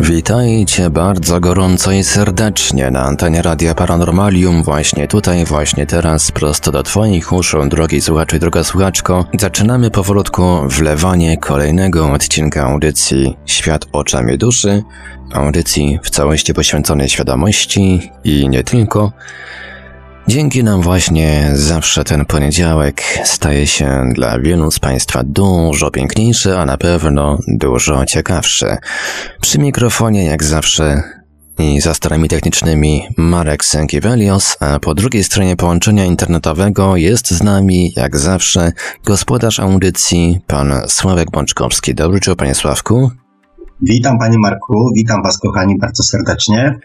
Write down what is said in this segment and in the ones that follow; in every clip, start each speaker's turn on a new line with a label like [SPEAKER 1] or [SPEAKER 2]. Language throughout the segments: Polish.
[SPEAKER 1] Witajcie bardzo gorąco i serdecznie na antenie Radia Paranormalium, właśnie tutaj, właśnie teraz, prosto do Twoich uszu, drogi słuchaczu i droga słuchaczko. Zaczynamy powolutku wlewanie kolejnego odcinka audycji Świat oczami duszy, audycji w całości poświęconej świadomości i nie tylko. Dzięki nam właśnie zawsze ten poniedziałek staje się dla wielu z Państwa dużo piękniejszy, a na pewno dużo ciekawszy. Przy mikrofonie jak zawsze i za starami technicznymi Marek Sękiewelios, a po drugiej stronie połączenia internetowego jest z nami jak zawsze gospodarz audycji pan Sławek Bączkowski. Dobry wieczór panie Sławku.
[SPEAKER 2] Witam panie Marku, witam was kochani bardzo serdecznie.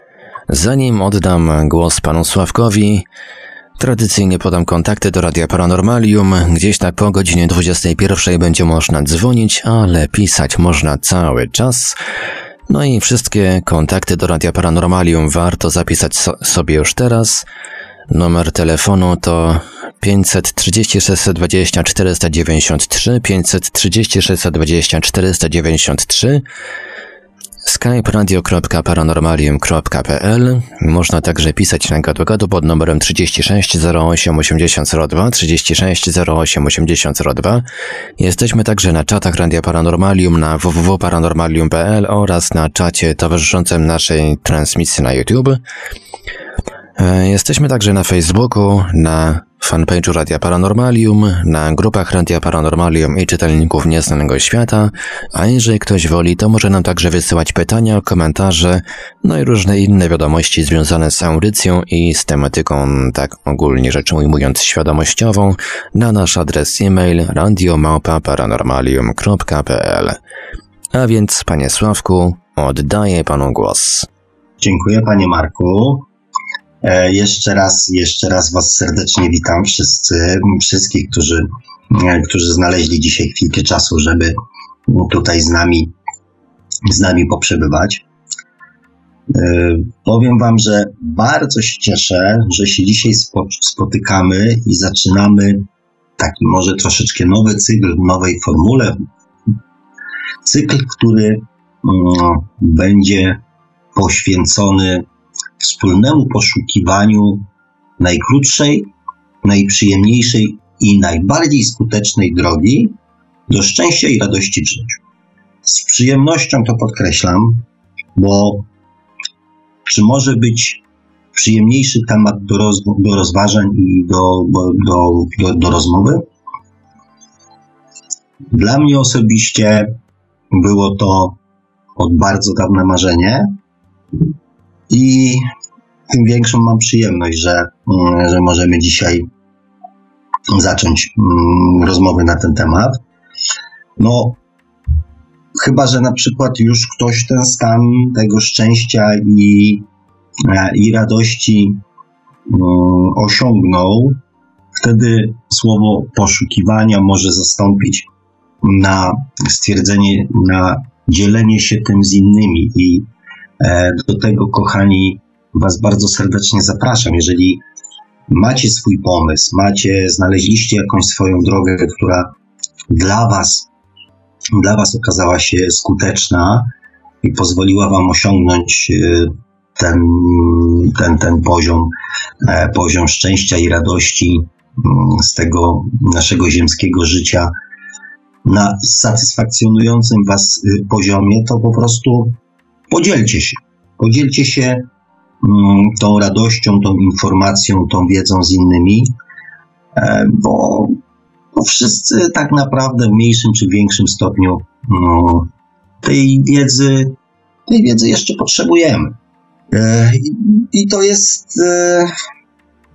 [SPEAKER 1] Zanim oddam głos panu Sławkowi, tradycyjnie podam kontakty do Radia Paranormalium. Gdzieś tak po godzinie 21 będzie można dzwonić, ale pisać można cały czas. No i wszystkie kontakty do Radia Paranormalium warto zapisać so sobie już teraz. Numer telefonu to 530 620 493, 530 620 493 skype radio.paranormalium.pl Można także pisać na gadu pod numerem 36 08 8002 36 08 8002. Jesteśmy także na czatach Radia Paranormalium na www.paranormalium.pl oraz na czacie towarzyszącym naszej transmisji na YouTube. Jesteśmy także na Facebooku, na fanpage'u Radia Paranormalium, na grupach Radia Paranormalium i czytelników Nieznanego Świata, a jeżeli ktoś woli, to może nam także wysyłać pytania, komentarze, no i różne inne wiadomości związane z audycją i z tematyką, tak ogólnie rzecz ujmując, świadomościową, na nasz adres e-mail radiomałpa-paranormalium.pl. A więc, panie Sławku, oddaję panu głos.
[SPEAKER 2] Dziękuję panie Marku. E, jeszcze raz, jeszcze raz Was serdecznie witam wszyscy, wszystkich, którzy, e, którzy znaleźli dzisiaj chwilkę czasu, żeby tutaj z nami, z nami poprzebywać. E, powiem Wam, że bardzo się cieszę, że się dzisiaj spotykamy i zaczynamy taki może troszeczkę nowy cykl nowej formule. Cykl, który mm, będzie poświęcony wspólnemu poszukiwaniu najkrótszej, najprzyjemniejszej i najbardziej skutecznej drogi do szczęścia i radości w życiu. Z przyjemnością to podkreślam, bo czy może być przyjemniejszy temat do, roz, do rozważań i do, do, do, do rozmowy? Dla mnie osobiście było to od bardzo dawne marzenie, i tym większą mam przyjemność, że, mm, że możemy dzisiaj zacząć mm, rozmowy na ten temat. No, chyba, że na przykład już ktoś ten stan tego szczęścia i, e, i radości mm, osiągnął, wtedy słowo poszukiwania może zastąpić na stwierdzenie, na dzielenie się tym z innymi i do tego, kochani, Was bardzo serdecznie zapraszam. Jeżeli macie swój pomysł, macie, znaleźliście jakąś swoją drogę, która dla Was, dla Was okazała się skuteczna i pozwoliła Wam osiągnąć e, ten, ten, ten poziom, e, poziom szczęścia i radości mm, z tego naszego ziemskiego życia na satysfakcjonującym Was poziomie, to po prostu Podzielcie się. Podzielcie się mm, tą radością, tą informacją, tą wiedzą z innymi, e, bo, bo wszyscy tak naprawdę w mniejszym czy większym stopniu no, tej wiedzy, tej wiedzy jeszcze potrzebujemy. E, I to jest, e,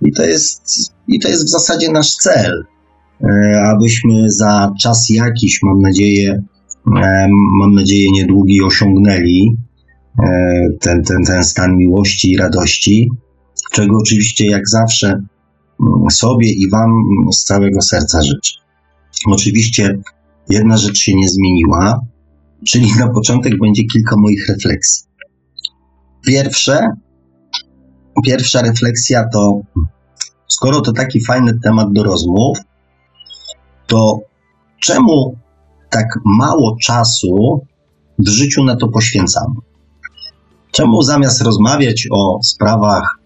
[SPEAKER 2] i to jest, i to jest w zasadzie nasz cel, abyśmy za czas jakiś, mam nadzieję, mam nadzieję niedługi osiągnęli ten, ten, ten stan miłości i radości, czego oczywiście jak zawsze mm, sobie i Wam z całego serca życzę. Oczywiście jedna rzecz się nie zmieniła, czyli na początek będzie kilka moich refleksji. Pierwsze, pierwsza refleksja to, skoro to taki fajny temat do rozmów, to czemu tak mało czasu w życiu na to poświęcamy? Czemu zamiast rozmawiać o sprawach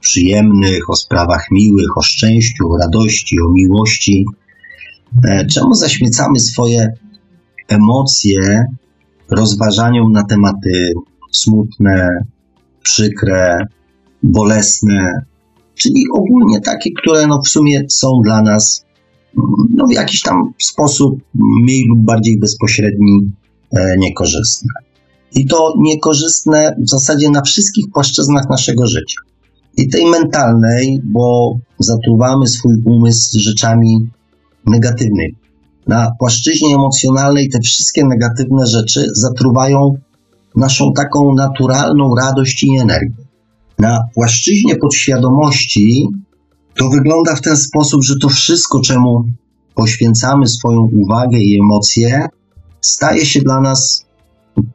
[SPEAKER 2] przyjemnych, o sprawach miłych, o szczęściu, o radości, o miłości, e, czemu zaśmiecamy swoje emocje rozważaniom na tematy smutne, przykre, bolesne, czyli ogólnie takie, które no w sumie są dla nas no w jakiś tam sposób mniej lub bardziej bezpośredni e, niekorzystne. I to niekorzystne w zasadzie na wszystkich płaszczyznach naszego życia. I tej mentalnej, bo zatruwamy swój umysł rzeczami negatywnymi. Na płaszczyźnie emocjonalnej te wszystkie negatywne rzeczy zatruwają naszą taką naturalną radość i energię. Na płaszczyźnie podświadomości to wygląda w ten sposób, że to wszystko, czemu poświęcamy swoją uwagę i emocje, staje się dla nas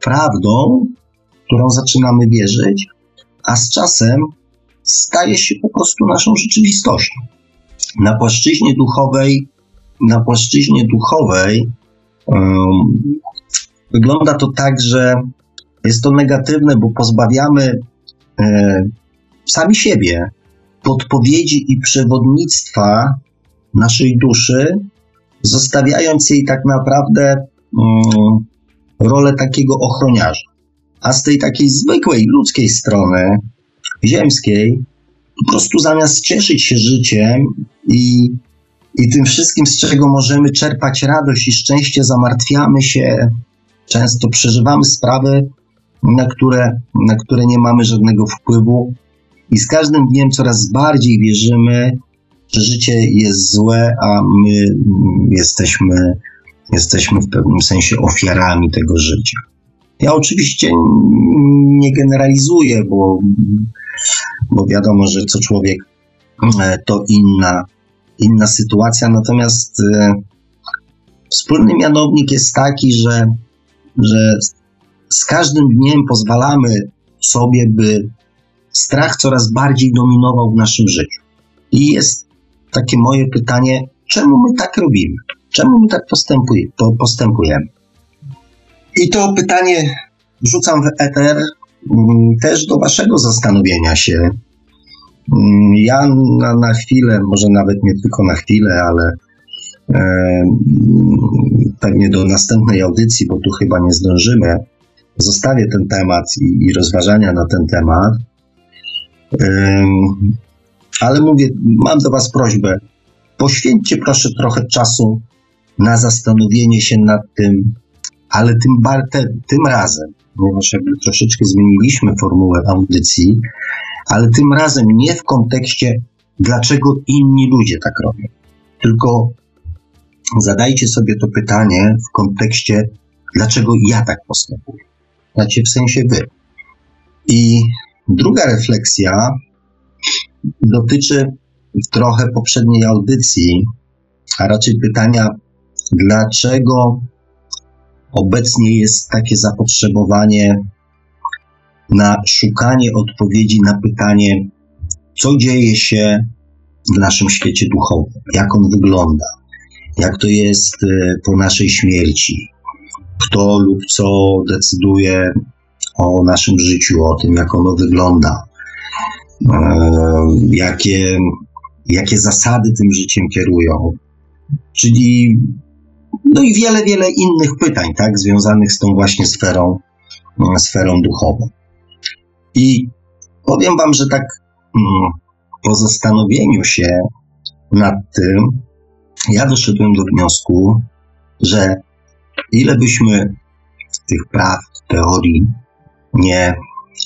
[SPEAKER 2] prawdą, którą zaczynamy wierzyć, a z czasem staje się po prostu naszą rzeczywistością. Na płaszczyźnie duchowej, na płaszczyźnie duchowej um, wygląda to tak, że jest to negatywne, bo pozbawiamy e, sami siebie podpowiedzi i przewodnictwa naszej duszy, zostawiając jej tak naprawdę um, rolę takiego ochroniarza. A z tej takiej zwykłej ludzkiej strony, ziemskiej, po prostu zamiast cieszyć się życiem i, i tym wszystkim, z czego możemy czerpać radość i szczęście, zamartwiamy się, często przeżywamy sprawy, na które, na które nie mamy żadnego wpływu, i z każdym dniem coraz bardziej wierzymy, że życie jest złe, a my jesteśmy, jesteśmy w pewnym sensie ofiarami tego życia. Ja oczywiście nie generalizuję, bo, bo wiadomo, że co człowiek e, to inna, inna sytuacja, natomiast e, wspólny mianownik jest taki, że, że z każdym dniem pozwalamy sobie, by strach coraz bardziej dominował w naszym życiu. I jest takie moje pytanie, czemu my tak robimy? Czemu my tak postępujemy? I to pytanie rzucam w eter mm, też do Waszego zastanowienia się. Mm, ja na, na chwilę, może nawet nie tylko na chwilę, ale e, pewnie do następnej audycji, bo tu chyba nie zdążymy, zostawię ten temat i, i rozważania na ten temat. E, ale mówię, mam do Was prośbę, poświęćcie proszę trochę czasu na zastanowienie się nad tym, ale tym, te, tym razem, ponieważ jakby troszeczkę zmieniliśmy formułę audycji, ale tym razem nie w kontekście, dlaczego inni ludzie tak robią, tylko zadajcie sobie to pytanie w kontekście, dlaczego ja tak postępuję. Znaczy w sensie wy. I druga refleksja dotyczy trochę poprzedniej audycji, a raczej pytania, dlaczego obecnie jest takie zapotrzebowanie na szukanie odpowiedzi na pytanie, co dzieje się w naszym świecie duchowym, jak on wygląda, jak to jest e, po naszej śmierci, kto lub co decyduje o naszym życiu, o tym, jak ono wygląda, e, jakie, jakie zasady tym życiem kierują. Czyli no i wiele, wiele innych pytań, tak, związanych z tą właśnie sferą, mm, sferą duchową. I powiem Wam, że tak mm, po zastanowieniu się nad tym, ja doszedłem do wniosku, że ile byśmy tych prawd, teorii nie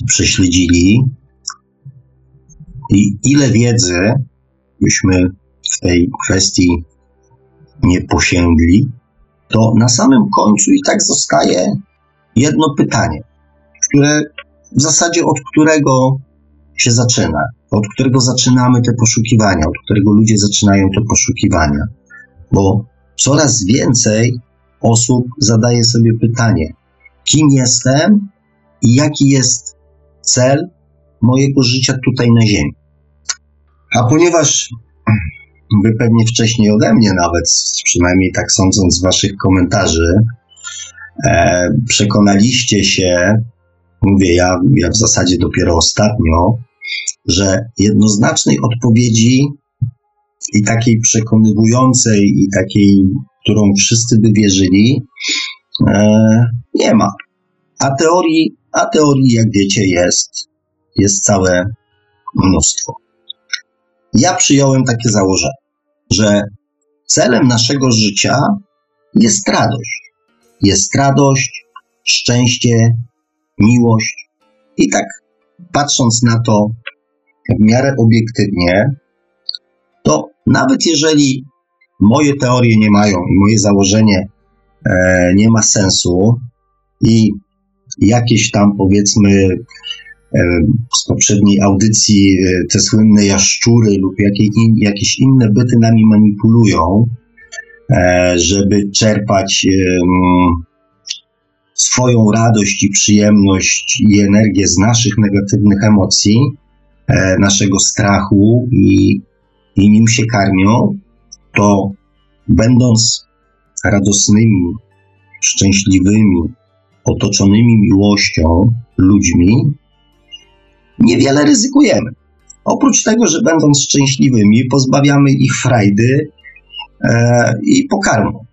[SPEAKER 2] prześledzili i ile wiedzy byśmy w tej kwestii nie posięgli, to na samym końcu i tak zostaje jedno pytanie, które w zasadzie od którego się zaczyna, od którego zaczynamy te poszukiwania, od którego ludzie zaczynają te poszukiwania, bo coraz więcej osób zadaje sobie pytanie, kim jestem i jaki jest cel mojego życia tutaj na Ziemi. A ponieważ wy pewnie wcześniej ode mnie nawet, przynajmniej tak sądząc z waszych komentarzy, e, przekonaliście się, mówię ja, ja w zasadzie dopiero ostatnio, że jednoznacznej odpowiedzi i takiej przekonywującej i takiej, którą wszyscy by wierzyli, e, nie ma. A teorii, a teorii, jak wiecie, jest, jest całe mnóstwo. Ja przyjąłem takie założenie, że celem naszego życia jest radość. Jest radość, szczęście, miłość. I tak patrząc na to w miarę obiektywnie, to nawet jeżeli moje teorie nie mają i moje założenie e, nie ma sensu i jakieś tam powiedzmy z poprzedniej audycji e, te słynne jaszczury lub jakie in, jakieś inne byty nami manipulują, e, żeby czerpać swoją radość i przyjemność i energię z naszych negatywnych emocji, naszego strachu i, i nim się karmią, to będąc radosnymi, szczęśliwymi, otoczonymi miłością ludźmi, niewiele ryzykujemy. Oprócz tego, że będąc szczęśliwymi, pozbawiamy ich frajdy e, i pokarmu.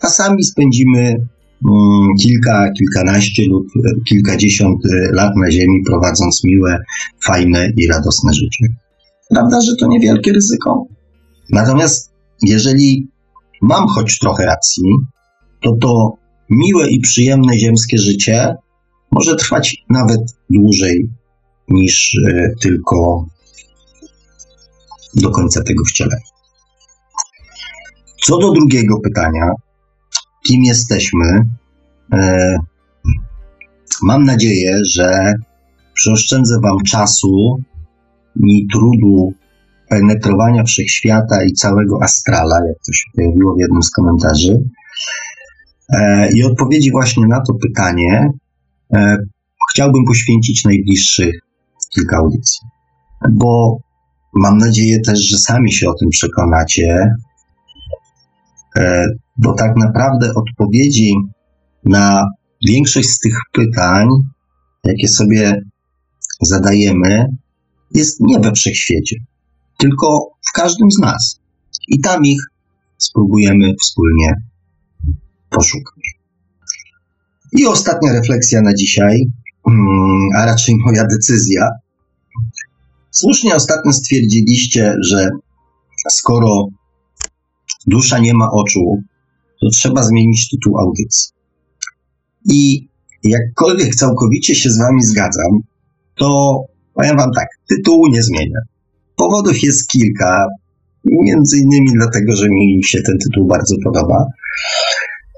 [SPEAKER 2] A sami spędzimy mm, kilka, kilkanaście lub kilkadziesiąt lat na Ziemi, prowadząc miłe, fajne i radosne życie. Prawda, że to niewielkie ryzyko? Natomiast jeżeli mam choć trochę racji, to to miłe i przyjemne ziemskie życie może trwać nawet dłużej niż e, tylko do końca tego wcielenia. Co do drugiego pytania, kim jesteśmy, e, mam nadzieję, że przeoszczędzę Wam czasu i trudu penetrowania wszechświata i całego astrala, jak to się pojawiło w jednym z komentarzy. E, I odpowiedzi właśnie na to pytanie chciałbym poświęcić najbliższych kilka audycji. Bo mam nadzieję też, że sami się o tym przekonacie, e, bo tak naprawdę odpowiedzi na większość z tych pytań, jakie sobie zadajemy, jest nie we wszechświecie, tylko w każdym z nas. I tam ich spróbujemy wspólnie poszukać. I ostatnia refleksja na dzisiaj, mm, a raczej moja decyzja, Słusznie ostatnio stwierdziliście, że skoro dusza nie ma oczu, to trzeba zmienić tytuł audycji. I jakkolwiek całkowicie się z Wami zgadzam, to powiem Wam tak, tytułu nie zmienię. Powodów jest kilka, między innymi dlatego, że mi się ten tytuł bardzo podoba,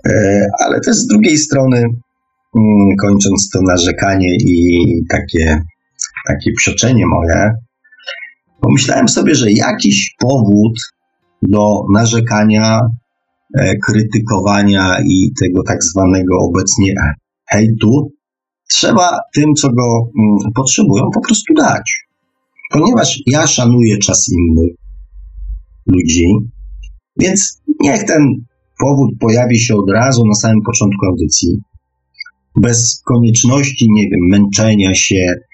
[SPEAKER 2] e, ale też z drugiej strony, mm, kończąc to narzekanie i takie takie psioczenie moje, pomyślałem sobie, że jakiś powód do narzekania, e, krytykowania i tego tak zwanego obecnie hejtu trzeba tym, co go mm, potrzebują, po prostu dać. Ponieważ ja szanuję czas innych ludzi, więc niech ten powód pojawi się od razu na samym początku audycji, bez konieczności, nie wiem, męczenia się, E,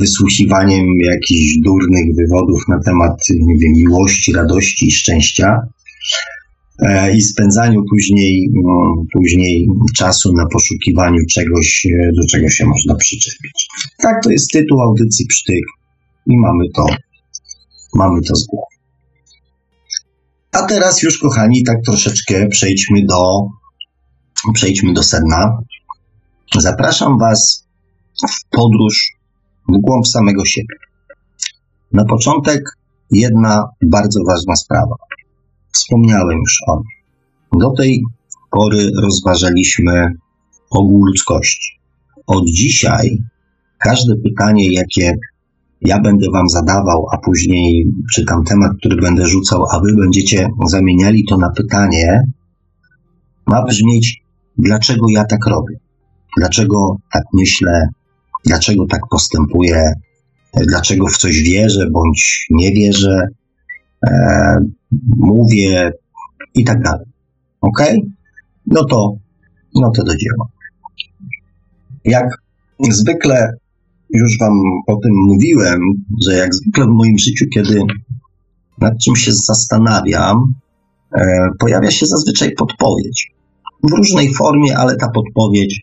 [SPEAKER 2] wysłuchiwaniem jakichś durnych wywodów na temat nie wiem, miłości, radości szczęścia e, i spędzaniu później, no, później czasu na poszukiwaniu czegoś, e, do czego się można przyczepić. Tak, to jest tytuł audycji Psztyk i mamy to, mamy to z głowy. A teraz już, kochani, tak troszeczkę przejdźmy do, przejdźmy do sedna. Zapraszam Was w podróż w głąb samego siebie. Na początek jedna bardzo ważna sprawa. Wspomniałem już o niej. Do tej pory rozważaliśmy ogół ludzkości. Od dzisiaj każde pytanie, jakie ja będę Wam zadawał, a później czytam temat, który będę rzucał, a Wy będziecie zamieniali to na pytanie, ma brzmieć, dlaczego ja tak robię, dlaczego tak myślę, dlaczego tak postępuję, dlaczego w coś wierzę bądź nie wierzę, e, mówię i tak dalej. Ok? No to, no to do dzieła. Jak zwykle już Wam o tym mówiłem, że jak zwykle w moim życiu, kiedy nad czym się zastanawiam, e, pojawia się zazwyczaj podpowiedź. W różnej formie, ale ta podpowiedź,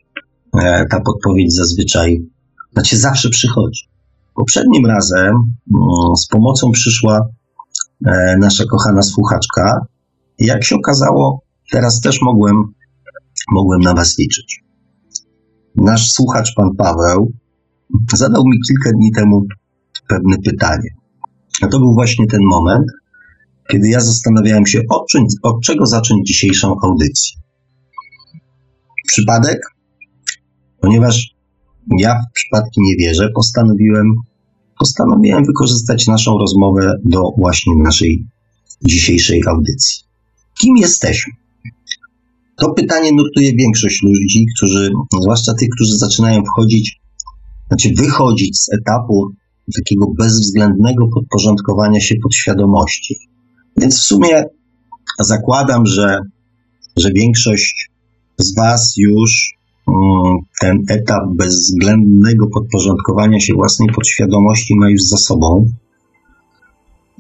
[SPEAKER 2] e, ta podpowiedź zazwyczaj, znaczy zawsze przychodzi. Poprzednim razem mm, z pomocą przyszła e, nasza kochana słuchaczka. Jak się okazało, teraz też mogłem, mogłem na Was liczyć. Nasz słuchacz, pan Paweł, zadał mi kilka dni temu pewne pytanie. A to był właśnie ten moment, kiedy ja zastanawiałem się, od, od czego zacząć dzisiejszą audycję. Przypadek? Ponieważ ja w przypadki nie wierzę, postanowiłem, postanowiłem wykorzystać naszą rozmowę do właśnie naszej dzisiejszej audycji. Kim jesteśmy? To pytanie nurtuje większość ludzi, którzy, zwłaszcza tych, którzy zaczynają wchodzić, znaczy wychodzić z etapu takiego bezwzględnego podporządkowania się podświadomości. Więc w sumie zakładam, że, że większość z Was już ten etap bezwzględnego podporządkowania się własnej podświadomości ma już za sobą,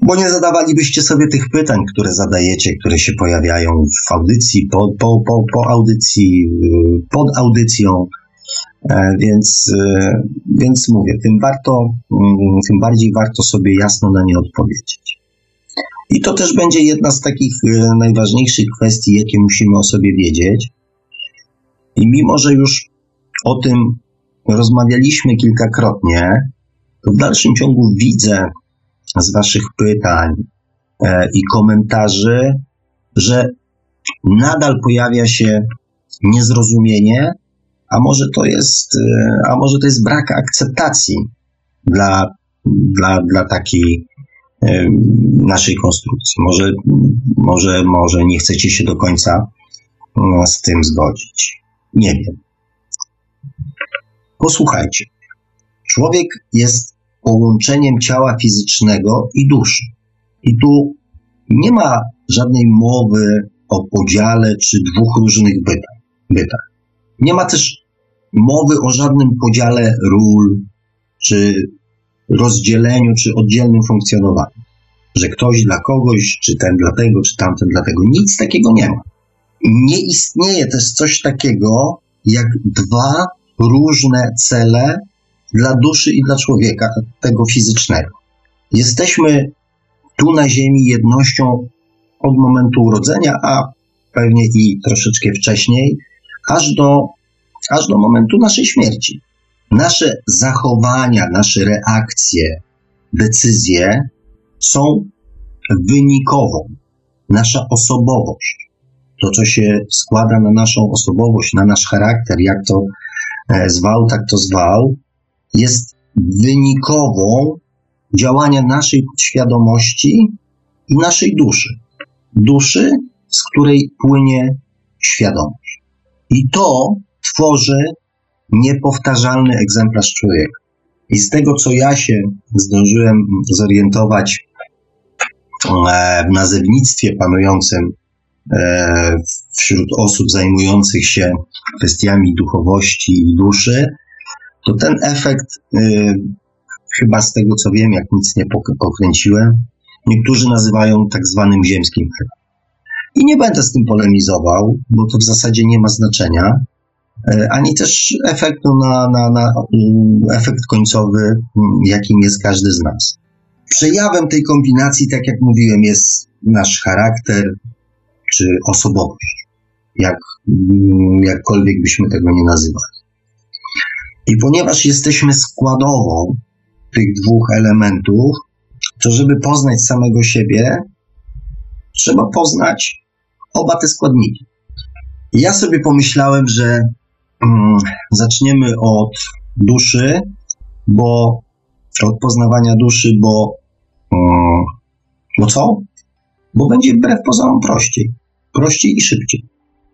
[SPEAKER 2] bo nie zadawalibyście sobie tych pytań, które zadajecie, które się pojawiają w audycji, po, po, po, po audycji, y, pod audycją. E, więc, y, więc mówię, tym warto, mm, tym bardziej warto sobie jasno na nie odpowiedzieć. I to też będzie jedna z takich y, najważniejszych kwestii, jakie musimy o sobie wiedzieć. I mimo, że już o tym rozmawialiśmy kilkakrotnie, to w dalszym ciągu widzę z Waszych pytań e, i komentarzy, że nadal pojawia się niezrozumienie, a może to jest, e, a może to jest brak akceptacji dla, dla, dla takiej e, naszej konstrukcji. Może, może, może nie chcecie się do końca z tym zgodzić. Nie wiem. Posłuchajcie. Człowiek jest połączeniem ciała fizycznego i duszy. I tu nie ma żadnej mowy o podziale czy dwóch różnych bytach. Nie ma też mowy o żadnym podziale ról, czy rozdzieleniu, czy oddzielnym funkcjonowaniu. Że ktoś dla kogoś, czy ten dla tego, czy tamten dla tego. Nic takiego nie ma. Nie istnieje też coś takiego jak dwa różne cele dla duszy i dla człowieka, tego fizycznego. Jesteśmy tu na Ziemi jednością od momentu urodzenia, a pewnie i troszeczkę wcześniej, aż do, aż do momentu naszej śmierci. Nasze zachowania, nasze reakcje, decyzje są wynikową. Nasza osobowość, to co się składa na naszą osobowość, na nasz charakter, jak to e, zwał, tak to zwał, jest wynikową działania naszej podświadomości i naszej duszy. Duszy, z której płynie świadomość. I to tworzy niepowtarzalny egzemplarz człowieka. I z tego, co ja się zdążyłem zorientować e, w nazewnictwie panującym wśród osób zajmujących się kwestiami duchowości i duszy, to ten efekt, y, chyba z tego co wiem, jak nic nie pokręciłem, niektórzy nazywają tak zwanym ziemskim efektem. I nie będę z tym polemizował, bo to w zasadzie nie ma znaczenia, y, ani też efektu na, na, na efekt końcowy, jakim jest każdy z nas. Przejawem tej kombinacji, tak jak mówiłem, jest nasz charakter czy osobowość, jak, jakkolwiek byśmy tego nie nazywali. I ponieważ jesteśmy składową tych dwóch elementów, to żeby poznać samego siebie, trzeba poznać oba te składniki. I ja sobie pomyślałem, że mm, zaczniemy od duszy, bo od poznawania duszy, bo, mm, bo co? Bo będzie wbrew pozorom prościej. Prościej i szybciej.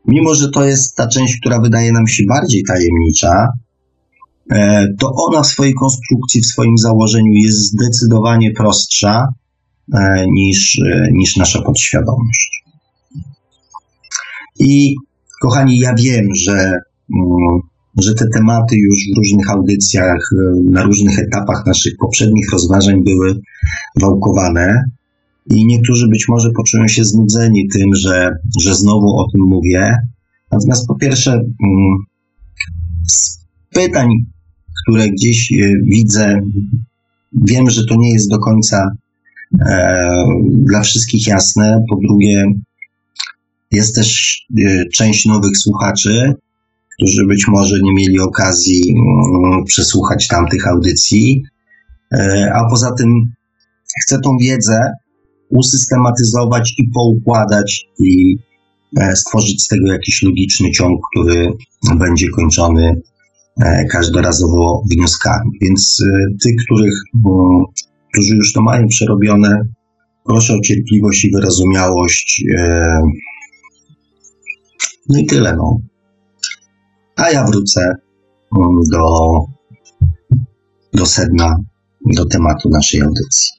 [SPEAKER 2] Mimo, że to jest ta część, która wydaje nam się bardziej tajemnicza, e, to ona w swojej konstrukcji, w swoim założeniu jest zdecydowanie prostsza e, niż, e, niż nasza podświadomość. I kochani, ja wiem, że, mm, że te tematy już w różnych audycjach, na różnych etapach naszych poprzednich rozważań były wałkowane. I niektórzy być może poczują się znudzeni tym, że, że znowu o tym mówię. Natomiast po pierwsze, mm, z pytań, które gdzieś e, widzę, wiem, że to nie jest do końca e, dla wszystkich jasne. Po drugie, jest też e, część nowych słuchaczy, którzy być może nie mieli okazji mm, przesłuchać tamtych audycji. A poza tym chcę tą wiedzę usystematyzować i poukładać i e, stworzyć z tego jakiś logiczny ciąg, który będzie kończony e, każdorazowo wnioskami. Więc e, tych, których, którzy już to mają przerobione, proszę o cierpliwość i wyrozumiałość. No i tyle, no. A ja wrócę do, do sedna, do tematu naszej audycji.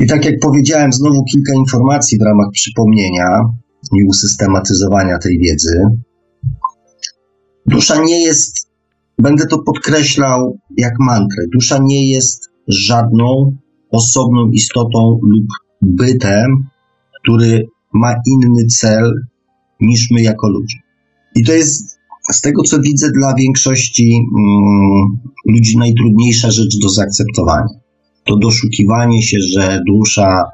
[SPEAKER 2] I tak jak powiedziałem, znowu kilka informacji w ramach przypomnienia i usystematyzowania tej wiedzy. Dusza nie jest, będę to podkreślał jak mantrę, dusza nie jest żadną osobną istotą lub bytem, który ma inny cel niż my jako ludzie. I to jest z tego, co widzę, dla większości mm, ludzi najtrudniejsza rzecz do zaakceptowania to doszukiwanie się, że dusza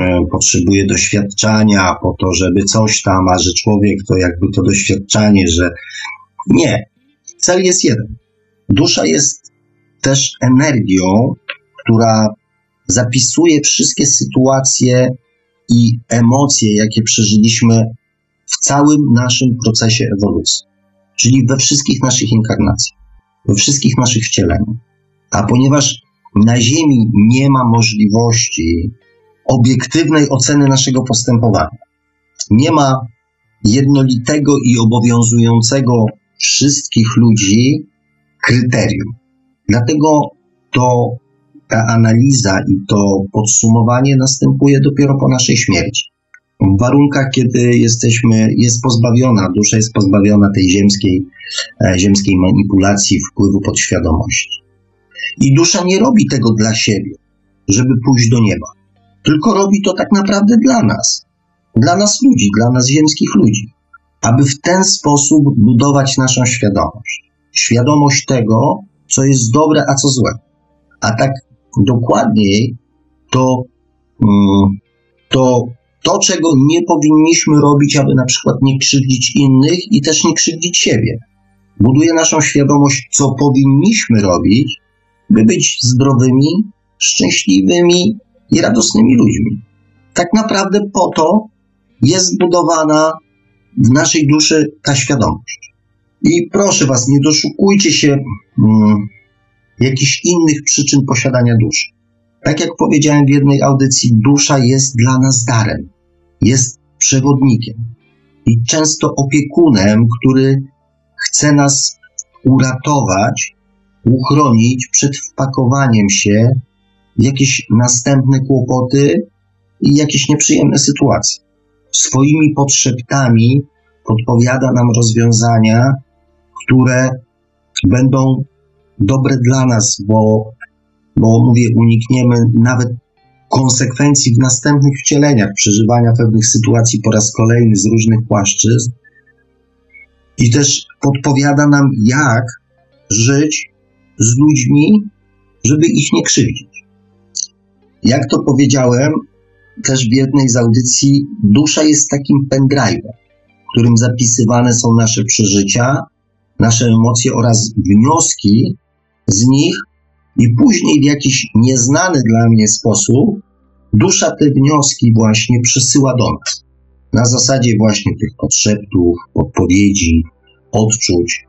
[SPEAKER 2] e, potrzebuje doświadczania po to, żeby coś tam, a że człowiek to jakby to doświadczanie, że nie. Cel jest jeden. Dusza jest też energią, która zapisuje wszystkie sytuacje i emocje, jakie przeżyliśmy w całym naszym procesie ewolucji, czyli we wszystkich naszych inkarnacjach, we wszystkich naszych wcieleniach. A ponieważ na Ziemi nie ma możliwości obiektywnej oceny naszego postępowania. Nie ma jednolitego i obowiązującego wszystkich ludzi kryterium. Dlatego to ta analiza i to podsumowanie następuje dopiero po naszej śmierci. W warunkach, kiedy jesteśmy, jest pozbawiona, dusza jest pozbawiona tej ziemskiej, e, ziemskiej manipulacji, wpływu podświadomości. I dusza nie robi tego dla siebie, żeby pójść do nieba, tylko robi to tak naprawdę dla nas, dla nas ludzi, dla nas ziemskich ludzi, aby w ten sposób budować naszą świadomość. Świadomość tego, co jest dobre, a co złe. A tak dokładniej, to, mm, to to, czego nie powinniśmy robić, aby na przykład nie krzywdzić innych i też nie krzywdzić siebie. Buduje naszą świadomość, co powinniśmy robić, by być zdrowymi, szczęśliwymi i radosnymi ludźmi. Tak naprawdę po to jest zbudowana w naszej duszy ta świadomość. I proszę Was, nie doszukujcie się mm, jakichś innych przyczyn posiadania duszy. Tak jak powiedziałem w jednej audycji, dusza jest dla nas darem, jest przewodnikiem i często opiekunem, który chce nas uratować uchronić przed wpakowaniem się w jakieś następne kłopoty i jakieś nieprzyjemne sytuacje. Swoimi podszeptami podpowiada nam rozwiązania, które będą dobre dla nas, bo, bo mówię, unikniemy nawet konsekwencji w następnych wcieleniach, przeżywania pewnych sytuacji po raz kolejny z różnych płaszczyzn. I też podpowiada nam, jak żyć z ludźmi, żeby ich nie krzywdzić. Jak to powiedziałem też w jednej z audycji, dusza jest takim pendrive'em, w którym zapisywane są nasze przeżycia, nasze emocje oraz wnioski z nich, i później w jakiś nieznany dla mnie sposób dusza te wnioski właśnie przesyła do nas. Na zasadzie właśnie tych podszeptów, odpowiedzi, odczuć.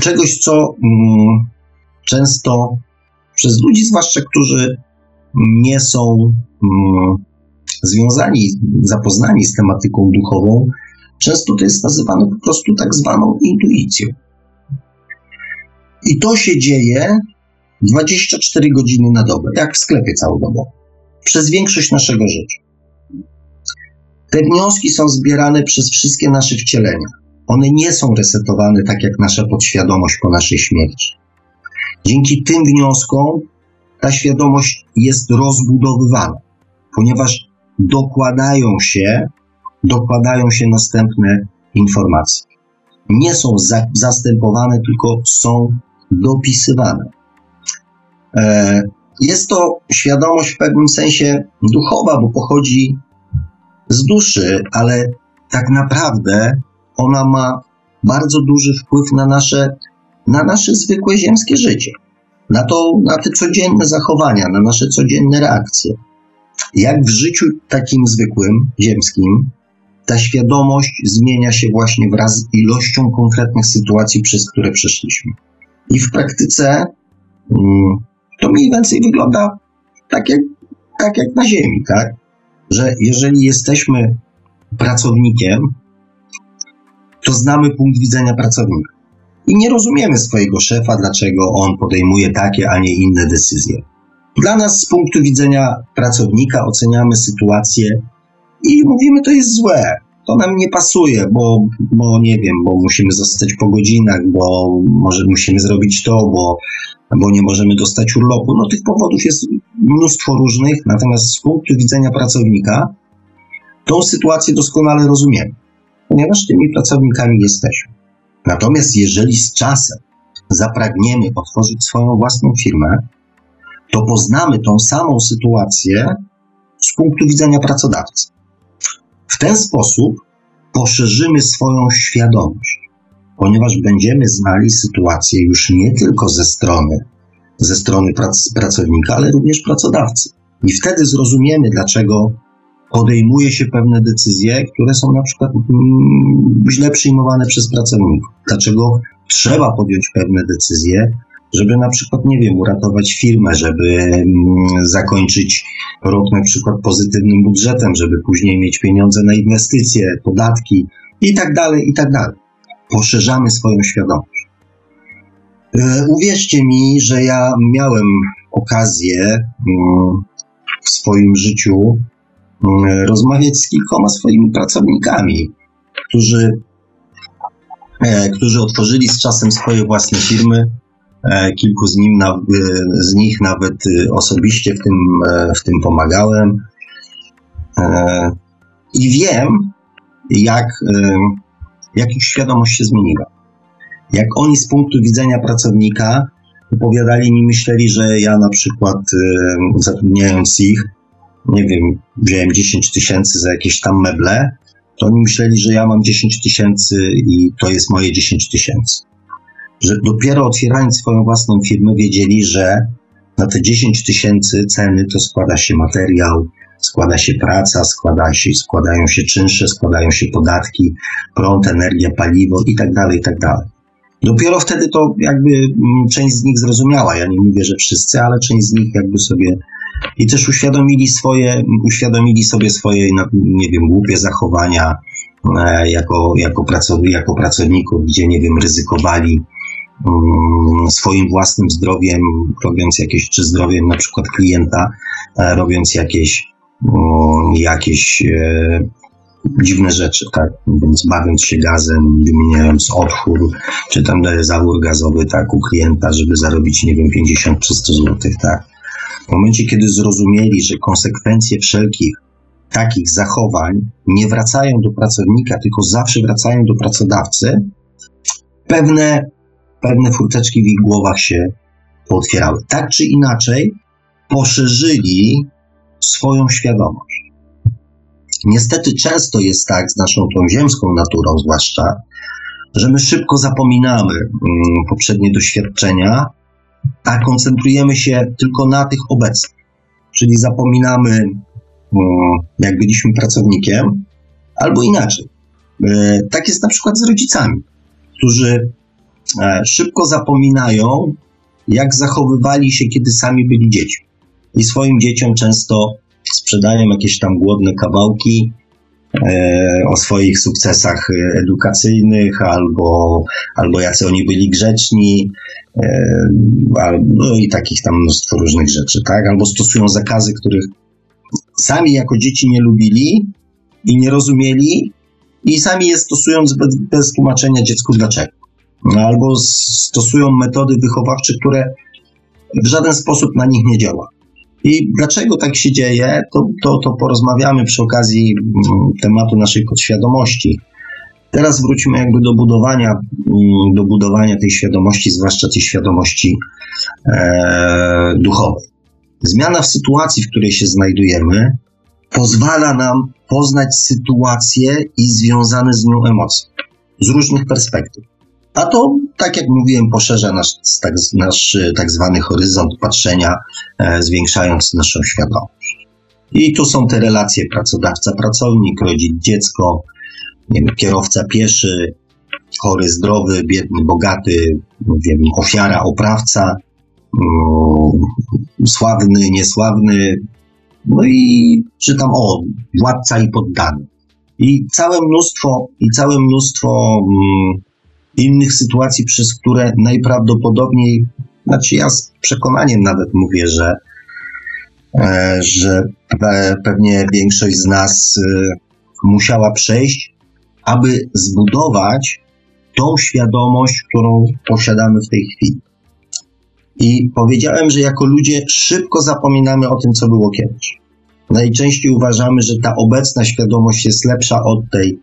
[SPEAKER 2] Czegoś, co mm, często przez ludzi, zwłaszcza którzy nie są mm, związani, zapoznani z tematyką duchową, często to jest nazywane po prostu tak zwaną intuicją. I to się dzieje 24 godziny na dobę, jak w sklepie całodobowym, przez większość naszego życia. Te wnioski są zbierane przez wszystkie nasze wcielenia. One nie są resetowane tak jak nasza podświadomość po naszej śmierci. Dzięki tym wnioskom ta świadomość jest rozbudowywana, ponieważ dokładają się, dokładają się następne informacje. Nie są za, zastępowane, tylko są dopisywane. E, jest to świadomość w pewnym sensie duchowa, bo pochodzi z duszy, ale tak naprawdę ona ma bardzo duży wpływ na nasze, na nasze zwykłe ziemskie życie, na, to, na te codzienne zachowania, na nasze codzienne reakcje. Jak w życiu takim zwykłym, ziemskim, ta świadomość zmienia się właśnie wraz z ilością konkretnych sytuacji, przez które przeszliśmy. I w praktyce mm, to mniej więcej wygląda tak jak, tak jak na Ziemi, tak? Że jeżeli jesteśmy pracownikiem, to znamy punkt widzenia pracownika. I nie rozumiemy swojego szefa, dlaczego on podejmuje takie, a nie inne decyzje. Dla nas z punktu widzenia pracownika oceniamy sytuację i mówimy, to jest złe, to nam nie pasuje, bo, bo nie wiem, bo musimy zostać po godzinach, bo może musimy zrobić to, bo, bo nie możemy dostać urlopu. No tych powodów jest mnóstwo różnych, natomiast z punktu widzenia pracownika tą sytuację doskonale rozumiemy, ponieważ tymi pracownikami jesteśmy. Natomiast jeżeli z czasem zapragniemy otworzyć swoją własną firmę, to poznamy tą samą sytuację z punktu widzenia pracodawcy. W ten sposób poszerzymy swoją świadomość, ponieważ będziemy znali sytuację już nie tylko ze strony, ze strony prac, pracownika, ale również pracodawcy. I wtedy zrozumiemy, dlaczego podejmuje się pewne decyzje, które są na przykład mm, źle przyjmowane przez pracowników. Dlaczego trzeba podjąć pewne decyzje, żeby na przykład, nie wiem, uratować firmę, żeby mm, zakończyć rok na przykład pozytywnym budżetem, żeby później mieć pieniądze na inwestycje, podatki i tak dalej, i tak dalej. Poszerzamy swoją świadomość. E, uwierzcie mi, że ja miałem okazję mm, w swoim życiu rozmawiać z kilkoma swoimi pracownikami, którzy, e, którzy otworzyli z czasem swoje własne firmy, E, kilku z, nim, e, z nich nawet e, osobiście w tym, w tym pomagałem. I wiem, jak, jak ich świadomość się zmieniła. Jak oni z punktu widzenia pracownika opowiadali mi, myśleli, że ja na przykład zatrudniając ich, nie wiem, wziąłem 10 tysięcy za jakieś tam meble, to oni myśleli, że ja mam 10 tysięcy i to jest moje 10 tysięcy że dopiero otwierając swoją własną firmę wiedzieli, że na te 10 tysięcy ceny to składa się materiał, składa się praca, składa się, składają się czynsze, składają się podatki, prąd, energia, paliwo i tak dalej, i tak dalej. Dopiero wtedy to jakby mm, część z nich zrozumiała. Ja nie mówię, że wszyscy, ale część z nich jakby sobie i też uświadomili swoje, uświadomili sobie swoje, nie wiem, głupie zachowania e, jako, jako, pracowni, jako pracowników, gdzie, nie wiem, ryzykowali Mm, swoim własnym zdrowiem, robiąc jakieś, czy zdrowiem na przykład klienta, e, robiąc jakieś, mm, jakieś e, dziwne rzeczy, tak? Więc bawiąc się gazem, wymieniając odchór, czy tam zawór gazowy, tak, u klienta, żeby zarobić, nie wiem, 50 czy 100 zł, tak? W momencie, kiedy zrozumieli, że konsekwencje wszelkich takich zachowań nie wracają do pracownika, tylko zawsze wracają do pracodawcy, pewne pewne furteczki w ich głowach się pootwierały. Tak czy inaczej, poszerzyli swoją świadomość. Niestety często jest tak z naszą tą ziemską naturą, zwłaszcza, że my szybko zapominamy mm, poprzednie doświadczenia, a koncentrujemy się tylko na tych obecnych. Czyli zapominamy, mm, jak byliśmy pracownikiem, albo inaczej. E, tak jest na przykład z rodzicami, którzy E, szybko zapominają, jak zachowywali się, kiedy sami byli dziećmi. I swoim dzieciom często sprzedają jakieś tam głodne kawałki, e, o swoich sukcesach edukacyjnych, albo, albo jacy oni byli grzeczni, no i takich tam mnóstwo różnych rzeczy, tak? Albo stosują zakazy, których sami jako dzieci nie lubili i nie rozumieli, i sami je stosując bez, bez tłumaczenia dziecku dlaczego. No, albo stosują metody wychowawcze, które w żaden sposób na nich nie działa. I dlaczego tak się dzieje, to, to, to porozmawiamy przy okazji mm, tematu naszej podświadomości. Teraz wróćmy jakby do budowania, mm, do budowania tej świadomości, zwłaszcza tej świadomości e, duchowej. Zmiana w sytuacji, w której się znajdujemy, pozwala nam poznać sytuację i związane z nią emocje z różnych perspektyw. A to, tak jak mówiłem, poszerza nasz tak, nasz tak zwany horyzont patrzenia, e, zwiększając naszą świadomość. I tu są te relacje pracodawca-pracownik, rodzic, dziecko, nie wiem, kierowca pieszy, chory, zdrowy, biedny, bogaty, wiem, ofiara, oprawca, mm, sławny, niesławny, no i czytam o władca i poddany. I całe mnóstwo, i całe mnóstwo mm, innych sytuacji, przez które najprawdopodobniej, znaczy ja z przekonaniem nawet mówię, że, e, że pewnie większość z nas e, musiała przejść, aby zbudować tą świadomość, którą posiadamy w tej chwili. I powiedziałem, że jako ludzie szybko zapominamy o tym, co było kiedyś. Najczęściej uważamy, że ta obecna świadomość jest lepsza od tej,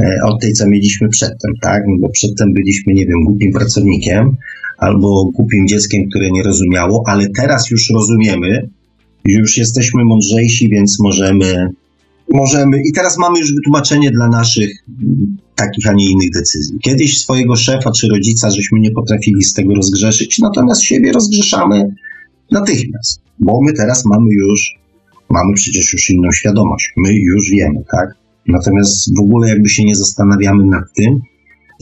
[SPEAKER 2] e, od tej, co mieliśmy przedtem, tak? No bo przedtem byliśmy, nie wiem, głupim pracownikiem albo głupim dzieckiem, które nie rozumiało, ale teraz już rozumiemy, już jesteśmy mądrzejsi, więc możemy, możemy, i teraz mamy już wytłumaczenie dla naszych takich, a nie innych decyzji. Kiedyś swojego szefa czy rodzica, żeśmy nie potrafili z tego rozgrzeszyć, natomiast siebie rozgrzeszamy natychmiast, bo my teraz mamy już mamy przecież już inną świadomość. My już wiemy, tak? Natomiast w ogóle jakby się nie zastanawiamy nad tym,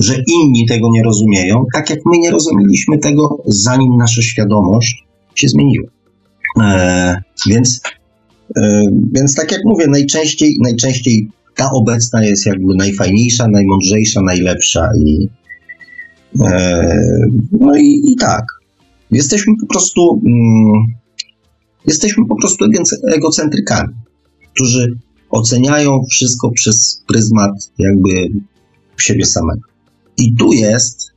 [SPEAKER 2] że inni tego nie rozumieją, tak jak my nie rozumieliśmy tego, zanim nasza świadomość się zmieniła. E, więc, więc tak jak mówię, najczęściej, najczęściej ta obecna jest jakby najfajniejsza, najmądrzejsza, najlepsza i e, no i, i tak. Jesteśmy po prostu mm, Jesteśmy po prostu egocentrykami, którzy oceniają wszystko przez pryzmat jakby siebie samego. I tu jest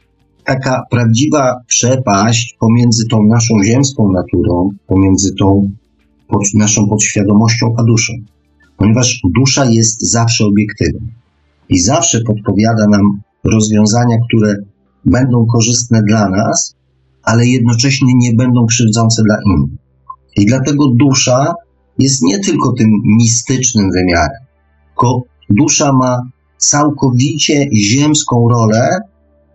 [SPEAKER 2] taka prawdziwa przepaść pomiędzy tą naszą ziemską naturą, pomiędzy tą pod, naszą podświadomością a duszą. Ponieważ dusza jest zawsze obiektywna i zawsze podpowiada nam rozwiązania, które będą korzystne dla nas, ale jednocześnie nie będą krzywdzące dla innych. I dlatego dusza jest nie tylko tym mistycznym wymiarem, tylko dusza ma całkowicie ziemską rolę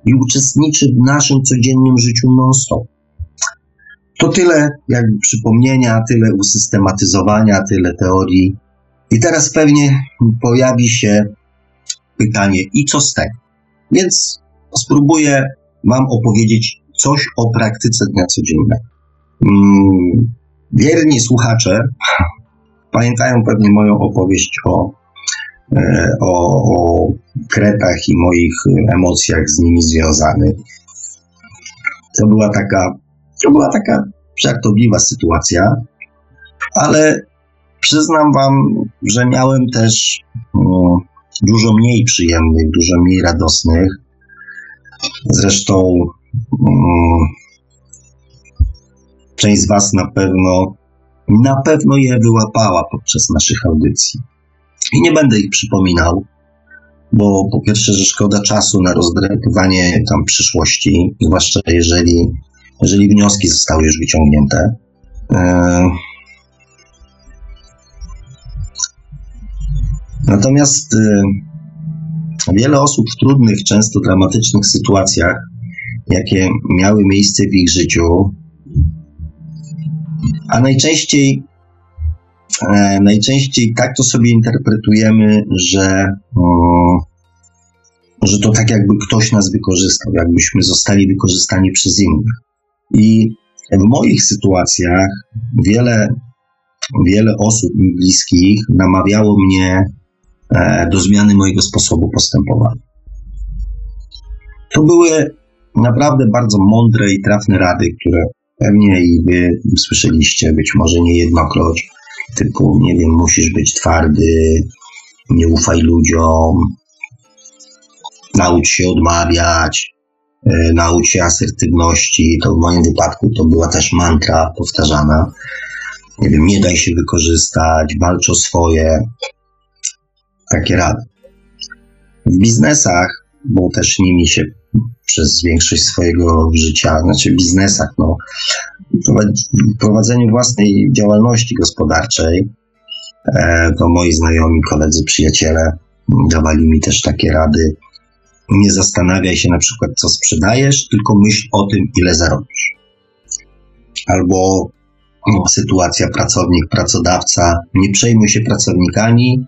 [SPEAKER 2] i uczestniczy w naszym codziennym życiu non-stop. To tyle jakby przypomnienia, tyle usystematyzowania, tyle teorii. I teraz pewnie pojawi się pytanie, i co z tego? Więc spróbuję Wam opowiedzieć coś o praktyce dnia codziennego. Hmm, Wierni słuchacze pamiętają pewnie moją opowieść o, e, o, o kretach i moich emocjach z nimi związanych. To była taka, to była taka żartobliwa sytuacja, ale przyznam Wam, że miałem też no, dużo mniej przyjemnych, dużo mniej radosnych. Zresztą mm, Część z Was na pewno, na pewno je wyłapała podczas naszych audycji. I nie będę ich przypominał, bo po pierwsze, że szkoda czasu na rozdrapywanie tam przyszłości, zwłaszcza jeżeli, jeżeli wnioski zostały już wyciągnięte. E, natomiast e, wiele osób w trudnych, często dramatycznych sytuacjach, jakie miały miejsce w ich życiu, a najczęściej, e, najczęściej tak to sobie interpretujemy, że, że to tak jakby ktoś nas wykorzystał, jakbyśmy zostali wykorzystani przez innych. I w moich sytuacjach wiele, wiele osób mi bliskich namawiało mnie e, do zmiany mojego sposobu postępowania. To były naprawdę bardzo mądre i trafne rady, które pewnie i wy słyszeliście, być może nie jednokroć, typu, nie wiem, musisz być twardy, nie ufaj ludziom, naucz się odmawiać, e, naucz się asertywności. To w moim wypadku to była też mantra powtarzana. Nie wiem, nie daj się wykorzystać, walcz o swoje. Takie rady. W biznesach, bo też nimi się przez większość swojego życia, znaczy w biznesach, no, w prowadzeniu własnej działalności gospodarczej, e, to moi znajomi, koledzy, przyjaciele dawali mi też takie rady. Nie zastanawiaj się na przykład, co sprzedajesz, tylko myśl o tym, ile zarobisz. Albo no, sytuacja pracownik, pracodawca, nie przejmuj się pracownikami,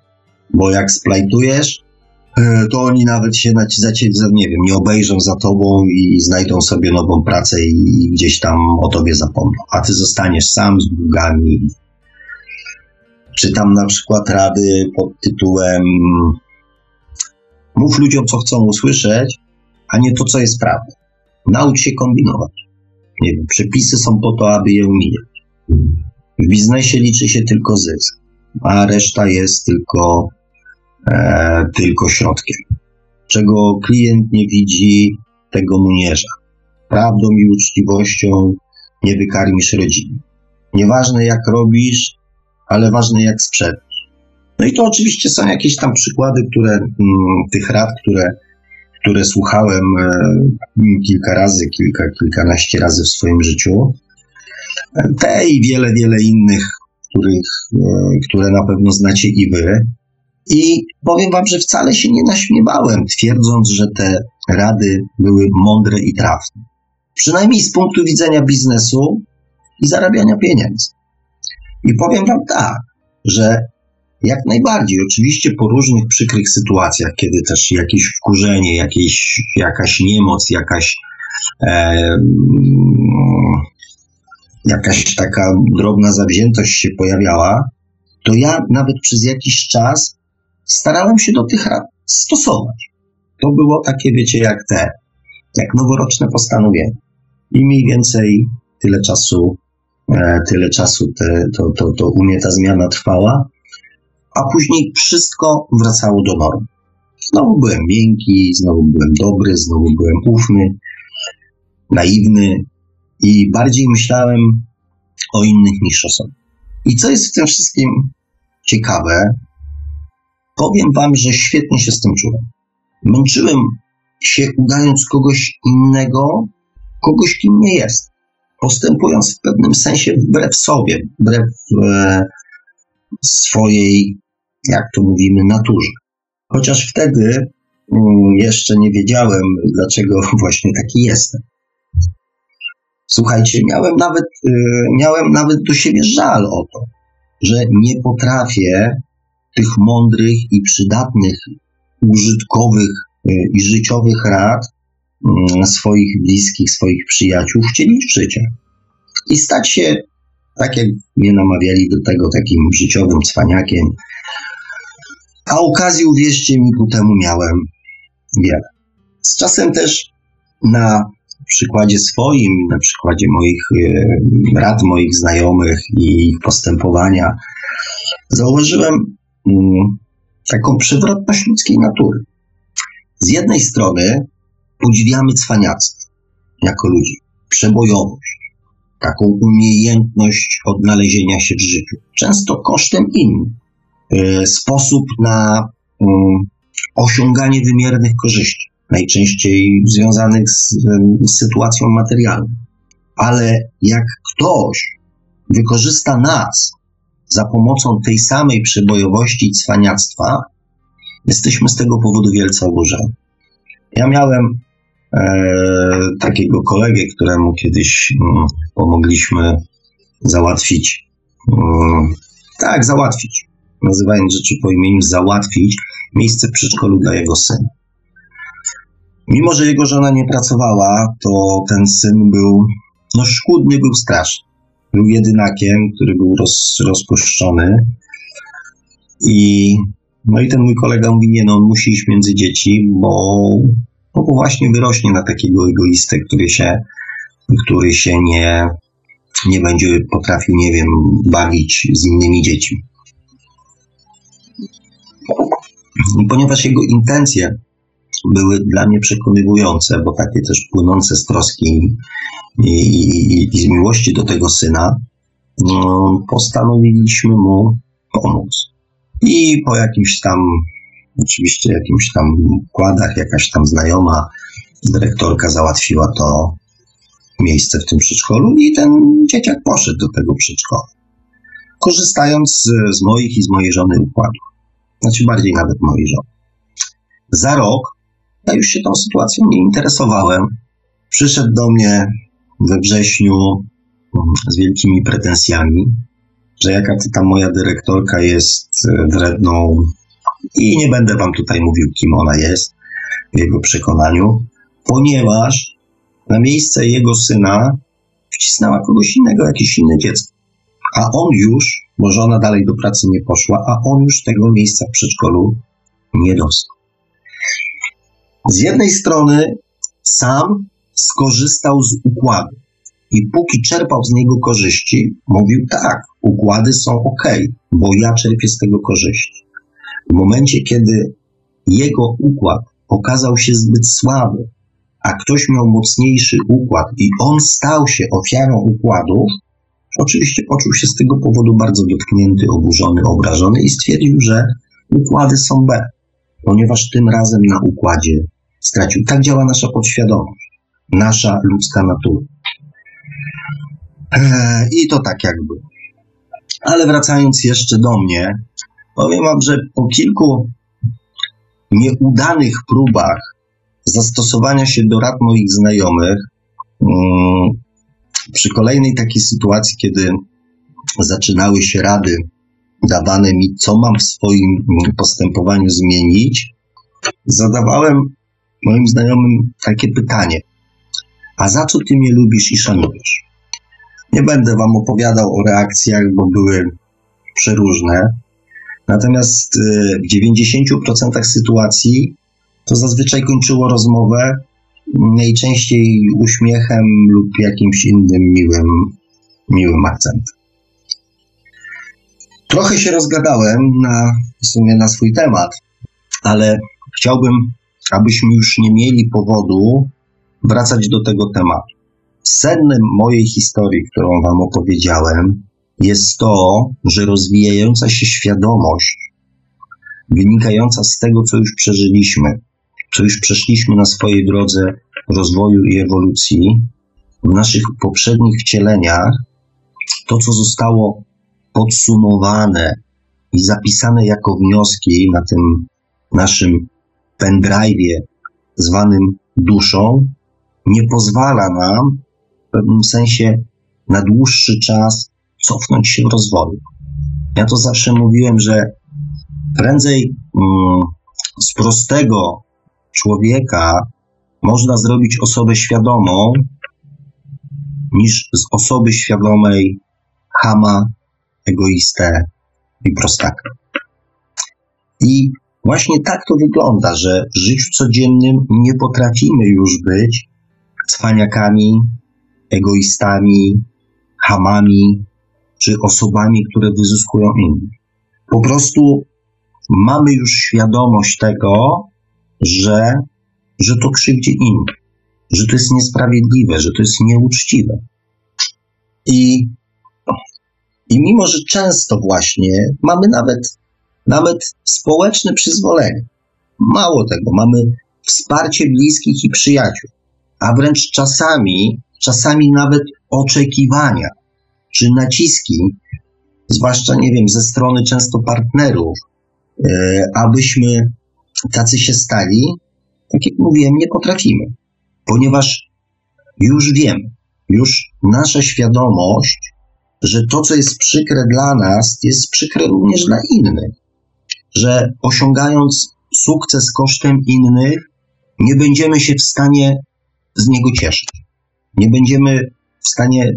[SPEAKER 2] bo jak splajtujesz, e, to oni nawet się na, za ciebie, nie wiem, nie obejrzą za tobą i znajdą sobie nową pracę i gdzieś tam o tobie zapomną. A ty zostaniesz sam z długami. Czytam na przykład rady pod tytułem Mów ludziom, co chcą usłyszeć, a nie to, co jest prawdą. Naucz się kombinować. Nie wiem, przepisy są po to, aby je umijać. W biznesie liczy się tylko zysk, a reszta jest tylko, e, tylko środkiem. Czego klient nie widzi, tego mu nie żal. Prawdą i uczciwością nie wykarmisz rodziny. Nieważne jak robisz, ale ważne jak sprzedasz. No i to oczywiście są jakieś tam przykłady, które, mm, tych rad, które, które słuchałem e, kilka razy, kilka, kilkanaście razy w swoim życiu. Te i wiele, wiele innych, których, e, które na pewno znacie i wy. I powiem wam, że wcale się nie naśmiewałem, twierdząc, że te rady były mądre i trafne. Przynajmniej z punktu widzenia biznesu i zarabiania pieniędzy. I powiem wam tak, że jak najbardziej, oczywiście po różnych przykrych sytuacjach, kiedy też jakieś wkurzenie, jakieś, jakaś niemoc, jakaś e, jakaś taka drobna zawziętość się pojawiała, to ja nawet przez jakiś czas starałem się do tych rad stosować. To było takie, wiecie, jak te, jak noworoczne postanowienie. I mniej więcej tyle czasu, e, tyle czasu te, to, to, to u mnie ta zmiana trwała, a później wszystko wracało do normy. Znowu byłem miękki, znowu byłem dobry, znowu byłem ufny, naiwny i bardziej myślałem o innych niż o sobie. I co jest w tym wszystkim ciekawe, powiem Wam, że świetnie się z tym czułem. Męczyłem się udając kogoś innego, kogoś kim nie jest. Postępując w pewnym sensie wbrew sobie, wbrew e, swojej, jak to mówimy, naturze. Chociaż wtedy mm, jeszcze nie wiedziałem, dlaczego właśnie taki jestem. Słuchajcie, miałem nawet, y, miałem nawet do siebie żal o to, że nie potrafię tych mądrych i przydatnych, użytkowych y, i życiowych rad mm, swoich bliskich, swoich przyjaciół wcielić w życie. I stać się, tak jak mnie namawiali do tego, takim życiowym cwaniakiem. A okazji, uwierzcie mi, ku temu miałem wiele. Z czasem też na przykładzie swoim, na przykładzie moich e, rad, moich znajomych i ich postępowania, zauważyłem mm, taką przewrotność ludzkiej natury. Z jednej strony podziwiamy cwaniactwo jako ludzi, przebojowość, taką umiejętność odnalezienia się w życiu, często kosztem innych, sposób na mm, osiąganie wymiernych korzyści najczęściej związanych z, z sytuacją materialną. Ale jak ktoś wykorzysta nas za pomocą tej samej przebojowości i cwaniactwa, jesteśmy z tego powodu wielce oburzeni. Ja miałem e, takiego kolegę, któremu kiedyś mm, pomogliśmy załatwić, mm, tak, załatwić, nazywając rzeczy po imieniu, załatwić miejsce w przedszkolu dla jego syna. Mimo, że jego żona nie pracowała, to ten syn był, no szkudny był straszny. Był jedynakiem, który był roz, rozpuszczony i No i ten mój kolega mówi, nie no, on musi iść między dzieci, bo, bo właśnie wyrośnie na takiego egoistę, który się, który się nie, nie będzie potrafił, nie wiem, bawić z innymi dziećmi. Ponieważ jego intencje były dla mnie przekonywujące, bo takie też płynące z troski i, i, i z miłości do tego syna, no, postanowiliśmy mu pomóc. I po jakimś tam, oczywiście jakimś tam układach, jakaś tam znajoma dyrektorka załatwiła to miejsce w tym przedszkolu i ten dzieciak poszedł do tego przedszkola. Korzystając z, z moich i z mojej żony układów. Znaczy bardziej nawet mojej żony. Za rok ja już się tą sytuacją nie interesowałem. Przyszedł do mnie we wrześniu mm, z wielkimi pretensjami, że jaka to tam moja dyrektorka jest e, wredną i nie będę wam tutaj mówił, kim ona jest w jego przekonaniu, ponieważ na miejsce jego syna wcisnęła kogoś innego, jakieś inne dziecko. A on już, bo żona dalej do pracy nie poszła, a on już tego miejsca w przedszkolu nie dostał. Z jednej strony sam skorzystał z układu i póki czerpał z niego korzyści, mówił tak, układy są ok, bo ja czerpię z tego korzyści. W momencie, kiedy jego układ okazał się zbyt słaby, a ktoś miał mocniejszy układ i on stał się ofiarą układu, oczywiście poczuł się z tego powodu bardzo dotknięty, oburzony, obrażony i stwierdził, że układy są B, ponieważ tym razem na układzie stracił. Tak działa nasza podświadomość, nasza ludzka natura. Eee, I to tak jakby. Ale wracając jeszcze do mnie, powiem Wam, że po kilku nieudanych próbach zastosowania się do rad moich znajomych, mm, przy kolejnej takiej sytuacji, kiedy zaczynały się rady dawane mi, co mam w swoim postępowaniu zmienić, zadawałem moim znajomym takie pytanie: A za co ty mnie lubisz i szanujesz? Nie będę wam opowiadał o reakcjach, bo były przeróżne. Natomiast y, w 90% sytuacji to zazwyczaj kończyło rozmowę najczęściej uśmiechem lub jakimś innym miłym, miłym akcentem. Trochę się rozgadałem na, w sumie na swój temat, ale chciałbym, abyśmy już nie mieli powodu wracać do tego tematu. Sednem mojej historii, którą Wam opowiedziałem, jest to, że rozwijająca się świadomość, wynikająca z tego, co już przeżyliśmy, co już przeszliśmy na swojej drodze rozwoju i ewolucji, w naszych poprzednich wcieleniach, to, co zostało podsumowane i zapisane jako wnioski na tym naszym pendrive'ie zwanym duszą, nie pozwala nam w pewnym sensie na dłuższy czas cofnąć się w rozwoju. Ja to zawsze mówiłem, że prędzej mm, z prostego człowieka można zrobić osobę świadomą, niż z osoby świadomej chama, egoistę i prostaka. I właśnie tak to wygląda, że w życiu codziennym nie potrafimy już być cwaniakami, egoistami, hamami czy osobami, które wyzyskują innych. Po prostu mamy już świadomość tego, że, że to krzywdzi innych, że to jest niesprawiedliwe, że to jest nieuczciwe. I, i mimo, że często właśnie mamy nawet, nawet społeczne przyzwolenie, mało tego, mamy wsparcie bliskich i przyjaciół, a wręcz czasami, czasami nawet oczekiwania czy naciski, zwłaszcza, nie wiem, ze strony często partnerów, e, abyśmy tacy się stali, tak jak mówiłem, nie potrafimy, ponieważ już wiemy, już nasza świadomość, że to, co jest przykre dla nas, jest przykre również dla innych, że osiągając sukces kosztem innych, nie będziemy się w stanie z niego cieszyć. Nie będziemy w stanie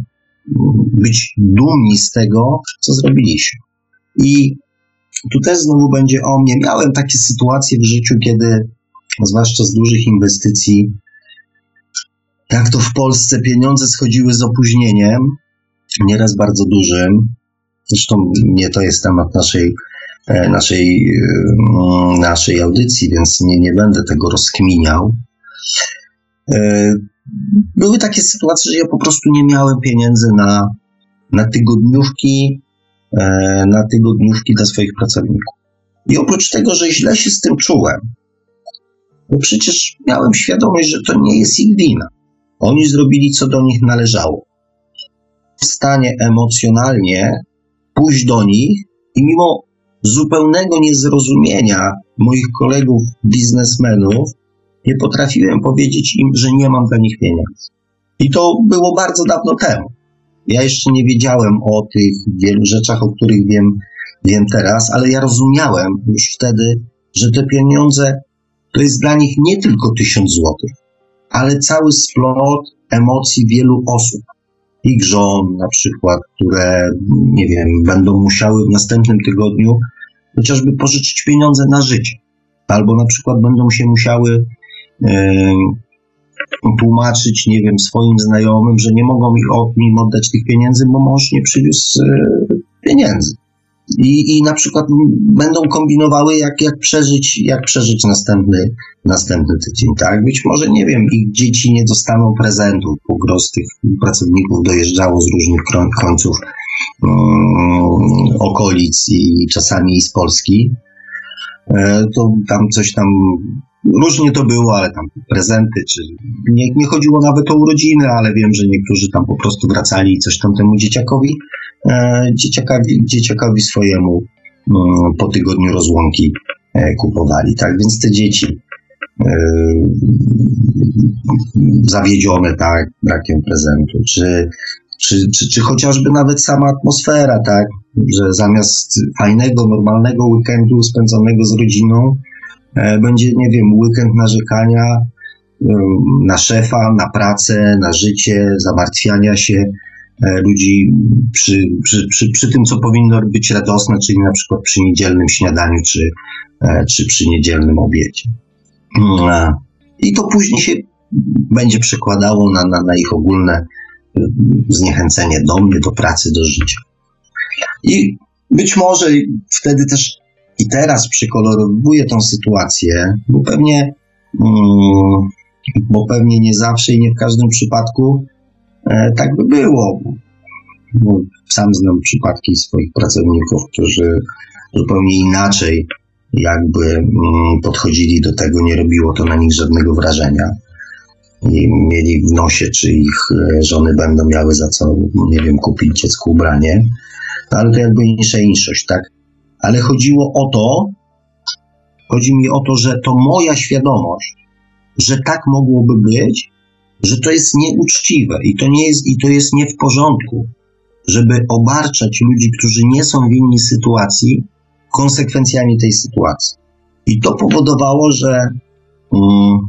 [SPEAKER 2] być dumni z tego, co zrobiliśmy. I tu też znowu będzie o mnie. Miałem takie sytuacje w życiu, kiedy, zwłaszcza z dużych inwestycji, jak to w Polsce pieniądze schodziły z opóźnieniem, nieraz bardzo dużym. Zresztą nie to jest temat naszej, e, naszej, e, naszej audycji, więc nie, nie będę tego rozkminiał. E, były takie sytuacje, że ja po prostu nie miałem pieniędzy na, na tygodniówki, na tygodniówki dla swoich pracowników. I oprócz tego, że źle się z tym czułem, bo przecież miałem świadomość, że to nie jest ich wina. Oni zrobili, co do nich należało. W stanie emocjonalnie pójść do nich i mimo zupełnego niezrozumienia moich kolegów biznesmenów, nie potrafiłem powiedzieć im, że nie mam dla nich pieniędzy. I to było bardzo dawno temu. Ja jeszcze nie wiedziałem o tych wielu rzeczach, o których wiem, wiem teraz, ale ja rozumiałem już wtedy, że te pieniądze to jest dla nich nie tylko tysiąc złotych, ale cały splot emocji wielu osób. Ich żon na przykład, które, nie wiem, będą musiały w następnym tygodniu chociażby pożyczyć pieniądze na życie. Albo na przykład będą się musiały e, tłumaczyć, nie wiem, swoim znajomym, że nie mogą im oddać tych pieniędzy, bo mąż nie przywiózł e, pieniędzy i, i na przykład będą kombinowały, jak, jak, przeżyć, jak przeżyć następny, następny tydzień, tak? Być może, nie wiem, ich dzieci nie dostaną prezentów, bo gros tych pracowników dojeżdżało z różnych końców um, okolic i czasami i z Polski, e, to tam coś tam Różnie to było, ale tam prezenty, czy nie, nie chodziło nawet o urodziny, ale wiem, że niektórzy tam po prostu wracali i coś tam temu dzieciakowi, e, dzieciakowi, dzieciakowi swojemu no, po tygodniu rozłąki e, kupowali, tak, więc te dzieci e, zawiedzione, tak, brakiem prezentu, czy, czy, czy, czy chociażby nawet sama atmosfera, tak, że zamiast fajnego, normalnego weekendu spędzonego z rodziną, E, będzie, nie wiem, weekend narzekania e, na szefa, na pracę, na życie, zamartwiania się e, ludzi przy, przy, przy, przy tym, co powinno być radosne, czyli na przykład przy niedzielnym śniadaniu, czy, czy przy niedzielnym obiedzie. Mm, I to później się będzie przekładało na, na, na ich ogólne zniechęcenie do mnie, do pracy, do życia. I być może wtedy też i teraz przykolorowuję tą sytuację, bo pewnie, mm, bo pewnie nie zawsze i nie w każdym przypadku e, tak by było. Bo sam znam przypadki swoich pracowników, którzy zupełnie inaczej jakby mm, podchodzili do tego, nie robiło to na nich żadnego wrażenia. I mieli w nosie, czy ich e, żony będą miały za co, nie wiem, kupić dziecku ubranie. No, ale to jakby insza inszość, tak? Ale chodziło o to, chodzi mi o to, że to moja świadomość, że tak mogłoby być, że to jest nieuczciwe i to nie jest, i to jest nie w porządku, żeby obarczać ludzi, którzy nie są winni sytuacji, konsekwencjami tej sytuacji. I to powodowało, że um,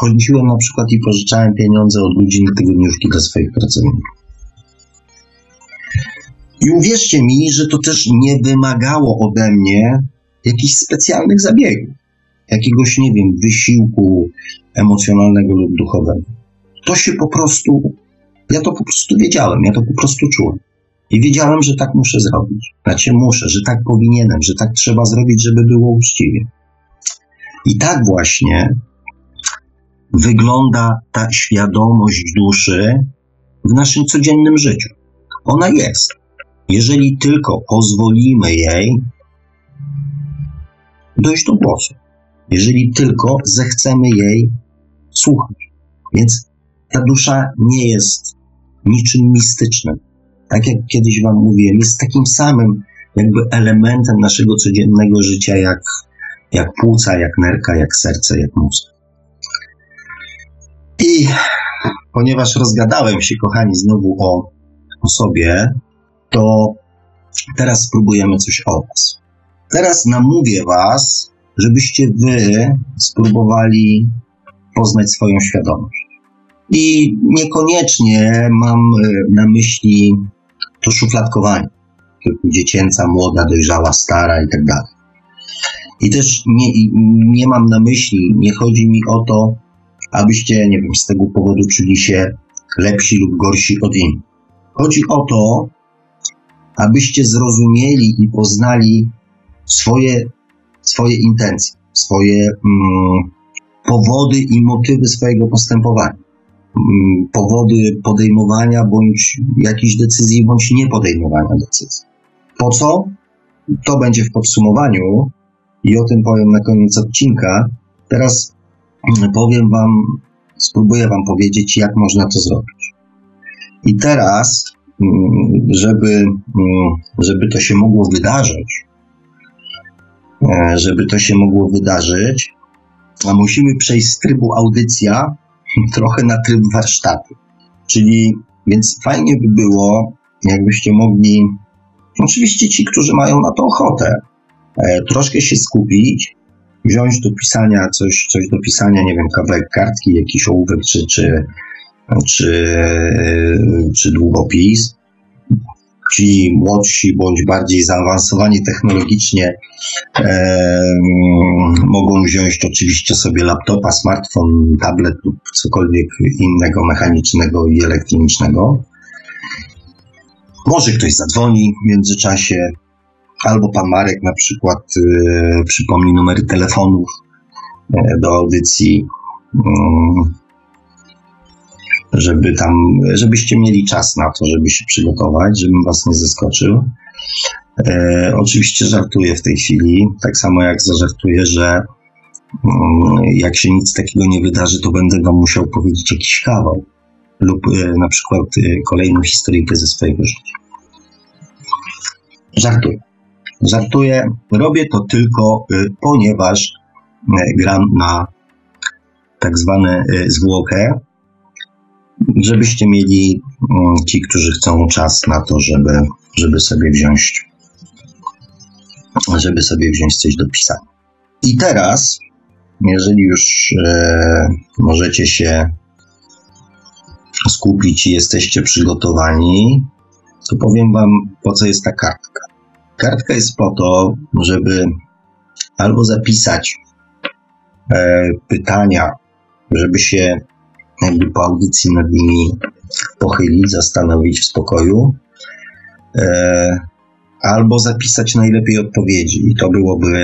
[SPEAKER 2] chodziłem na przykład i pożyczałem pieniądze od ludzi na tygodniówki dla swoich pracowników. I uwierzcie mi, że to też nie wymagało ode mnie jakichś specjalnych zabiegów, jakiegoś, nie wiem, wysiłku emocjonalnego lub duchowego. To się po prostu, ja to po prostu wiedziałem, ja to po prostu czułem. I wiedziałem, że tak muszę zrobić. Znaczy muszę, że tak powinienem, że tak trzeba zrobić, żeby było uczciwie. I tak właśnie wygląda ta świadomość duszy w naszym codziennym życiu. Ona jest jeżeli tylko pozwolimy jej dojść do głosu, jeżeli tylko zechcemy jej słuchać. Więc ta dusza nie jest niczym mistycznym. Tak jak kiedyś Wam mówiłem, jest takim samym jakby elementem naszego codziennego życia, jak, jak płuca, jak nerka, jak serce, jak mózg. I ponieważ rozgadałem się, kochani, znowu o, o sobie, to teraz spróbujemy coś o Was. Teraz namówię Was, żebyście Wy spróbowali poznać swoją świadomość. I niekoniecznie mam e, na myśli to szufladkowanie. typu dziecięca, młoda, dojrzała, stara i tak dalej. I też nie, nie mam na myśli, nie chodzi mi o to, abyście, nie wiem, z tego powodu czuli się lepsi lub gorsi od innych. Chodzi o to, abyście zrozumieli i poznali swoje, swoje intencje, swoje mm, powody i motywy swojego postępowania. Mm, powody podejmowania bądź jakichś decyzji, bądź niepodejmowania decyzji. Po co? To będzie w podsumowaniu i o tym powiem na koniec odcinka. Teraz mm, powiem Wam, spróbuję Wam powiedzieć, jak można to zrobić. I teraz, żeby, żeby to się mogło wydarzyć, e, żeby to się mogło wydarzyć, a musimy przejść z trybu audycja trochę na tryb warsztatu. Czyli, więc fajnie by było, jakbyście mogli, oczywiście ci, którzy mają na to ochotę, e, troszkę się skupić, wziąć do pisania coś, coś do pisania, nie wiem, kawałek kartki, jakiś ołówek, czy, czy, czy, czy długopis, ci młodsi bądź bardziej zaawansowani technologicznie e, mogą wziąć oczywiście sobie laptopa, smartfon, tablet lub cokolwiek innego mechanicznego i elektronicznego. Może ktoś zadzwoni w międzyczasie, albo pan Marek na przykład e, przypomni numery telefonów e, do audycji. Mm, żeby tam, żebyście mieli czas na to, żeby się przygotować, żebym was nie zaskoczył. E, oczywiście żartuję w tej chwili, tak samo jak zażartuję, że mm, jak się nic takiego nie wydarzy, to będę wam musiał powiedzieć jakiś kawał lub e, na przykład e, kolejną historyjkę ze swojego życia. Żartuję. Żartuję. Robię to tylko, e, ponieważ e, gram na tak zwane e, zwłokę, żebyście mieli mm, ci, którzy chcą czas na to, żeby, żeby sobie wziąć żeby sobie wziąć coś do pisania. I teraz, jeżeli już e, możecie się skupić i jesteście przygotowani, to powiem Wam, po co jest ta kartka. Kartka jest po to, żeby albo zapisać e, pytania, żeby się jakby po audycji nad nimi pochylić, zastanowić w spokoju, e, albo zapisać najlepiej odpowiedzi i to byłoby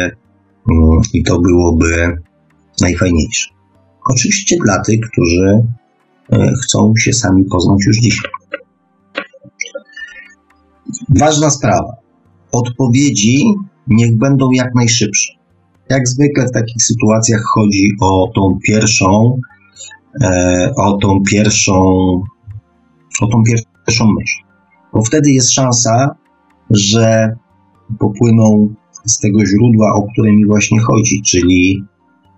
[SPEAKER 2] mm, i to byłoby najfajniejsze. Oczywiście dla tych, którzy e, chcą się sami poznać już dzisiaj. Ważna sprawa. Odpowiedzi niech będą jak najszybsze. Jak zwykle w takich sytuacjach chodzi o tą pierwszą, o tą pierwszą, o tą pierwszą myśl. Bo wtedy jest szansa, że popłyną z tego źródła, o które mi właśnie chodzi, czyli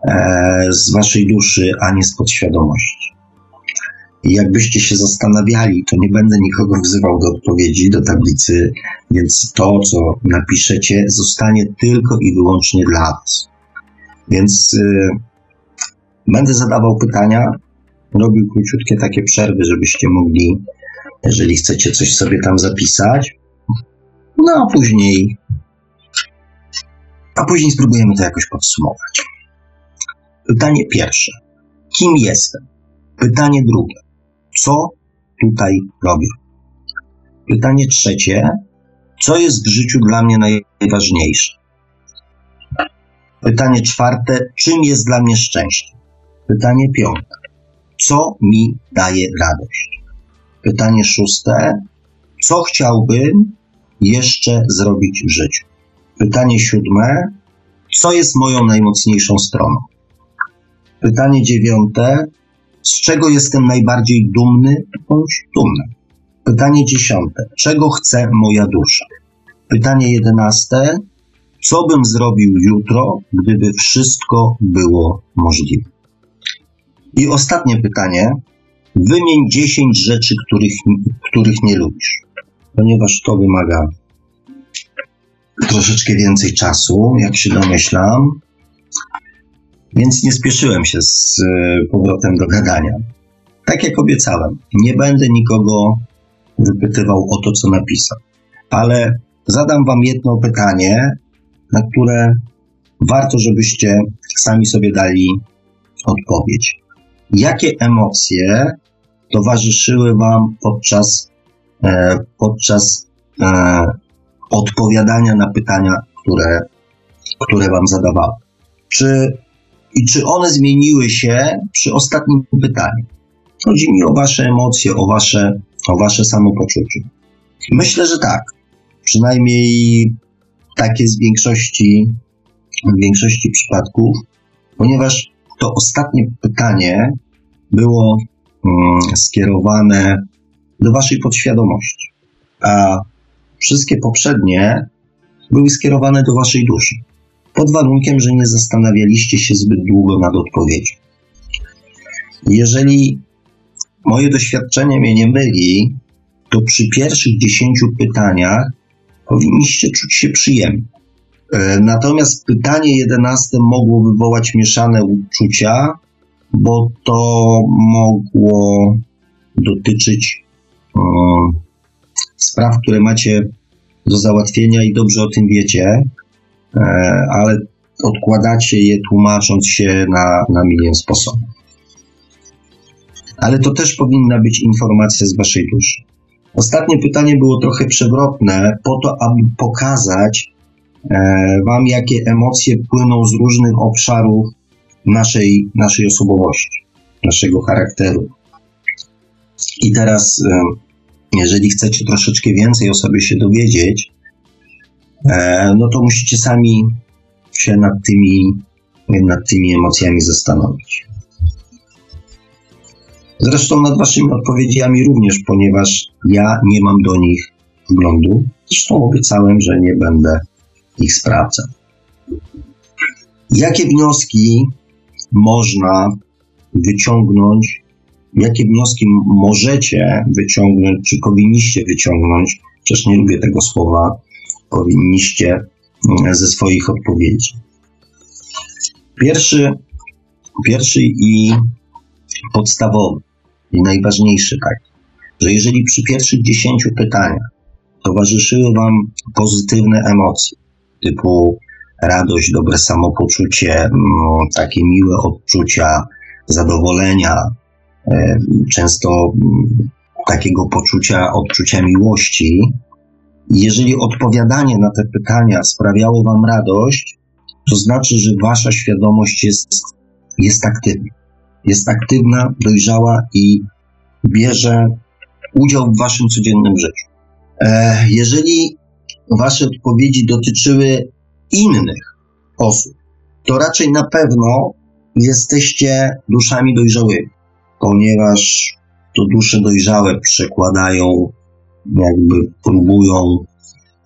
[SPEAKER 2] e, z waszej duszy, a nie z podświadomości. I jakbyście się zastanawiali, to nie będę nikogo wzywał do odpowiedzi, do tablicy, więc to, co napiszecie, zostanie tylko i wyłącznie dla Was. Więc y, będę zadawał pytania, robił króciutkie takie przerwy, żebyście mogli, jeżeli chcecie coś sobie tam zapisać, no a później, a później spróbujemy to jakoś podsumować. Pytanie pierwsze. Kim jestem? Pytanie drugie. Co tutaj robię? Pytanie trzecie. Co jest w życiu dla mnie najważniejsze? Pytanie czwarte. Czym jest dla mnie szczęście? Pytanie piąte. Co mi daje radość? Pytanie szóste. Co chciałbym jeszcze zrobić w życiu? Pytanie siódme. Co jest moją najmocniejszą stroną? Pytanie dziewiąte. Z czego jestem najbardziej dumny bądź dumny? Pytanie dziesiąte. Czego chce moja dusza? Pytanie jedenaste. Co bym zrobił jutro, gdyby wszystko było możliwe? I ostatnie pytanie. Wymień 10 rzeczy, których, których nie lubisz, ponieważ to wymaga troszeczkę więcej czasu, jak się domyślam, więc nie spieszyłem się z e, powrotem do gadania. Tak jak obiecałem, nie będę nikogo wypytywał o to, co napisał, ale zadam Wam jedno pytanie, na które warto, żebyście sami sobie dali odpowiedź. Jakie emocje towarzyszyły Wam podczas, e, podczas e, odpowiadania na pytania, które, które Wam zadawałem? Czy, I czy one zmieniły się przy ostatnim pytaniu? Chodzi mi o Wasze emocje, o Wasze, o wasze samopoczucie. Myślę, że tak. Przynajmniej tak jest w większości, w większości przypadków, ponieważ to ostatnie pytanie było mm, skierowane do Waszej podświadomości, a wszystkie poprzednie były skierowane do Waszej duszy, pod warunkiem, że nie zastanawialiście się zbyt długo nad odpowiedzią. Jeżeli moje doświadczenie mnie nie myli, to przy pierwszych dziesięciu pytaniach powinniście czuć się przyjemnie. E, natomiast pytanie jedenaste mogło wywołać mieszane uczucia, bo to mogło dotyczyć um, spraw, które macie do załatwienia i dobrze o tym wiecie, e, ale odkładacie je tłumacząc się na, na milion sposobów. Ale to też powinna być informacja z waszej duszy. Ostatnie pytanie było trochę przewrotne, po to, aby pokazać e, Wam, jakie emocje płyną z różnych obszarów naszej, naszej osobowości, naszego charakteru. I teraz, e, jeżeli chcecie troszeczkę więcej o sobie się dowiedzieć, e, no to musicie sami się nad tymi, nad tymi emocjami zastanowić. Zresztą nad Waszymi odpowiedziami również, ponieważ ja nie mam do nich wglądu. Zresztą obiecałem, że nie będę ich sprawdzał. Jakie wnioski można wyciągnąć, jakie wnioski możecie wyciągnąć, czy powinniście wyciągnąć, przecież nie lubię tego słowa, powinniście mm, ze swoich odpowiedzi. Pierwszy, pierwszy i podstawowy i najważniejszy tak, że jeżeli przy pierwszych dziesięciu pytaniach towarzyszyły Wam pozytywne emocje, typu radość, dobre samopoczucie, mm, takie miłe odczucia, zadowolenia, e, często mm, takiego poczucia, odczucia miłości. Jeżeli odpowiadanie na te pytania sprawiało Wam radość, to znaczy, że Wasza świadomość jest, jest aktywna jest aktywna, dojrzała i bierze udział w waszym codziennym życiu. E, jeżeli wasze odpowiedzi dotyczyły innych osób, to raczej na pewno jesteście duszami dojrzałymi, ponieważ to dusze dojrzałe przekładają, jakby próbują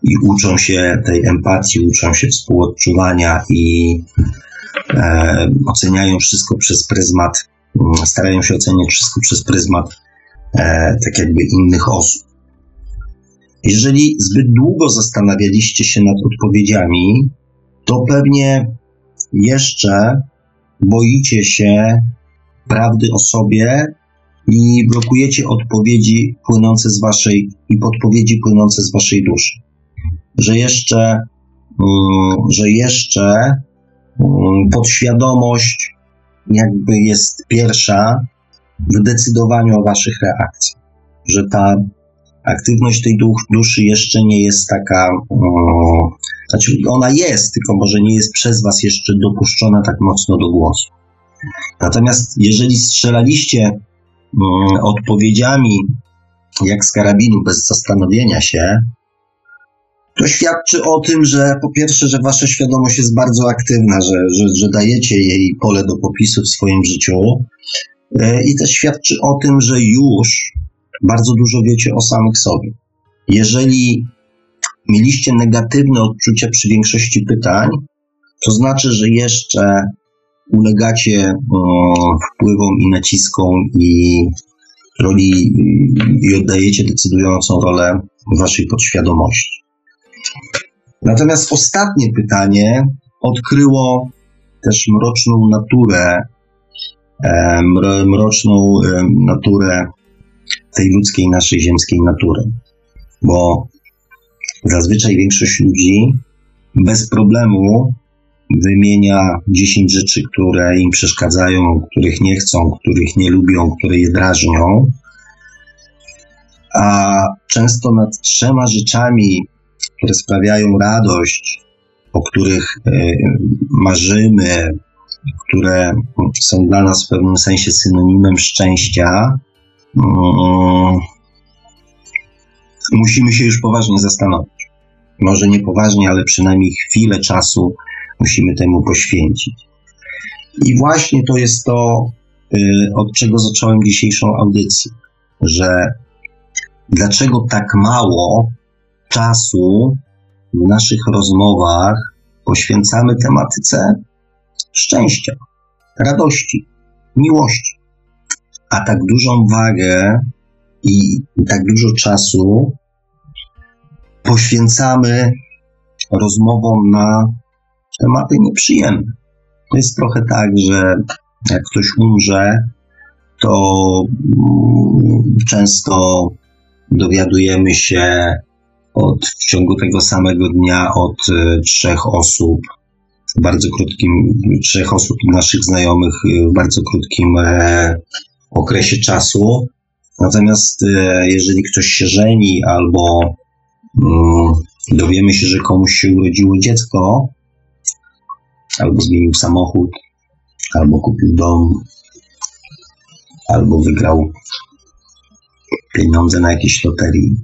[SPEAKER 2] i uczą się tej empatii, uczą się współodczuwania i e, oceniają wszystko przez pryzmat, mm, starają się oceniać wszystko przez pryzmat e, tak jakby innych osób. Jeżeli zbyt długo zastanawialiście się nad odpowiedziami, to pewnie jeszcze boicie się prawdy o sobie i blokujecie odpowiedzi płynące z waszej i podpowiedzi płynące z waszej duszy. Że jeszcze, mm, że jeszcze Mm, podświadomość jakby jest pierwsza w decydowaniu o waszych reakcjach. Że ta aktywność tej duszy jeszcze nie jest taka, znaczy ona jest, tylko może nie jest przez was jeszcze dopuszczona tak mocno do głosu. Natomiast jeżeli strzelaliście odpowiedziami jak z karabinu bez zastanowienia się, to świadczy o tym, że po pierwsze, że wasza świadomość jest bardzo aktywna, że, że, że dajecie jej pole do popisu w swoim życiu e, i też świadczy o tym, że już bardzo dużo wiecie o samych sobie. Jeżeli mieliście negatywne odczucia przy większości pytań, to znaczy, że jeszcze ulegacie mm, wpływom i naciskom i roli i oddajecie decydującą rolę waszej podświadomości. Natomiast ostatnie pytanie odkryło też mroczną naturę, e, mroczną e, naturę tej ludzkiej, naszej ziemskiej natury. Bo zazwyczaj większość ludzi bez problemu wymienia 10 rzeczy, które im przeszkadzają, których nie chcą, których nie lubią, które je drażnią. A często nad trzema rzeczami, które sprawiają radość, o których e, marzymy, które są dla nas w pewnym sensie synonimem szczęścia, musimy się już poważnie zastanowić. Może nie poważnie, ale przynajmniej chwilę czasu musimy temu poświęcić. I właśnie to jest to, y, od czego zacząłem dzisiejszą audycję, że dlaczego tak mało czasu w naszych rozmowach poświęcamy tematyce szczęścia, radości, miłości, a tak dużą wagę i tak dużo czasu poświęcamy rozmowom na tematy nieprzyjemne. To jest trochę tak, że jak ktoś umrze, to mm, często dowiadujemy się od, w ciągu tego samego dnia od e, trzech osób, w bardzo krótkim, trzech osób naszych znajomych w bardzo krótkim e, okresie czasu. Natomiast e, jeżeli ktoś się żeni albo mm, dowiemy się, że komuś się urodziło dziecko, albo zmienił samochód, albo kupił dom, albo wygrał pieniądze na jakiejś loterii,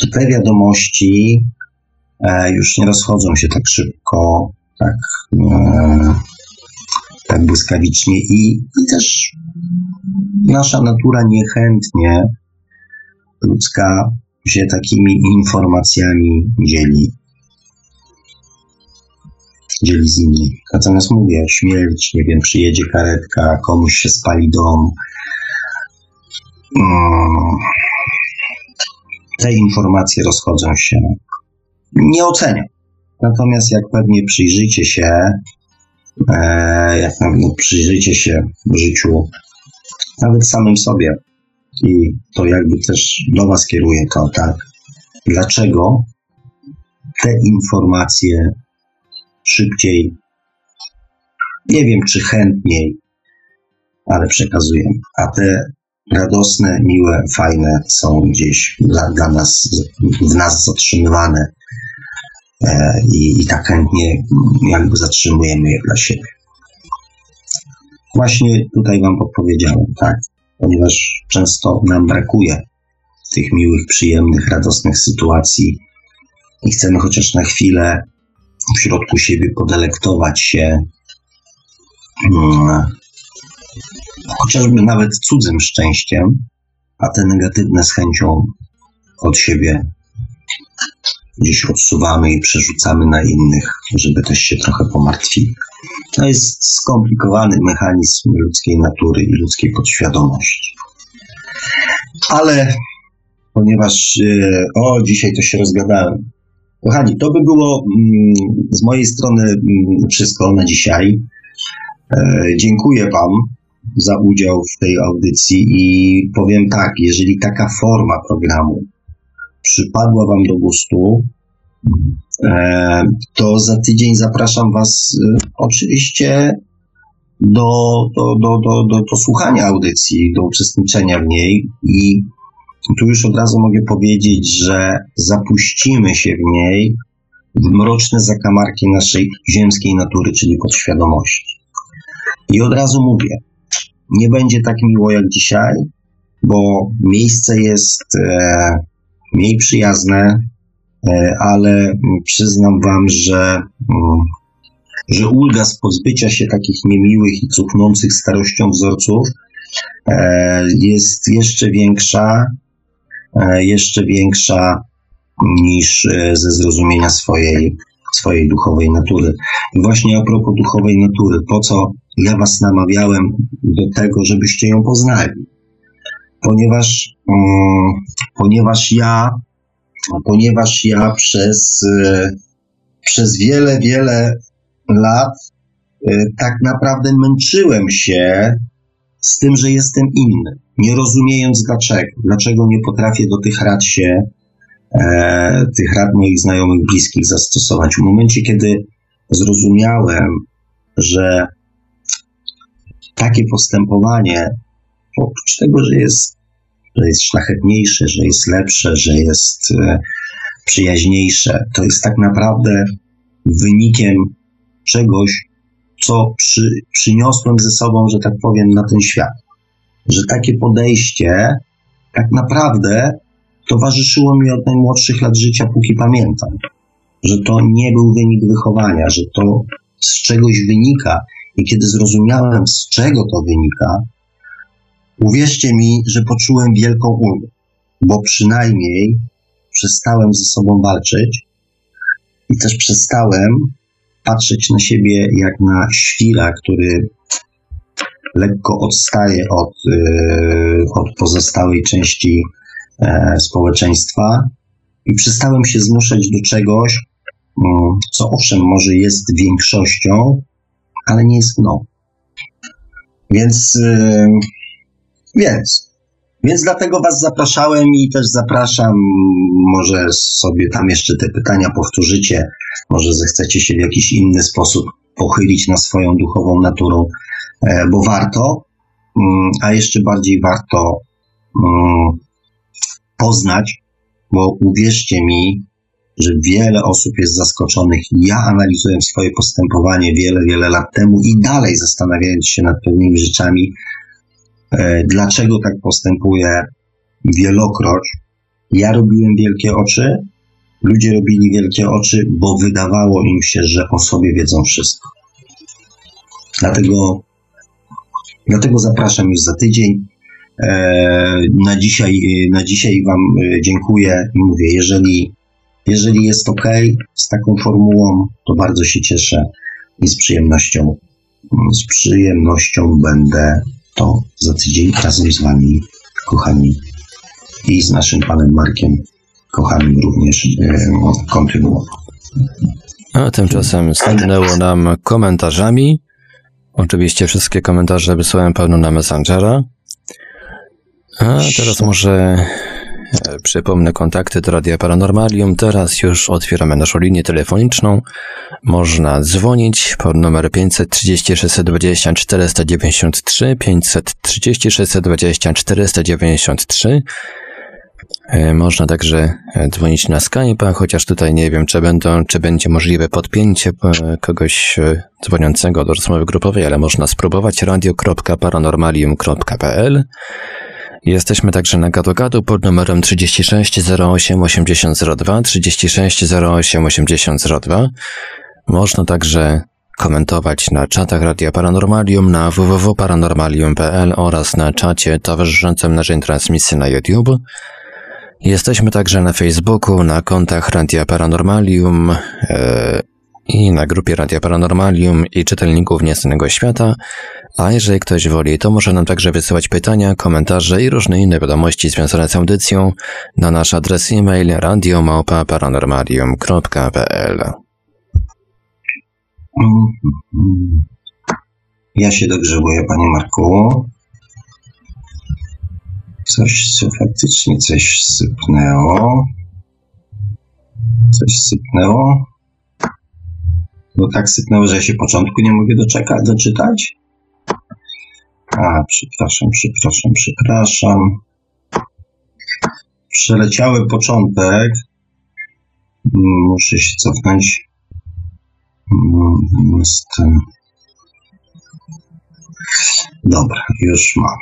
[SPEAKER 2] to te wiadomości e, już nie rozchodzą się tak szybko, tak, e, tak błyskawicznie i, i też nasza natura niechętnie ludzka się takimi informacjami dzieli dzieli z innymi. Natomiast mówię, śmierć, nie wiem, przyjedzie karetka, komuś się spali dom. Mm. Te informacje rozchodzą się. Nie oceniam. Natomiast jak pewnie przyjrzycie się, e, jak pewnie przyjrzycie się w życiu, nawet samym sobie, i to jakby też do Was kieruję to, tak? Dlaczego te informacje szybciej, nie wiem czy chętniej, ale przekazuję. A te radosne, miłe, fajne są gdzieś dla, dla nas, w nas zatrzymywane e, i, i tak chętnie jakby zatrzymujemy je dla siebie. Właśnie tutaj Wam podpowiedziałem, tak, ponieważ często nam brakuje tych miłych, przyjemnych, radosnych sytuacji i chcemy chociaż na chwilę w środku siebie podelektować się hmm, chociażby nawet cudzym szczęściem, a te negatywne z chęcią od siebie gdzieś odsuwamy i przerzucamy na innych, żeby też się trochę pomartwili. To jest skomplikowany mechanizm ludzkiej natury i ludzkiej podświadomości. Ale ponieważ, e, o, dzisiaj to się rozgadałem, Kochani, to by było mm, z mojej strony mm, wszystko na dzisiaj. E, dziękuję Wam za udział w tej audycji i powiem tak, jeżeli taka forma programu przypadła Wam do gustu, to za tydzień zapraszam Was e, oczywiście do, do, do, do, do, słuchania audycji, do uczestniczenia w niej i tu już od razu mogę powiedzieć, że zapuścimy się w niej w mroczne zakamarki naszej ziemskiej natury, czyli podświadomości. I od razu mówię, nie będzie tak miło jak dzisiaj, bo miejsce jest e, mniej przyjazne, e, ale przyznam Wam, że, mm, że ulga z pozbycia się takich niemiłych i cuchnących starością wzorców e, jest jeszcze większa E, jeszcze większa niż e, ze zrozumienia swojej, swojej duchowej natury. I właśnie a propos duchowej natury, po co ja Was namawiałem do tego, żebyście ją poznali? Ponieważ, um, ponieważ ja, ponieważ ja przez, e, przez wiele, wiele lat tak naprawdę męczyłem się z tym, że jestem inny, nie rozumiejąc dlaczego. Dlaczego nie potrafię do tych rad się e, tych rad moich znajomych, bliskich zastosować. W momencie, kiedy zrozumiałem, że takie postępowanie, oprócz tego, że jest, że jest szlachetniejsze, że jest lepsze, że jest e, przyjaźniejsze, to jest tak naprawdę wynikiem czegoś, co przy, przyniosłem ze sobą, że tak powiem, na ten świat. Że takie podejście tak naprawdę towarzyszyło mi od najmłodszych lat życia, póki pamiętam. Że to nie był wynik wychowania, że to z czegoś wynika. I kiedy zrozumiałem, z czego to wynika, uwierzcie mi, że poczułem wielką ulgę, bo przynajmniej przestałem ze sobą walczyć i też przestałem patrzeć na siebie jak na świra, który lekko odstaje od, yy, od pozostałej części e, społeczeństwa i przestałem się zmuszać do czegoś, mm, co owszem może jest większością, ale nie jest mną. Więc, yy, więc, więc dlatego Was zapraszałem i też zapraszam, może sobie tam jeszcze te pytania powtórzycie, może zechcecie się w jakiś inny sposób pochylić na swoją duchową naturą, e, bo warto, mm, a jeszcze bardziej warto mm, poznać, bo uwierzcie mi, że wiele osób jest zaskoczonych. Ja analizuję swoje postępowanie wiele, wiele lat temu i dalej zastanawiając się nad pewnymi rzeczami, dlaczego tak postępuję wielokroć. Ja robiłem wielkie oczy, ludzie robili wielkie oczy, bo wydawało im się, że o sobie wiedzą wszystko. Dlatego, dlatego zapraszam już za tydzień. E, na dzisiaj, na dzisiaj Wam e, dziękuję i mówię, jeżeli, jeżeli jest ok z taką formułą, to bardzo się cieszę i z przyjemnością, z przyjemnością będę to za tydzień razem z Wami, kochani, i z naszym Panem Markiem, kochanym również e, kontynuował.
[SPEAKER 1] A tymczasem stanęło nam komentarzami. Oczywiście wszystkie komentarze wysłałem pełno na Messengera. A teraz może przypomnę kontakty do Radia Paranormalium. Teraz już otwieramy naszą linię telefoniczną. Można dzwonić pod numer 530 620 493 530 620 493 można także e, dzwonić na Skype'a, chociaż tutaj nie wiem, czy, będą, czy będzie możliwe podpięcie e, kogoś e, dzwoniącego do rozmowy grupowej, ale można spróbować radio.paranormalium.pl Jesteśmy także na gadu pod numerem 36 08 8002, 36 08 8002. Można także komentować na czatach Radia Paranormalium na www.paranormalium.pl oraz na czacie towarzyszącym naszej transmisji na YouTube. Jesteśmy także na Facebooku, na kontach Radia Paranormalium yy, i na grupie Radia Paranormalium i czytelników Niesnego Świata, a jeżeli ktoś woli, to może nam także wysyłać pytania, komentarze i różne inne wiadomości związane z audycją na nasz adres e-mail radiomałpa-paranormalium.pl
[SPEAKER 2] Ja się dogrzebuję, panie Marku. Coś, co faktycznie coś sypnęło. Coś sypnęło. No tak sypnęło, że ja się początku nie mogę doczekać, doczytać. A, przepraszam, przepraszam, przepraszam. Przeleciały początek. Muszę się cofnąć. Jest. Dobra, już mam.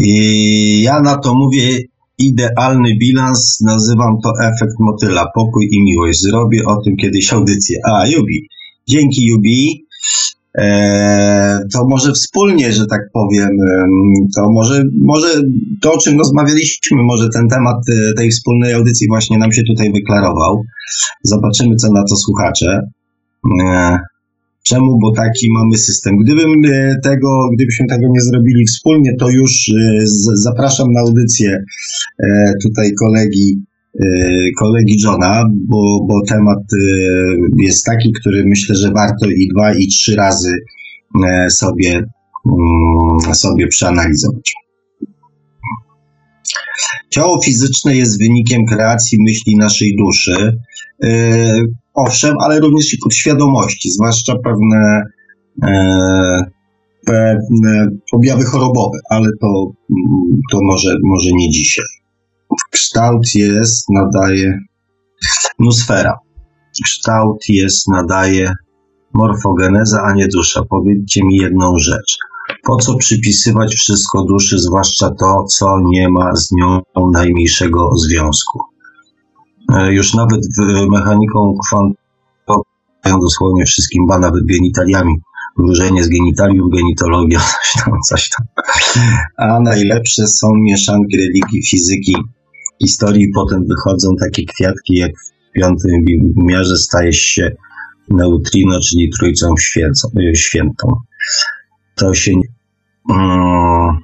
[SPEAKER 2] I ja na to mówię idealny bilans, nazywam to efekt motyla, pokój i miłość. Zrobię o tym kiedyś audycję. A, Jubi. Dzięki Jubi. Eee, to może wspólnie, że tak powiem, to może, może to, o czym rozmawialiśmy, może ten temat e, tej wspólnej audycji właśnie nam się tutaj wyklarował. Zobaczymy, co na to słuchacze. Eee, Czemu? Bo taki mamy system. Gdybym e, tego, gdybyśmy tego nie zrobili wspólnie, to już e, zapraszam na audycję e, tutaj kolegi, kolegi Johna, bo, bo temat jest taki, który myślę, że warto i dwa, i trzy razy sobie, mm, sobie przeanalizować. Ciało fizyczne jest wynikiem kreacji myśli naszej duszy. Owszem, ale również i podświadomości, zwłaszcza pewne, yy, pewne objawy chorobowe, ale to, to może, może nie dzisiaj. Kształt jest, nadaje nusfera. Kształt jest, nadaje morfogeneza, a nie dusza. Powiedzcie mi jedną rzecz. Po co przypisywać wszystko duszy, zwłaszcza to, co nie ma z nią najmniejszego związku? E, już nawet mechaniką kwantową dosłownie wszystkim, ba nawet genitaliami. Wróżenie z genitaliów, genitologia, coś tam, coś tam. A najlepsze są mieszanki religii, fizyki, historii. Potem wychodzą takie kwiatki, jak w piątym wymiarze staje się neutrino, czyli trójcą świętą. To się. Mm,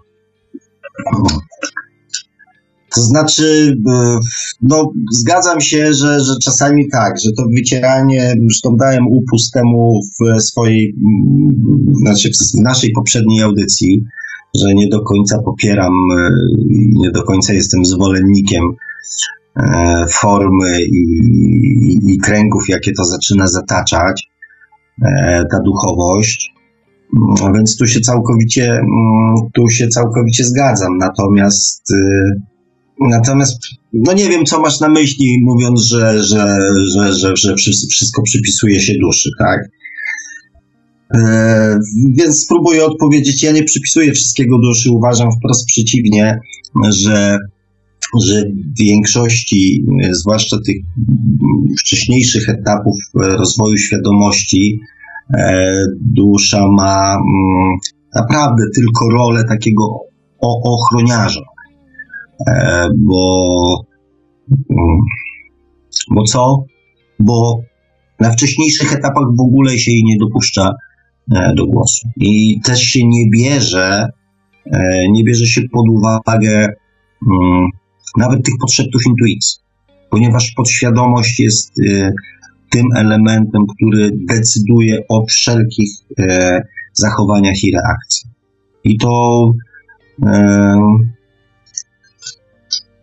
[SPEAKER 2] to znaczy, e, no, zgadzam się, że, że czasami tak, że to wycieranie, zresztą dałem upust temu w swojej, mm, znaczy w naszej poprzedniej audycji, że nie do końca popieram, e, nie do końca jestem zwolennikiem e, formy i, i, kręgów, jakie to zaczyna zataczać, ta duchowość. No, więc tu się całkowicie, mm, tu się całkowicie zgadzam. Natomiast Natomiast, no nie wiem, co masz na myśli, mówiąc, że, że, że, że, że wszystko przypisuje się duszy, tak? E, więc spróbuję odpowiedzieć. Ja nie przypisuję wszystkiego duszy. Uważam wprost przeciwnie, że, że w większości, zwłaszcza tych wcześniejszych etapów rozwoju świadomości, e, dusza ma mm, naprawdę tylko rolę takiego ochroniarza E, bo, mm, bo co? Bo na wcześniejszych etapach w ogóle się jej nie dopuszcza e, do głosu. I też się nie bierze, e, nie bierze się pod uwagę mm, nawet tych podszeptów intuicji, ponieważ podświadomość jest tym elementem, który decyduje o wszelkich zachowaniach i reakcjach. I to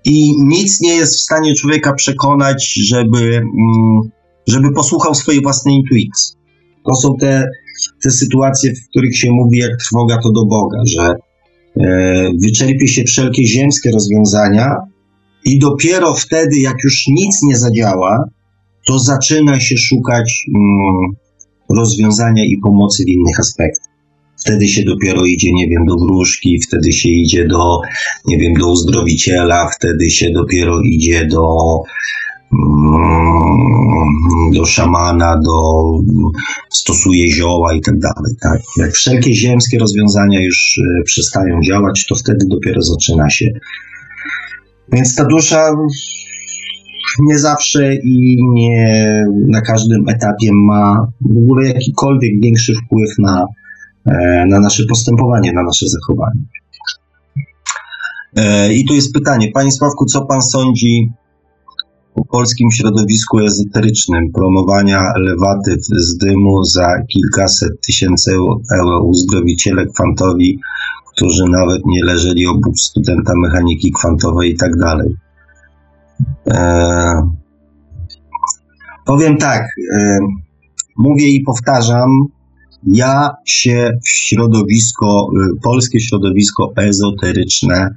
[SPEAKER 2] i nic nie jest w stanie człowieka przekonać, żeby, mm, żeby posłuchał swojej własnej intuicji. To są te, te sytuacje, w których się mówi, jak trwoga to do Boga, że e, wyczerpie się wszelkie ziemskie rozwiązania i dopiero wtedy, jak już nic nie zadziała, to zaczyna się szukać mm, rozwiązania i pomocy w innych aspektach. Wtedy się dopiero idzie, nie wiem, do wróżki, wtedy się idzie do, nie wiem, do uzdrowiciela, wtedy się dopiero idzie do, mm, do szamana, do, stosuje zioła i tak dalej. Tak? Jak wszelkie ziemskie rozwiązania już e, przestają działać, to wtedy dopiero zaczyna się. Więc ta dusza nie zawsze i nie na każdym etapie ma w ogóle jakikolwiek większy wpływ na, na nasze postępowanie, na nasze zachowanie. E, I tu jest pytanie, Panie Sławku, co Pan sądzi o polskim środowisku ezoterycznym promowania lewatyw z dymu za kilkaset tysięcy euro uzdrowiciele kwantowi, którzy nawet nie leżeli obok studenta mechaniki kwantowej i tak dalej. E, powiem tak, e, mówię i powtarzam, ja się w środowisko, y, polskie środowisko ezoteryczne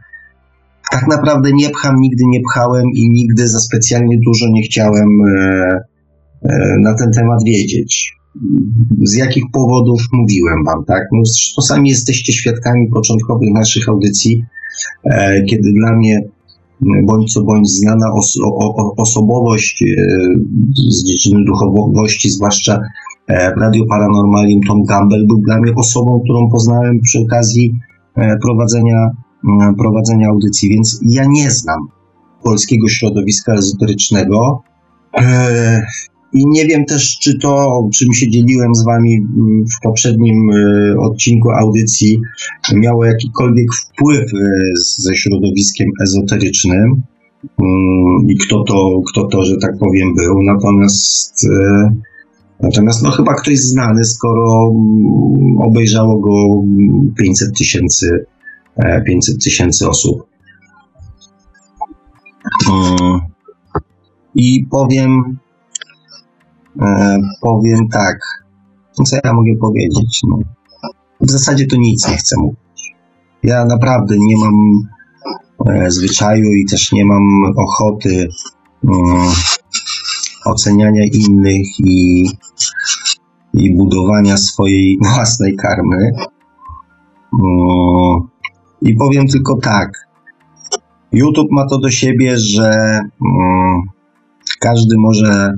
[SPEAKER 2] tak naprawdę nie pcham, nigdy nie pchałem i nigdy za specjalnie dużo nie chciałem e, e, na ten temat wiedzieć. Z jakich powodów mówiłem wam, tak? No, czasami jesteście świadkami początkowych naszych audycji, e, kiedy dla mnie bądź co bądź znana os o, osobowość z dziedziny duchowości, zwłaszcza w Radio Paranormalium Tom Campbell był dla mnie osobą, którą poznałem przy okazji e, prowadzenia, prowadzenia audycji, więc ja nie znam polskiego środowiska ezoterycznego. E, I nie wiem też, czy to, czym się dzieliłem z Wami w poprzednim odcinku audycji, miało jakikolwiek wpływ ze środowiskiem ezoterycznym i kto to, kto to, że tak powiem, był. Natomiast Natomiast no chyba ktoś znany, skoro mm, obejrzało go 500 tysięcy 500 e, tysięcy osób. Mm. I powiem, e, powiem tak, co ja mogę powiedzieć? No, w zasadzie to nic nie chcę mówić. Ja naprawdę nie mam e, zwyczaju i też nie mam ochoty mm, oceniania innych i, i budowania swojej własnej karmy. I powiem tylko tak. YouTube ma to do siebie, że każdy może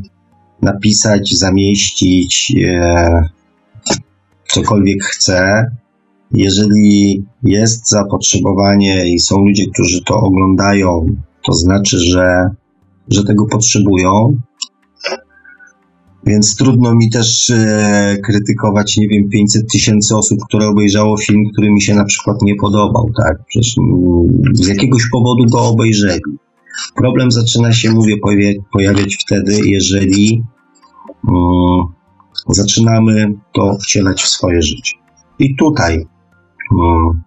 [SPEAKER 2] napisać, zamieścić e, cokolwiek chce. Jeżeli jest zapotrzebowanie i są ludzie, którzy to oglądają, to znaczy, że, że tego potrzebują. Więc trudno mi też e, krytykować, nie wiem, 500 tysięcy osób, które obejrzało film, który mi się na przykład nie podobał, tak? Przecież z jakiegoś powodu go obejrzeli. Problem zaczyna się, mówię, pojawia- pojawiać wtedy, jeżeli mm, zaczynamy to wcielać w swoje życie. I tutaj, mm,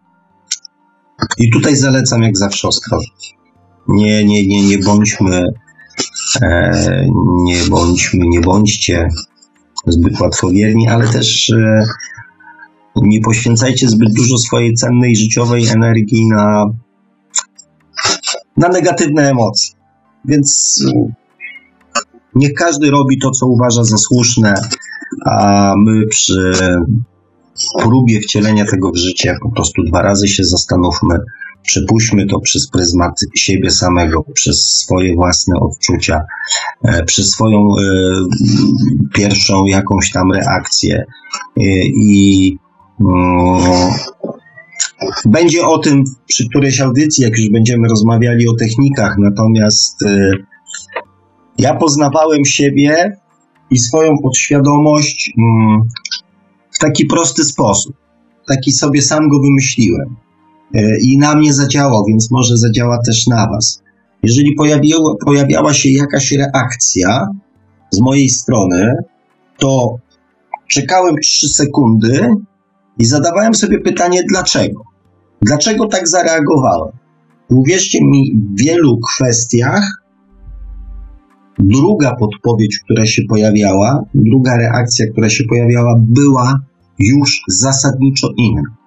[SPEAKER 2] i tutaj zalecam jak zawsze ostrożność. Nie, nie, nie, nie bądźmy nie bądźmy, nie bądźcie zbyt łatwowierni, ale też e, nie poświęcajcie zbyt dużo swojej cennej życiowej energii na, na negatywne emocje. Więc e, niech każdy robi to, co uważa za słuszne, a my przy próbie wcielenia tego w życie po prostu dwa razy się zastanówmy, Przepuśćmy to przez pryzmat siebie samego, przez swoje własne odczucia, e, przez swoją e, pierwszą jakąś tam reakcję e, i mm, będzie o tym przy którejś audycji, jak już będziemy rozmawiali o technikach, natomiast ja poznawałem siebie i swoją podświadomość mm, w taki prosty sposób. Taki sobie sam go wymyśliłem. E, i na mnie zadziałał, więc może zadziała też na Was. Jeżeli pojawiła, pojawiała się jakaś reakcja z mojej strony, to czekałem 3 sekundy i zadawałem sobie pytanie, dlaczego? Dlaczego tak zareagowałem? Uwierzcie mi, w wielu kwestiach druga podpowiedź, która się pojawiała, druga reakcja, która się pojawiała, była już zasadniczo inna.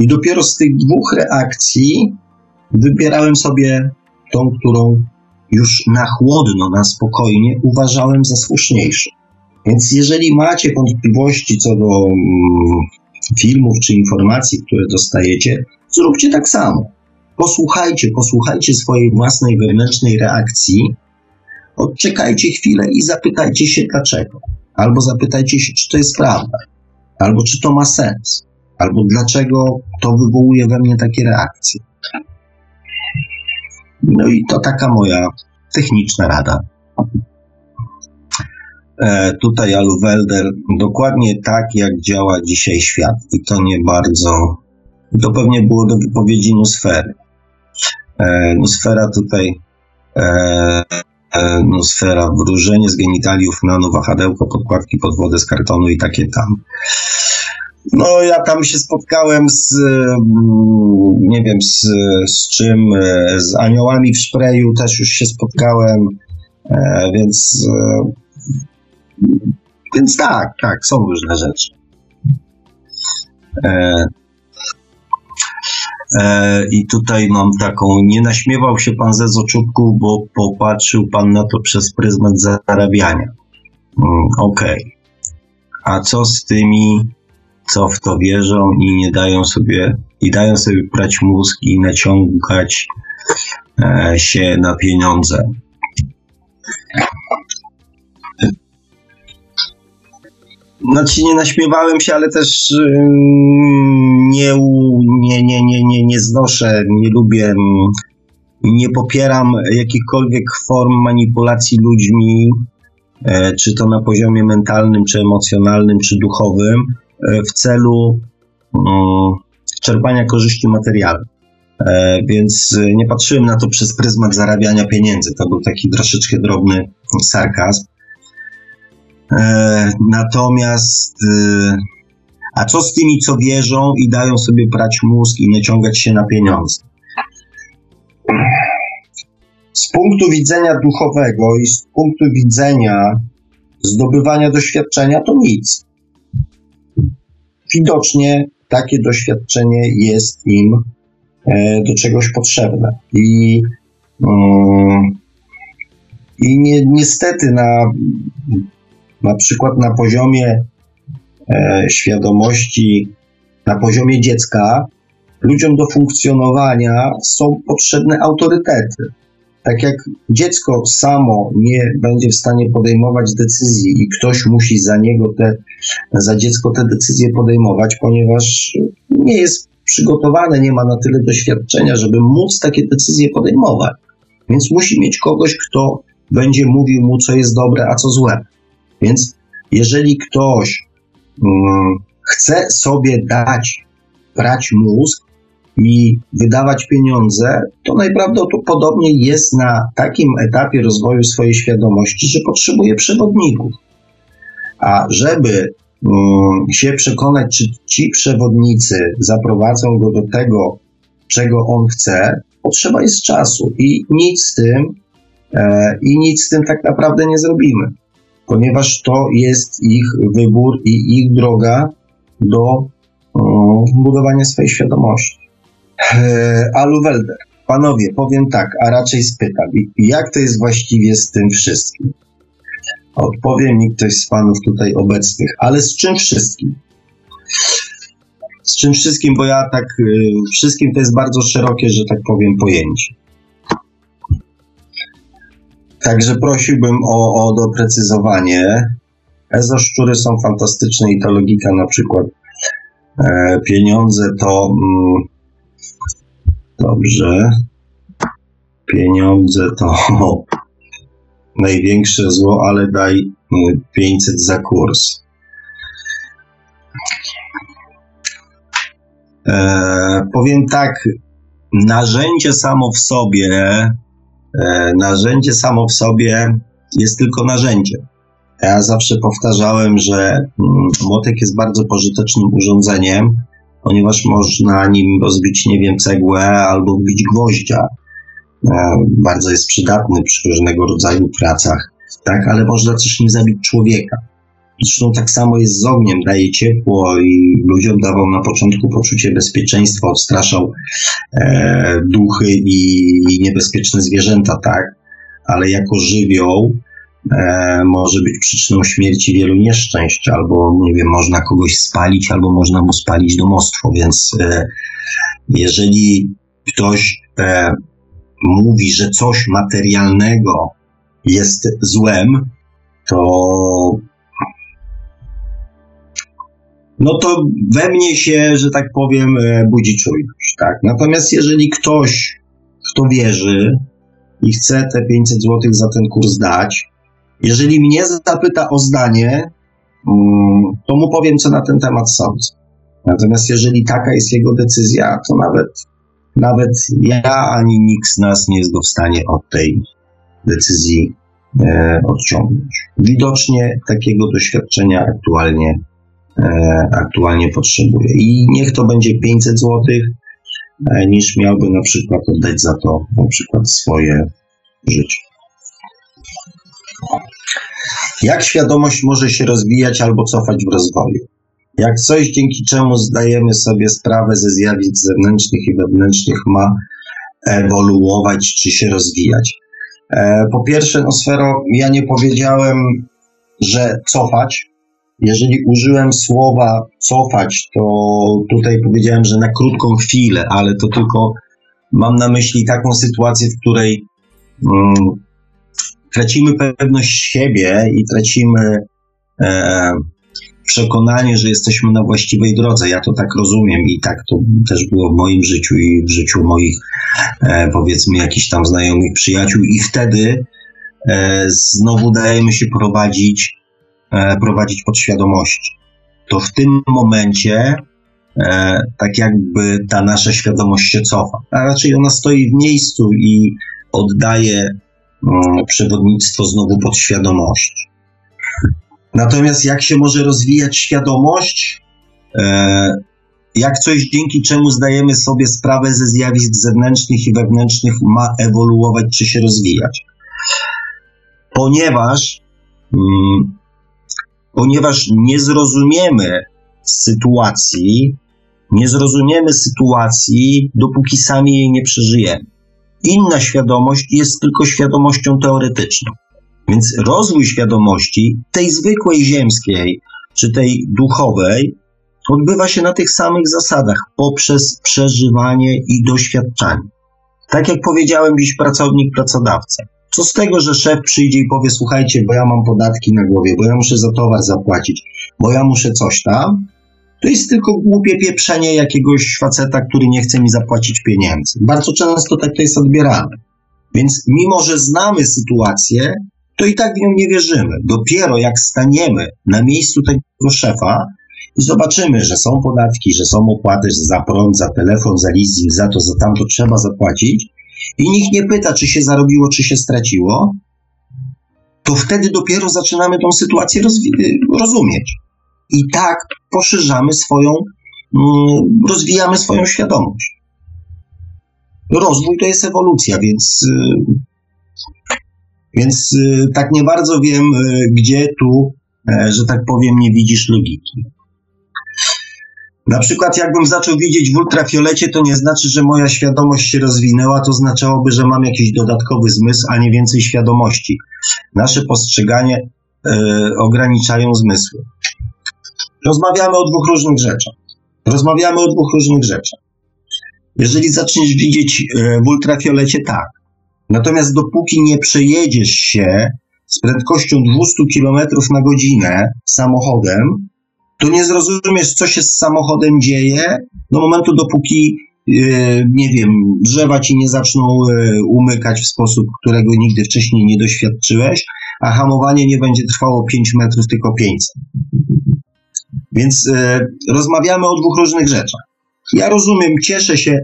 [SPEAKER 2] I dopiero z tych dwóch reakcji wybierałem sobie tą, którą już na chłodno, na spokojnie uważałem za słuszniejszą. Więc jeżeli macie wątpliwości co do mm, filmów czy informacji, które dostajecie, zróbcie tak samo. Posłuchajcie, posłuchajcie swojej własnej wewnętrznej reakcji, odczekajcie chwilę i zapytajcie się dlaczego. Albo zapytajcie się, czy to jest prawda, albo czy to ma sens albo dlaczego to wywołuje we mnie takie reakcje. No i to taka moja techniczna rada. E, tutaj Aluwelder, dokładnie tak jak działa dzisiaj świat i to nie bardzo, to pewnie było do wypowiedzi Nusfery. E, Nusfera tutaj e, e, Nusfera, wróżenie z genitaliów nano, wahadełko, podkładki pod wodę z kartonu i takie tam. No, ja tam się spotkałem z, mm, nie wiem, z, z czym, e, z aniołami w szpreju też już się spotkałem, e, więc, e, więc tak, tak, są różne rzeczy. I tutaj mam taką, nie naśmiewał się pan ze zoczubków, bo popatrzył pan na to przez pryzmat zarabiania. Mm, okej. Okay. A co z tymi co w to wierzą i nie dają sobie, i dają sobie prać mózg i naciągać e, się na pieniądze. Znaczy nie naśmiewałem się, ale też nie, nie, nie, nie, nie, nie znoszę, nie lubię, nie popieram jakichkolwiek form manipulacji ludźmi, e, czy to na poziomie mentalnym, czy emocjonalnym, czy duchowym. E, w celu mm, czerpania korzyści materialnych. E, więc nie patrzyłem na to przez pryzmat zarabiania pieniędzy. To był taki troszeczkę drobny sarkazm. E, natomiast, a co z tymi, co wierzą i dają sobie prać mózg i naciągać się na pieniądze? z punktu widzenia duchowego i z punktu widzenia zdobywania doświadczenia to nic. Widocznie takie doświadczenie jest im e, do czegoś potrzebne. I, mm, i ni niestety na, na przykład na poziomie e, świadomości, na poziomie dziecka, ludziom do funkcjonowania są potrzebne autorytety. Tak jak dziecko samo nie będzie w stanie podejmować decyzji i ktoś musi za niego te, za dziecko te decyzje podejmować, ponieważ nie jest przygotowane, nie ma na tyle doświadczenia, żeby móc takie decyzje podejmować. Więc musi mieć kogoś, kto będzie mówił mu, co jest dobre, a co złe. Więc jeżeli ktoś um, chce sobie dać, brać mózg, i wydawać pieniądze, to najprawdopodobniej jest na takim etapie rozwoju swojej świadomości, że potrzebuje przewodników. A żeby um, się przekonać, czy ci przewodnicy zaprowadzą go do tego, czego on chce, potrzeba jest czasu i nic z tym, e, i nic z tym tak naprawdę nie zrobimy, ponieważ to jest ich wybór i ich droga do um, budowania swojej świadomości. E, Aluwelder. Panowie, powiem tak, a raczej spytam, jak to jest właściwie z tym wszystkim? Odpowie mi ktoś z panów tutaj obecnych, ale z czym wszystkim? Z czym wszystkim, bo ja tak, y, wszystkim to jest bardzo szerokie, że tak powiem, pojęcie. Także prosiłbym o, o doprecyzowanie. Ezoszczury są fantastyczne i ta logika na przykład e, pieniądze to mm, Dobrze. Pieniądze to największe zło, ale daj 500 y, za kurs. E, powiem tak, narzędzie samo w sobie, e, narzędzie samo w sobie jest tylko narzędzie. Ja zawsze powtarzałem, że mm, młotek jest bardzo pożytecznym urządzeniem, ponieważ można nim rozbić, nie wiem, cegłę albo wbić gwoździa. E, bardzo jest przydatny przy różnego rodzaju pracach, tak, ale można też nim zabić człowieka. Zresztą tak samo jest z ogniem, daje ciepło i ludziom dawał na początku poczucie bezpieczeństwa, odstraszał e, duchy i, i niebezpieczne zwierzęta, tak, ale jako żywioł e, może być przyczyną śmierci wielu nieszczęść, albo nie wiem, można kogoś spalić, albo można mu spalić domostwo, więc e, jeżeli ktoś e, mówi, że coś materialnego jest złem, to no to we mnie się, że tak powiem, e, budzi czujność, tak. Natomiast jeżeli ktoś, kto wierzy i chce te 500 zł za ten kurs dać, jeżeli mnie zapyta o zdanie, mm, to mu powiem, co na ten temat sądzę. Natomiast jeżeli taka jest jego decyzja, to nawet, nawet ja ani nikt z nas nie jest go w stanie od tej decyzji e, odciągnąć. Widocznie takiego doświadczenia aktualnie, e, aktualnie potrzebuje. I niech to będzie 500 zł, e, niż miałby na przykład oddać za to na przykład swoje życie. Jak świadomość może się rozwijać albo cofać w rozwoju? Jak coś, dzięki czemu zdajemy sobie sprawę ze zjawisk zewnętrznych i wewnętrznych, ma ewoluować czy się rozwijać? E, po pierwsze, no sfero, ja nie powiedziałem, że cofać. Jeżeli użyłem słowa cofać, to tutaj powiedziałem, że na krótką chwilę, ale to tylko mam na myśli taką sytuację, w której mm, tracimy pewność siebie i tracimy e, przekonanie, że jesteśmy na właściwej drodze. Ja to tak rozumiem i tak to też było w moim życiu i w życiu moich, e, powiedzmy, jakichś tam znajomych przyjaciół, i wtedy e, znowu dajemy się prowadzić, e, prowadzić podświadomości. To w tym momencie e, tak jakby ta nasza świadomość się cofa, a raczej ona stoi w miejscu i oddaje przewodnictwo znowu podświadomości. Natomiast jak się może rozwijać świadomość? E, jak coś, dzięki czemu zdajemy sobie sprawę ze zjawisk zewnętrznych i wewnętrznych, ma ewoluować czy się rozwijać. Ponieważ, mm, ponieważ nie zrozumiemy sytuacji, nie zrozumiemy sytuacji, dopóki sami jej nie przeżyjemy. Inna świadomość jest tylko świadomością teoretyczną. Więc rozwój świadomości, tej zwykłej ziemskiej czy tej duchowej, odbywa się na tych samych zasadach, poprzez przeżywanie i doświadczanie. Tak jak powiedziałem dziś pracownik, pracodawca. Co z tego, że szef przyjdzie i powie: Słuchajcie, bo ja mam podatki na głowie, bo ja muszę za towar zapłacić, bo ja muszę coś tam. To jest tylko głupie pieprzenie jakiegoś faceta, który nie chce mi zapłacić pieniędzy. Bardzo często tak to jest odbierane. Więc mimo, że znamy sytuację, to i tak w nią nie wierzymy. Dopiero jak staniemy na miejscu tego szefa i zobaczymy, że są podatki, że są opłaty za prąd, za telefon, za leasing, za to, za tamto trzeba zapłacić i nikt nie pyta, czy się zarobiło, czy się straciło, to wtedy dopiero zaczynamy tą sytuację rozumieć. I tak poszerzamy swoją, mm, rozwijamy swoją świadomość. Rozwój to jest ewolucja, więc y, więc y, tak nie bardzo wiem, y, gdzie tu, e, że tak powiem, nie widzisz logiki. Na przykład, jakbym zaczął widzieć w ultrafiolecie, to nie znaczy, że moja świadomość się rozwinęła, to znaczyłoby, że mam jakiś dodatkowy zmysł, a nie więcej świadomości. Nasze postrzeganie e, ograniczają zmysły. Rozmawiamy o dwóch różnych rzeczach. Rozmawiamy o dwóch różnych rzeczach. Jeżeli zaczniesz widzieć e, w ultrafiolecie, tak. Natomiast dopóki nie przejedziesz się z prędkością 200 km na godzinę samochodem, to nie zrozumiesz, co się z samochodem dzieje do momentu, dopóki yy, nie wiem, drzewa ci nie zaczną yy, umykać w sposób, którego nigdy wcześniej nie doświadczyłeś, a hamowanie nie będzie trwało 5 metrów, tylko 500. Więc yy, rozmawiamy o dwóch różnych rzeczach. Ja rozumiem, cieszę się,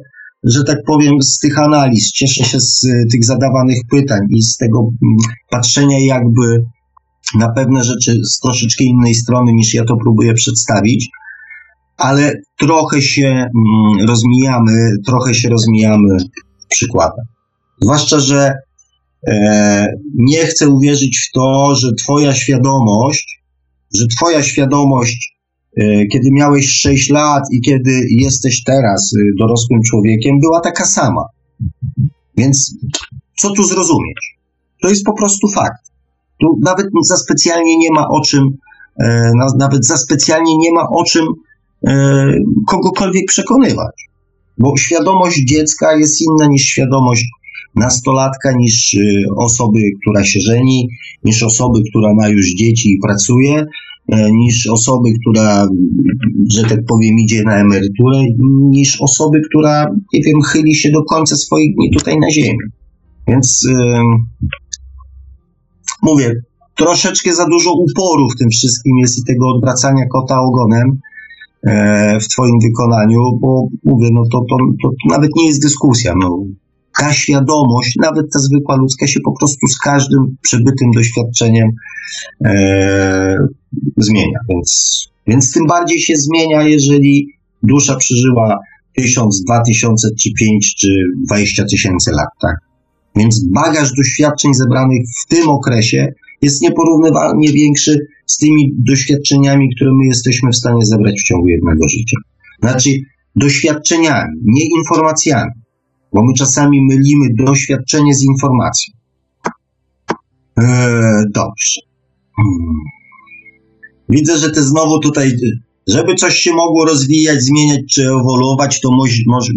[SPEAKER 2] że tak powiem, z tych analiz, cieszę się z y, tych zadawanych pytań i z tego mm, patrzenia jakby na pewne rzeczy z troszeczkę innej strony niż ja to próbuję przedstawić, ale trochę się mm, rozmijamy, trochę się rozmijamy przykładem. Zwłaszcza, że e, nie chcę uwierzyć w to, że Twoja świadomość, że Twoja świadomość E, kiedy miałeś 6 lat i kiedy jesteś teraz y, dorosłym człowiekiem, była taka sama. Więc co tu zrozumieć? To jest po prostu fakt. Tu nawet za specjalnie nie ma o czym, e, nawet za specjalnie nie ma o czym e, kogokolwiek przekonywać. Bo świadomość dziecka jest inna niż świadomość nastolatka, niż osoby, która się żeni, niż osoby, która ma już dzieci i pracuje, E, niż osoby, która, że tak powiem, idzie na emeryturę, niż osoby, która, nie wiem, chyli się do końca swoich dni tutaj na ziemi. Więc yy, mówię, troszeczkę za dużo uporu w tym wszystkim jest i tego odwracania kota ogonem e, w Twoim wykonaniu, bo mówię, no to, to, to, to nawet nie jest dyskusja. No, ta świadomość, nawet ta zwykła ludzka, się po prostu z każdym przebytym doświadczeniem e, zmienia. Więc, więc tym bardziej się zmienia, jeżeli dusza przeżyła tysiąc, dwa tysiące, czy pięć, czy dwadzieścia tysięcy lat, tak? Więc bagaż doświadczeń zebranych w tym okresie jest nieporównywalnie większy z tymi doświadczeniami, które my jesteśmy w stanie zebrać w ciągu jednego życia. Znaczy, doświadczeniami, nie informacjami bo my czasami mylimy doświadczenie z informacją. Eee, dobrze. Hmm. Widzę, że ty znowu tutaj, żeby coś się mogło rozwijać, zmieniać czy ewoluować, to może,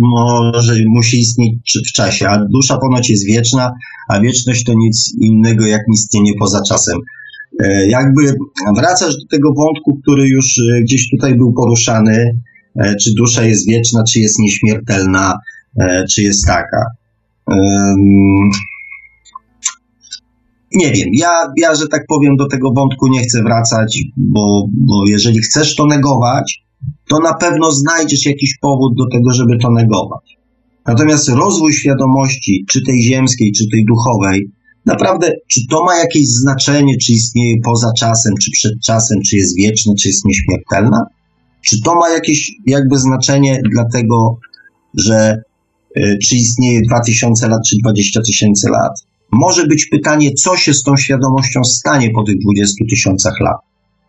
[SPEAKER 2] może musi istnieć w czasie, a dusza ponoć jest wieczna, a wieczność to nic innego jak istnienie poza czasem. Eee, jakby wracasz do tego wątku, który już e, gdzieś tutaj był poruszany, e, czy dusza jest wieczna, czy jest nieśmiertelna, E, czy jest taka. Nie wiem, ja, ja, że tak powiem, do tego wątku nie chcę wracać, bo, bo jeżeli chcesz to negować, to na pewno znajdziesz jakiś powód do tego, żeby to negować. Natomiast rozwój świadomości, czy tej ziemskiej, czy tej duchowej, naprawdę, czy to ma jakieś znaczenie, czy istnieje poza czasem, czy przed czasem, czy jest wieczne, czy jest nieśmiertelna? Czy to ma jakieś jakby znaczenie dlatego, że czy istnieje 2000 lat, czy 20 tysięcy lat? Może być pytanie, co się z tą świadomością stanie po tych 20 tysiącach lat?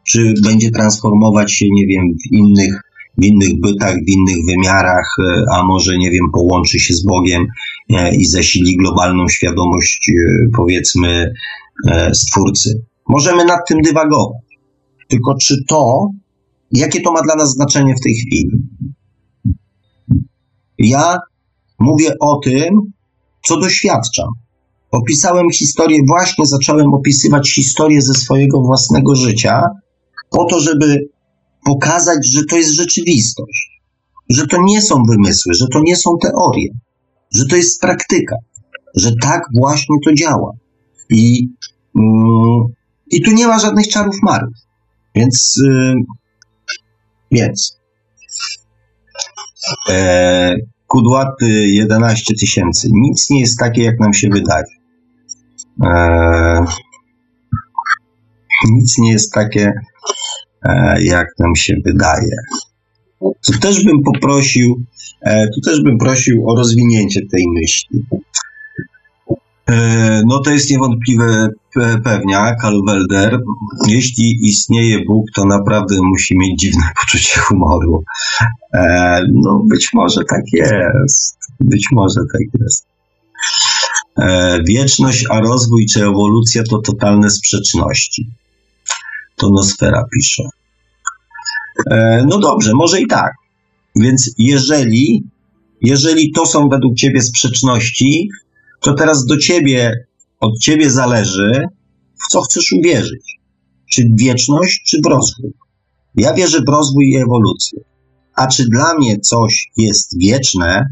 [SPEAKER 2] Czy będzie transformować się, nie wiem, w innych, w innych bytach, w innych wymiarach, y, a może, nie wiem, połączy się z Bogiem y, i zasili globalną świadomość, powiedzmy, Stwórcy. Możemy nad tym dywagować. Tylko czy to Jakie to ma dla nas znaczenie w tej chwili? Ja mówię o tym, co doświadczam. Opisałem historię, właśnie zacząłem opisywać historię ze swojego własnego życia, po to, żeby pokazać, że to jest rzeczywistość, że to nie są wymysły, że to nie są teorie, że to jest praktyka, że tak właśnie to działa. I, mm, i tu nie ma żadnych czarów marów. Więc y, więc e, kudłaty 11 tysięcy. Nic nie jest takie, jak nam się wydaje. E, nic nie jest takie, e, jak nam się wydaje. Tu też bym poprosił, e, tu też bym prosił o rozwinięcie tej myśli. E, no to jest niewątpliwe pewniak, Alwelder. Jeśli istnieje Bóg, to naprawdę musi mieć dziwne poczucie humoru. E, no być może tak jest. Być może tak jest. E, wieczność, a rozwój czy ewolucja to totalne sprzeczności. To Nosfera pisze. No dobrze, może i tak. Więc jeżeli, jeżeli to są według ciebie sprzeczności, to teraz do ciebie, od ciebie zależy, w co chcesz uwierzyć. Czy wieczność, czy w rozwój. Ja wierzę w rozwój i ewolucję. A czy dla mnie coś jest wieczne,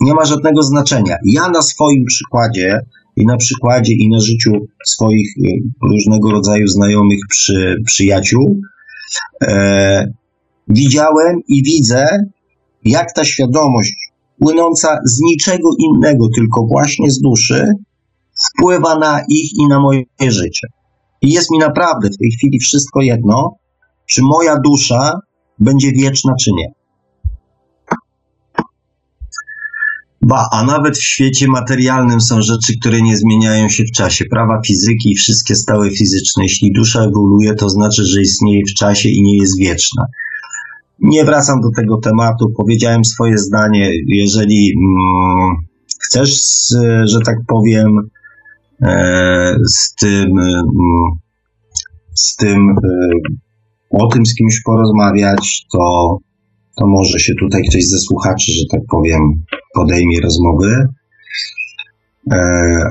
[SPEAKER 2] nie ma żadnego znaczenia. Ja na swoim przykładzie i na przykładzie i na życiu swoich y, różnego rodzaju znajomych, przy, przyjaciół, e, widziałem i widzę, jak ta świadomość płynąca z niczego innego, tylko właśnie z duszy, wpływa na ich i na moje życie. I jest mi naprawdę w tej chwili wszystko jedno, czy moja dusza będzie wieczna, czy nie. Ba, a nawet w świecie materialnym są rzeczy, które nie zmieniają się w czasie. Prawa fizyki i wszystkie stałe fizyczne. Jeśli dusza ewoluuje, to znaczy, że istnieje w czasie i nie jest wieczna. Nie wracam do tego tematu. Powiedziałem swoje zdanie. Jeżeli mm, chcesz, że tak powiem, e, z tym, mm, z tym, e, o tym z kimś porozmawiać, to, to może się tutaj ktoś ze słuchaczy, że tak powiem, podejmie rozmowy. E,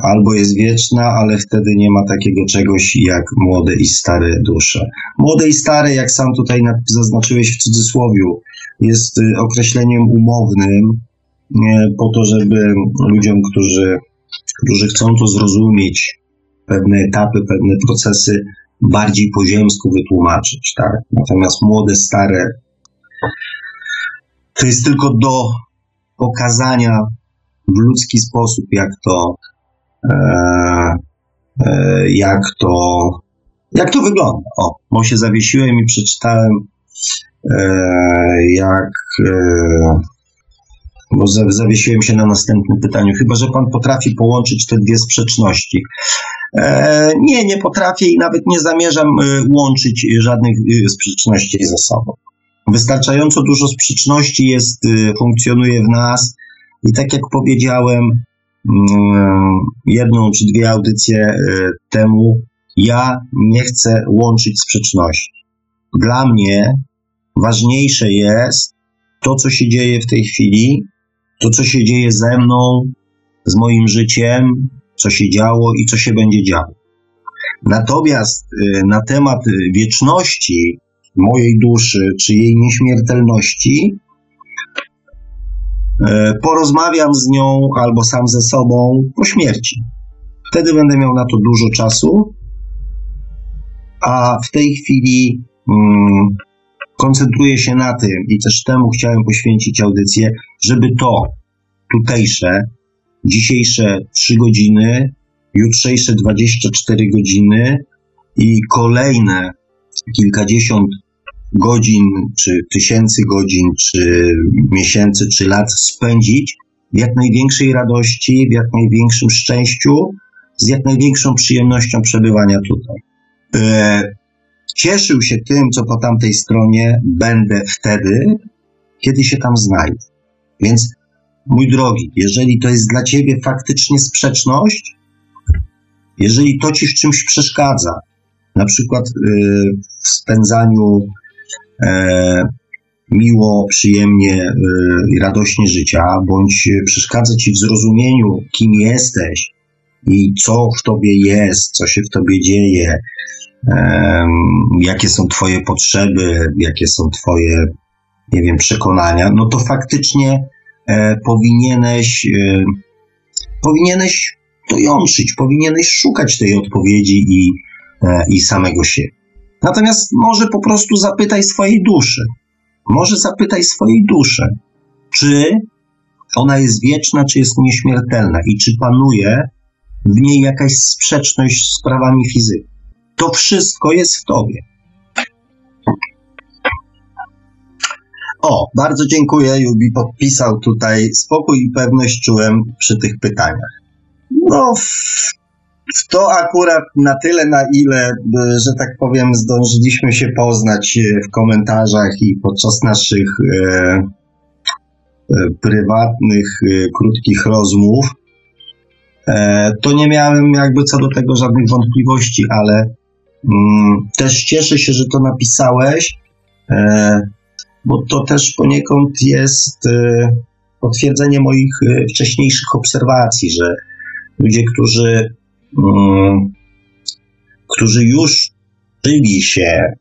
[SPEAKER 2] albo jest wieczna, ale wtedy nie ma takiego czegoś jak młode i stare dusze. Młode i stare, jak sam tutaj zaznaczyłeś w cudzysłowiu, jest y, określeniem umownym po to, żeby ludziom, którzy, którzy chcą to zrozumieć, pewne etapy, pewne procesy bardziej po ziemsku wytłumaczyć, tak? Natomiast młode, stare to jest tylko do pokazania w ludzki sposób, jak to, e, e, jak to, jak to wygląda. O, bo się zawiesiłem i przeczytałem, e, jak, e, bo zawiesiłem się na następnym pytaniu. Chyba, że pan potrafi połączyć te dwie sprzeczności. E, nie, nie potrafię i nawet nie zamierzam e, łączyć żadnych sprzeczności ze sobą. Wystarczająco dużo sprzeczności jest, funkcjonuje w nas, i tak jak powiedziałem mm, jedną czy dwie audycje e, temu, ja nie chcę łączyć sprzeczności. Dla mnie ważniejsze jest to, co się dzieje w tej chwili, to, co się dzieje ze mną, z moim życiem, co się działo i co się będzie działo. Natomiast e, na temat wieczności mojej duszy czy jej nieśmiertelności, porozmawiam z nią albo sam ze sobą po śmierci. Wtedy będę miał na to dużo czasu, a w tej chwili mm, koncentruję się na tym i też temu chciałem poświęcić audycję, żeby to tutejsze, dzisiejsze 3 godziny, jutrzejsze 24 godziny i kolejne kilkadziesiąt godzin, czy tysięcy godzin, czy miesięcy, czy lat spędzić w jak największej radości, w jak największym szczęściu, z jak największą przyjemnością przebywania tutaj. E, cieszył się tym, co po tamtej stronie będę wtedy, kiedy się tam znajdę. Więc, mój drogi, jeżeli to jest dla ciebie faktycznie sprzeczność, jeżeli to ci w czymś przeszkadza, na przykład y, w spędzaniu e, miło, przyjemnie y, i radośnie życia, bądź przeszkadza ci w zrozumieniu, kim jesteś i co w tobie jest, co się w tobie dzieje, jakie są Twoje potrzeby, jakie są Twoje, nie wiem, przekonania, no to faktycznie e, powinieneś, e, powinieneś to jątrzyć, powinieneś szukać tej odpowiedzi i, e, i samego siebie. Natomiast może po prostu zapytaj swojej duszy, może zapytaj swojej duszy, czy ona jest wieczna, czy jest nieśmiertelna i czy panuje w niej jakaś sprzeczność z prawami fizyki. To wszystko jest w tobie. O, bardzo dziękuję. Jubi podpisał tutaj spokój i pewność czułem przy tych pytaniach. No, to akurat na tyle, na ile, że tak powiem, zdążyliśmy się poznać e, w komentarzach i podczas naszych e, e, prywatnych, e, krótkich rozmów, e, to nie miałem jakby co do tego żadnych wątpliwości, ale Mm, też cieszę się, że to napisałeś, e, bo to też poniekąd jest e, potwierdzenie moich e, wcześniejszych obserwacji, że ludzie, którzy, którzy już żyli się,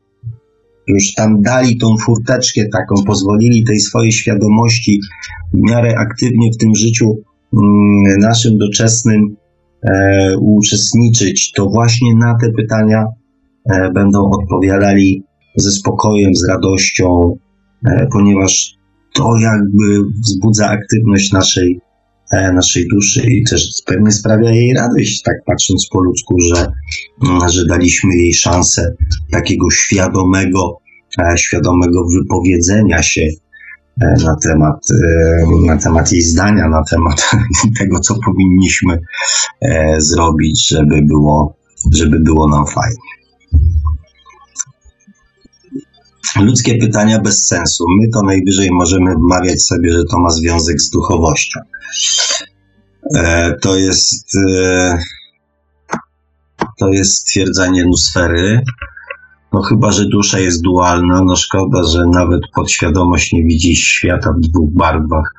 [SPEAKER 2] już tam dali tą furteczkę taką, pozwolili tej swojej świadomości w miarę aktywnie w tym życiu mm, naszym doczesnym uczestniczyć, to właśnie na te pytania E, będą odpowiadali ze spokojem, z radością, e, ponieważ to jakby wzbudza aktywność naszej, e, naszej duszy i też pewnie sprawia jej radość, tak patrząc po ludzku, że, mm, że daliśmy jej szansę takiego świadomego, świadomego wypowiedzenia się na temat, na temat jej zdania, na temat tego, co powinniśmy zrobić, żeby było, żeby było nam fajnie. Ludzkie pytania bez sensu. My to najwyżej możemy wmawiać sobie, że to ma związek z duchowością. E, to jest e, to jest stwierdzenie nusfery. No chyba, że dusza jest dualna, no szkoda, że nawet podświadomość nie widzi świata w dwóch barwach,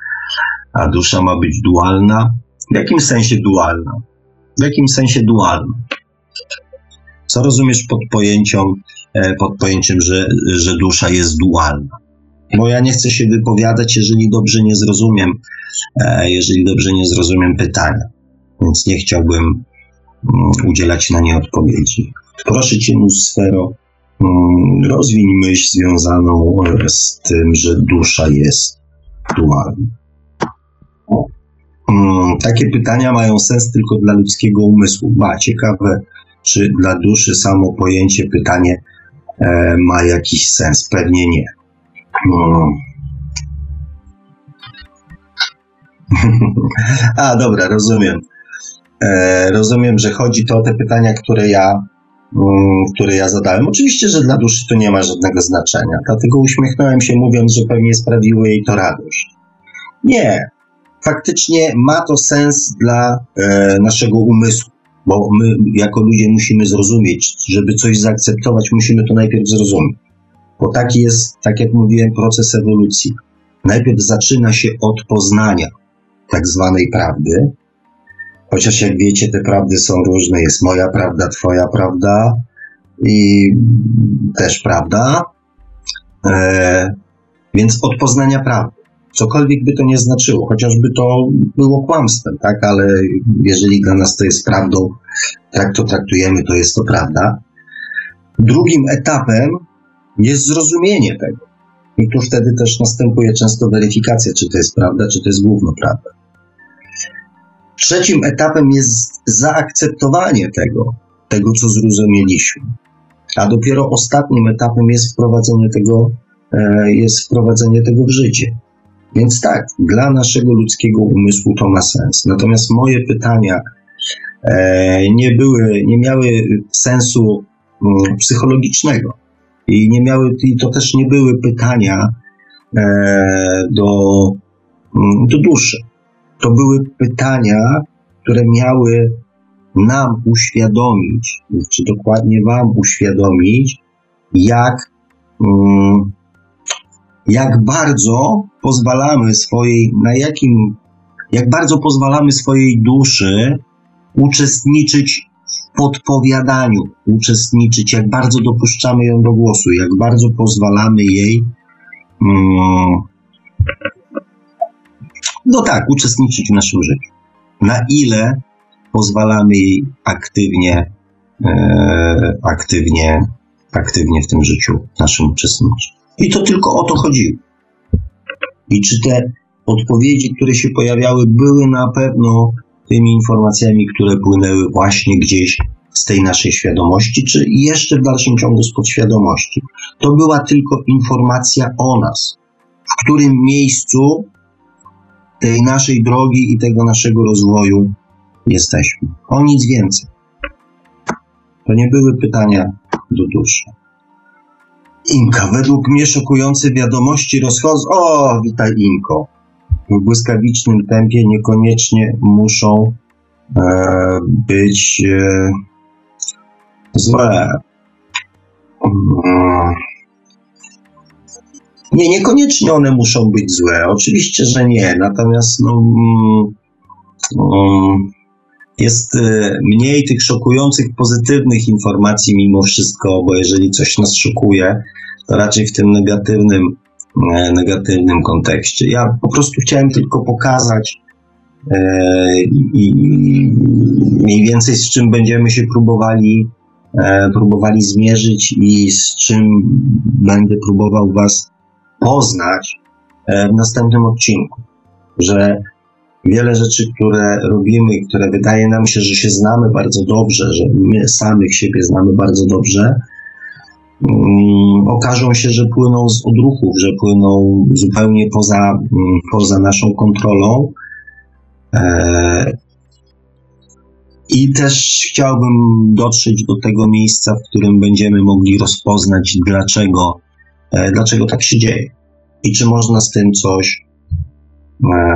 [SPEAKER 2] a dusza ma być dualna. W jakim sensie dualna? W jakim sensie dualna? Co rozumiesz pod pojęciem, pod pojęciem, że, że dusza jest dualna? Bo ja nie chcę się wypowiadać, jeżeli dobrze nie zrozumiem, e, jeżeli dobrze nie zrozumiem pytania, więc nie chciałbym mm, udzielać na nie odpowiedzi. Proszę Cię, Nusfero, mm, rozwiń myśl związaną z tym, że dusza jest dualna. Mm, takie pytania mają sens tylko dla ludzkiego umysłu. Ba, ciekawe, czy dla duszy samo pojęcie pytanie e, ma jakiś sens? Pewnie nie. No. A, dobra, rozumiem. E, rozumiem, że chodzi to o te pytania, które ja, mm, które ja zadałem. Oczywiście, że dla duszy to nie ma żadnego znaczenia. Dlatego uśmiechnąłem się, mówiąc, że pewnie sprawiło jej to radość. Nie. Faktycznie ma to sens dla e, naszego umysłu bo my jako ludzie musimy zrozumieć, żeby coś zaakceptować, musimy to najpierw zrozumieć. Bo taki jest, tak jak mówiłem, proces ewolucji. Najpierw zaczyna się od poznania tak zwanej prawdy, chociaż jak wiecie, te prawdy są różne. Jest moja prawda, twoja prawda i też prawda. E, więc od poznania prawdy cokolwiek by to nie znaczyło, chociażby to było kłamstwem, tak, ale jeżeli dla nas to jest prawdą, tak to traktujemy, to jest to prawda. Drugim etapem jest zrozumienie tego. I tu wtedy też następuje często weryfikacja, czy to jest prawda, czy to jest główno prawda. Trzecim etapem jest zaakceptowanie tego, tego co zrozumieliśmy. a dopiero ostatnim etapem jest wprowadzenie tego, e, jest wprowadzenie tego w życie. Więc tak, dla naszego ludzkiego umysłu to ma sens. Natomiast moje pytania e, nie były, nie miały sensu mm, psychologicznego i nie miały, i to też nie były pytania e, do, mm, do duszy. To były pytania, które miały nam uświadomić, czy dokładnie Wam uświadomić, jak, mm, jak bardzo pozwalamy swojej, na jakim, jak bardzo pozwalamy swojej duszy uczestniczyć w podpowiadaniu, uczestniczyć, jak bardzo dopuszczamy ją do głosu, jak bardzo pozwalamy jej, mm, no tak, uczestniczyć w naszym życiu. Na ile pozwalamy jej aktywnie, e, aktywnie, aktywnie w tym życiu naszym uczestniczyć. I to tylko o to chodziło. I czy te odpowiedzi, które się pojawiały, były na pewno tymi informacjami, które płynęły właśnie gdzieś z tej naszej świadomości, czy jeszcze w dalszym ciągu z podświadomości. To była tylko informacja o nas, w którym miejscu tej naszej drogi i tego naszego rozwoju jesteśmy. O nic więcej. To nie były pytania do duszy. Inka, według mnie szokujące wiadomości rozchodzą. O, witaj Inko. W błyskawicznym tempie niekoniecznie muszą e, być e, złe. Mm. Nie, niekoniecznie one muszą być złe. Oczywiście, że nie. Natomiast no, mm, mm, jest e, mniej tych szokujących, pozytywnych informacji mimo wszystko, bo jeżeli coś nas szokuje, to raczej w tym negatywnym, e, negatywnym kontekście. Ja po prostu chciałem tylko pokazać e, i mniej więcej z czym będziemy się próbowali, próbowali zmierzyć i z czym będę próbował Was poznać w następnym odcinku. Że wiele rzeczy, które robimy, które wydaje nam się, że się znamy bardzo dobrze, że my samych siebie znamy bardzo dobrze, um, okażą się, że płyną z odruchów, że płyną zupełnie poza, um, poza naszą kontrolą. E, I też chciałbym dotrzeć do tego miejsca, w którym będziemy mogli rozpoznać, dlaczego, e, dlaczego tak się dzieje i czy można z tym coś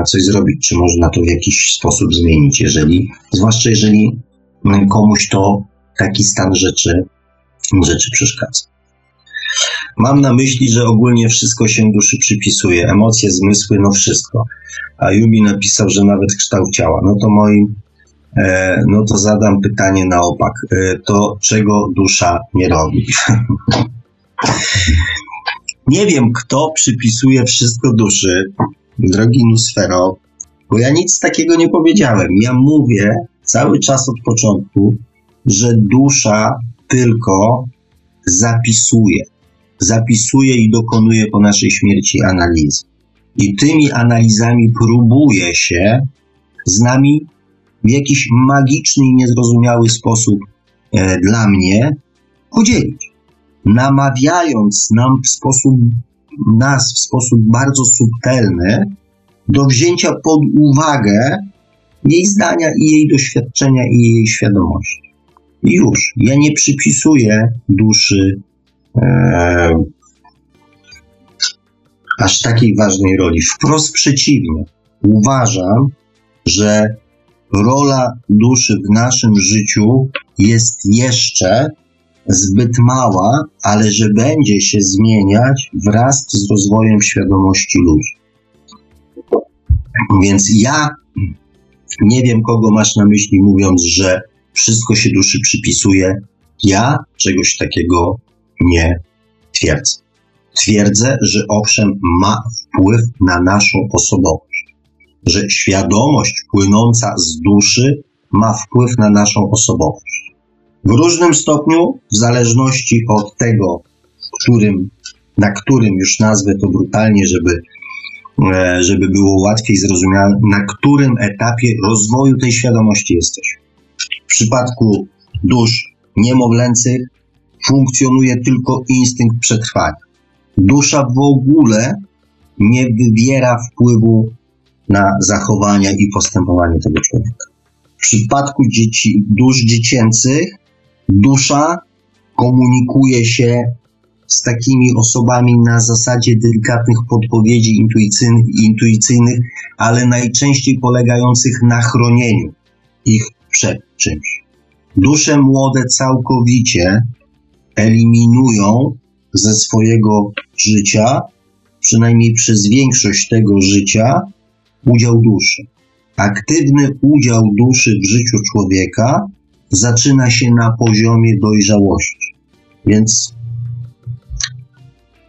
[SPEAKER 2] coś zrobić, czy można to w jakiś sposób zmienić, jeżeli, zwłaszcza jeżeli mm, komuś to taki stan rzeczy, rzeczy przeszkadza. Mam na myśli, że ogólnie wszystko się duszy przypisuje, emocje, zmysły, no wszystko. A Jubi napisał, że nawet kształt ciała. No to moim, e, no to zadam pytanie na opak. E, to czego dusza nie robi? nie wiem, kto przypisuje wszystko duszy, drogi Nusfero, bo ja nic takiego nie powiedziałem. Ja mówię cały czas od początku, że dusza tylko zapisuje. Zapisuje i dokonuje po naszej śmierci analizy. I tymi analizami próbuje się z nami w jakiś magiczny i niezrozumiały sposób e, dla mnie podzielić. Namawiając nam w sposób nas w sposób bardzo subtelny do wzięcia pod uwagę jej zdania i jej doświadczenia i jej świadomości. I już, ja nie przypisuję duszy e, aż takiej ważnej roli. Wprost przeciwnie. Uważam, że rola duszy w naszym życiu jest jeszcze zbyt mała, ale że będzie się zmieniać wraz z rozwojem świadomości ludzi. Więc ja nie wiem, kogo masz na myśli, mówiąc, że wszystko się duszy przypisuje. Ja czegoś takiego nie twierdzę. Twierdzę, że owszem, ma wpływ na naszą osobowość, że świadomość płynąca z duszy ma wpływ na naszą osobowość w różnym stopniu, w zależności od tego, którym, na którym już nazwę to brutalnie, żeby, e, żeby było łatwiej zrozumiane, na którym etapie rozwoju tej świadomości jesteś. W przypadku dusz niemowlęcych funkcjonuje tylko instynkt przetrwania. Dusza w ogóle nie wywiera wpływu na zachowania i postępowanie tego człowieka. W przypadku dzieci, dusz dziecięcych, dusza komunikuje się z takimi osobami na zasadzie delikatnych podpowiedzi intuicyjnych, ale najczęściej polegających na chronieniu ich przed czymś. Dusze młode całkowicie eliminują ze swojego życia, przynajmniej przez większość tego życia, udział duszy. Aktywny udział duszy w życiu człowieka zaczyna się na poziomie dojrzałości. Więc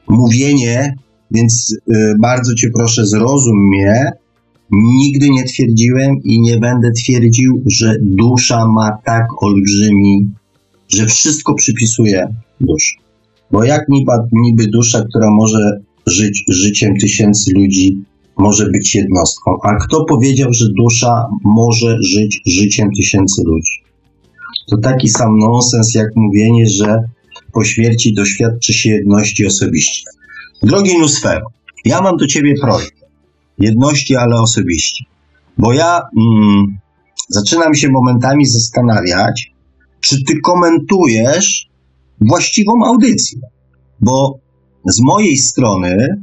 [SPEAKER 2] mówienie, więc y, bardzo Cię proszę, zrozum mnie. Nigdy nie twierdziłem i nie będę twierdził, że dusza ma tak olbrzymi, że wszystko przypisuje duszy. Bo jak niby, niby dusza, która może żyć życiem tysięcy ludzi, może być jednostką. A kto powiedział, że dusza może żyć życiem tysięcy ludzi? To taki sam nonsens, jak mówienie, że po śmierci doświadczy się jedności osobiście. Drogi Nusfero, ja mam do ciebie prośbę. Jedności, ale osobiście. Bo ja mm, zaczynam się momentami zastanawiać, czy ty komentujesz właściwą audycję. Bo z mojej strony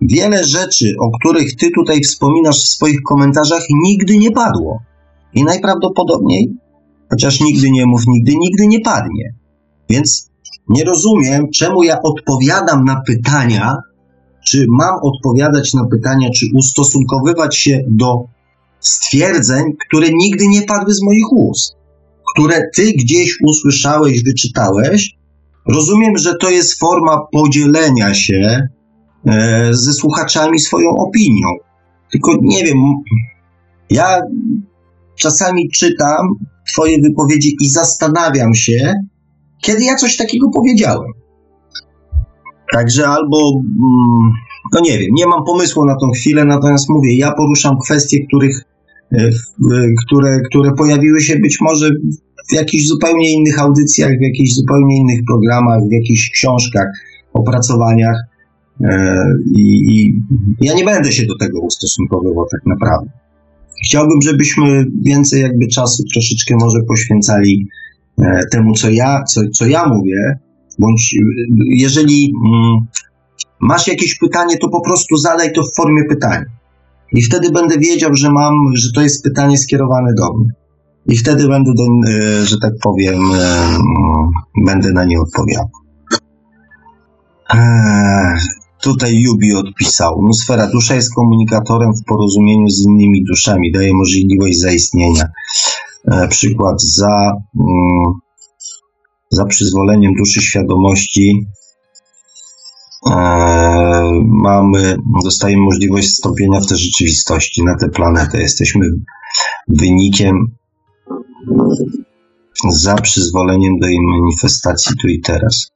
[SPEAKER 2] wiele rzeczy, o których ty tutaj wspominasz w swoich komentarzach, nigdy nie padło. I najprawdopodobniej, chociaż nigdy nie mów nigdy, nigdy nie padnie. Więc nie rozumiem, czemu ja odpowiadam na pytania, czy mam odpowiadać na pytania, czy ustosunkowywać się do stwierdzeń, które nigdy nie padły z moich ust, które ty gdzieś usłyszałeś, wyczytałeś. Rozumiem, że to jest forma podzielenia się e, ze słuchaczami swoją opinią. Tylko nie wiem, ja czasami czytam Twoje wypowiedzi i zastanawiam się, kiedy ja coś takiego powiedziałem. Także albo, mm, no nie wiem, nie mam pomysłu na tą chwilę, natomiast mówię, ja poruszam kwestie, których, e, które, które pojawiły się być może w jakichś zupełnie innych audycjach, w jakichś zupełnie innych programach, w jakichś książkach, opracowaniach. E, I, I ja nie będę się do tego ustosunkowywał tak naprawdę. Chciałbym, żebyśmy więcej jakby czasu troszeczkę może poświęcali E, temu, co ja, co, co ja mówię, bądź e, jeżeli mm, masz jakieś pytanie, to po prostu zadaj to w formie pytania. I wtedy będę wiedział, że mam, że to jest pytanie skierowane do mnie. I wtedy będę, e, że tak powiem, będę na nie odpowiadał. Tutaj Jubi odpisał. Nusfera dusza jest komunikatorem w porozumieniu z innymi duszami, daje możliwość zaistnienia. E, przykład za, mm, za przyzwoleniem duszy świadomości e, mamy, dostajemy możliwość wstąpienia w te rzeczywistości, na tę planetę. Jesteśmy wynikiem za przyzwoleniem do jej manifestacji tu i teraz.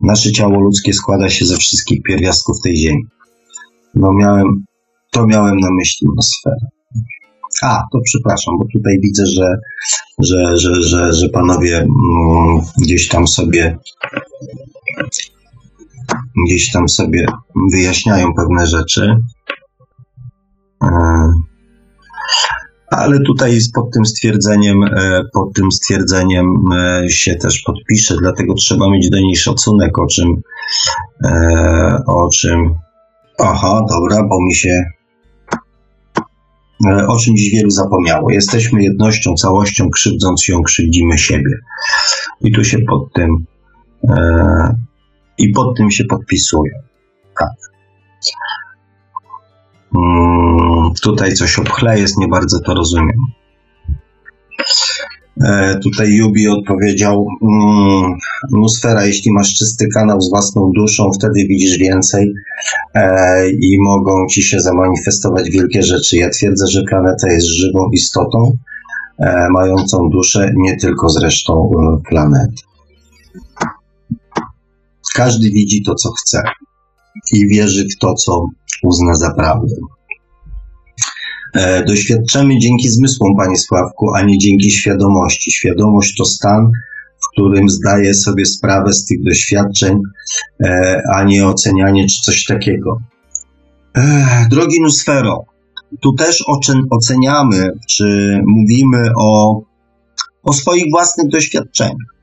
[SPEAKER 2] Nasze ciało ludzkie składa się ze wszystkich pierwiastków tej ziemi. No miałem, to miałem na myśli atmosferę. A, to przepraszam, bo tutaj widzę, że, że, że, że, że panowie mm, gdzieś tam sobie gdzieś tam sobie wyjaśniają pewne rzeczy. E, ale tutaj pod tym stwierdzeniem, e, pod tym stwierdzeniem e, się też podpiszę, dlatego trzeba mieć do niej szacunek, o czym, o czym, aha, dobra, bo mi się E, o czym dziś wielu zapomniało. Jesteśmy jednością, całością, krzywdząc ją, krzywdzimy siebie. I tu się pod tym e, i pod tym się podpisuję. Mm, tutaj coś obchle jest, nie bardzo to rozumiem. E, tutaj Jubi odpowiedział, mm, Nusfera, jeśli masz czysty kanał z własną duszą, wtedy widzisz więcej e, i mogą ci się zamanifestować wielkie rzeczy. Ja twierdzę, że planeta jest żywą istotą, e, mającą duszę, nie tylko zresztą planet. Każdy widzi to, co chce i wierzy w to, co uzna za prawdę. E, doświadczamy dzięki zmysłom, Panie Sławku, a nie dzięki świadomości. Świadomość to stan, w którym zdaję sobie sprawę z tych doświadczeń, e, a nie ocenianie czy coś takiego. Drogi Nusfero, tu też oceniamy, czy mówimy o, o swoich własnych doświadczeniach.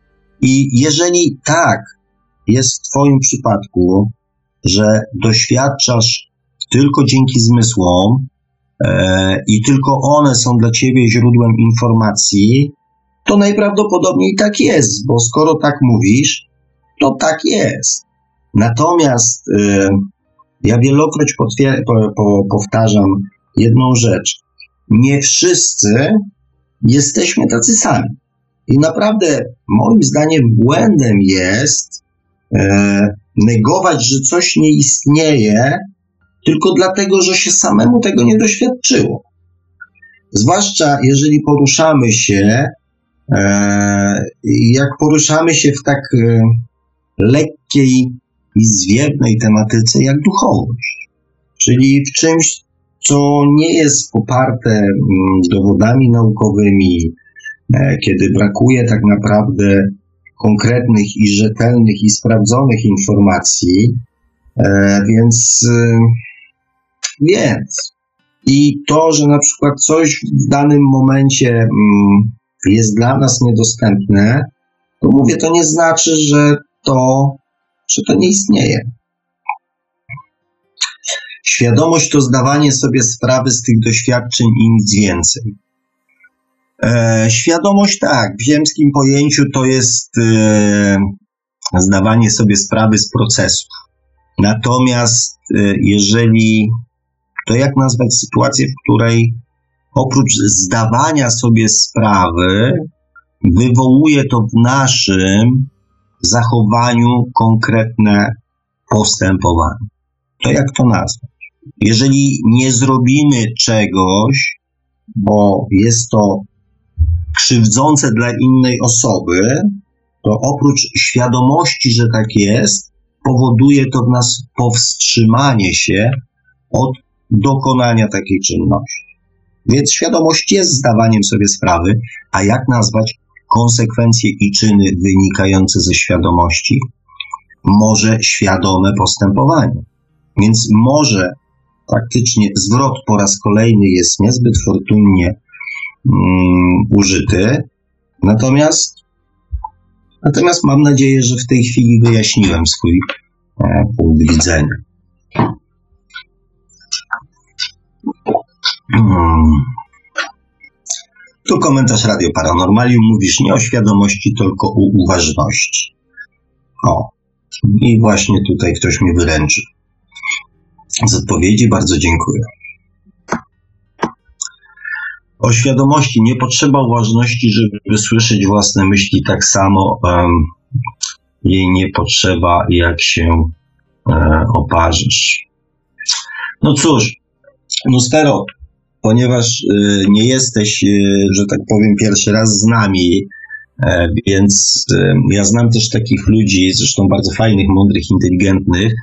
[SPEAKER 2] I jeżeli tak jest w Twoim przypadku, że doświadczasz tylko dzięki zmysłom e, i tylko one są dla Ciebie źródłem informacji, to najprawdopodobniej tak jest, bo skoro tak mówisz, to tak jest. Natomiast e, ja wielokroć po, po, powtarzam jedną rzecz. Nie wszyscy jesteśmy tacy sami. I naprawdę, moim zdaniem, błędem jest e, negować, że coś nie istnieje, tylko dlatego, że się samemu tego nie doświadczyło. Zwłaszcza jeżeli poruszamy się, e, jak poruszamy się w tak e, lekkiej i zwiewnej tematyce jak duchowość. Czyli w czymś, co nie jest poparte mm, dowodami naukowymi, e, kiedy brakuje tak naprawdę konkretnych i rzetelnych i sprawdzonych informacji, e, więc, e, więc i to, że na przykład coś w danym momencie mm, jest dla nas niedostępne, to mówię, to nie znaczy, że to, że to nie istnieje. Świadomość to zdawanie sobie sprawy z tych doświadczeń i nic więcej. E, świadomość, tak, w ziemskim pojęciu to jest e, zdawanie sobie sprawy z procesów. Natomiast e, jeżeli, to jak nazwać sytuację, w której oprócz zdawania sobie sprawy, wywołuje to w naszym zachowaniu konkretne postępowanie. To jak to nazwać? Jeżeli nie zrobimy czegoś, bo jest to krzywdzące dla innej osoby, to oprócz świadomości, że tak jest, powoduje to w nas powstrzymanie się od dokonania takiej czynności. Więc świadomość jest zdawaniem sobie sprawy, a jak nazwać konsekwencje i czyny wynikające ze świadomości? Może świadome postępowanie. Więc może faktycznie zwrot po raz kolejny jest niezbyt fortunnie um, użyty. Natomiast, natomiast mam nadzieję, że w tej chwili wyjaśniłem swój e, punkt widzenia. Hmm. Tu komentarz Radio Paranormalium mówisz nie o świadomości, tylko o uważności. O, i właśnie tutaj ktoś mi wyręczy. Z odpowiedzi bardzo dziękuję. O świadomości nie potrzeba uważności, żeby słyszeć własne myśli tak samo. Um, jej nie potrzeba, jak się e, oparzysz. No cóż, Nustero, ponieważ e, nie jesteś, e, że tak powiem, pierwszy raz z nami, e, więc e, ja znam też takich ludzi, zresztą bardzo fajnych, mądrych, inteligentnych,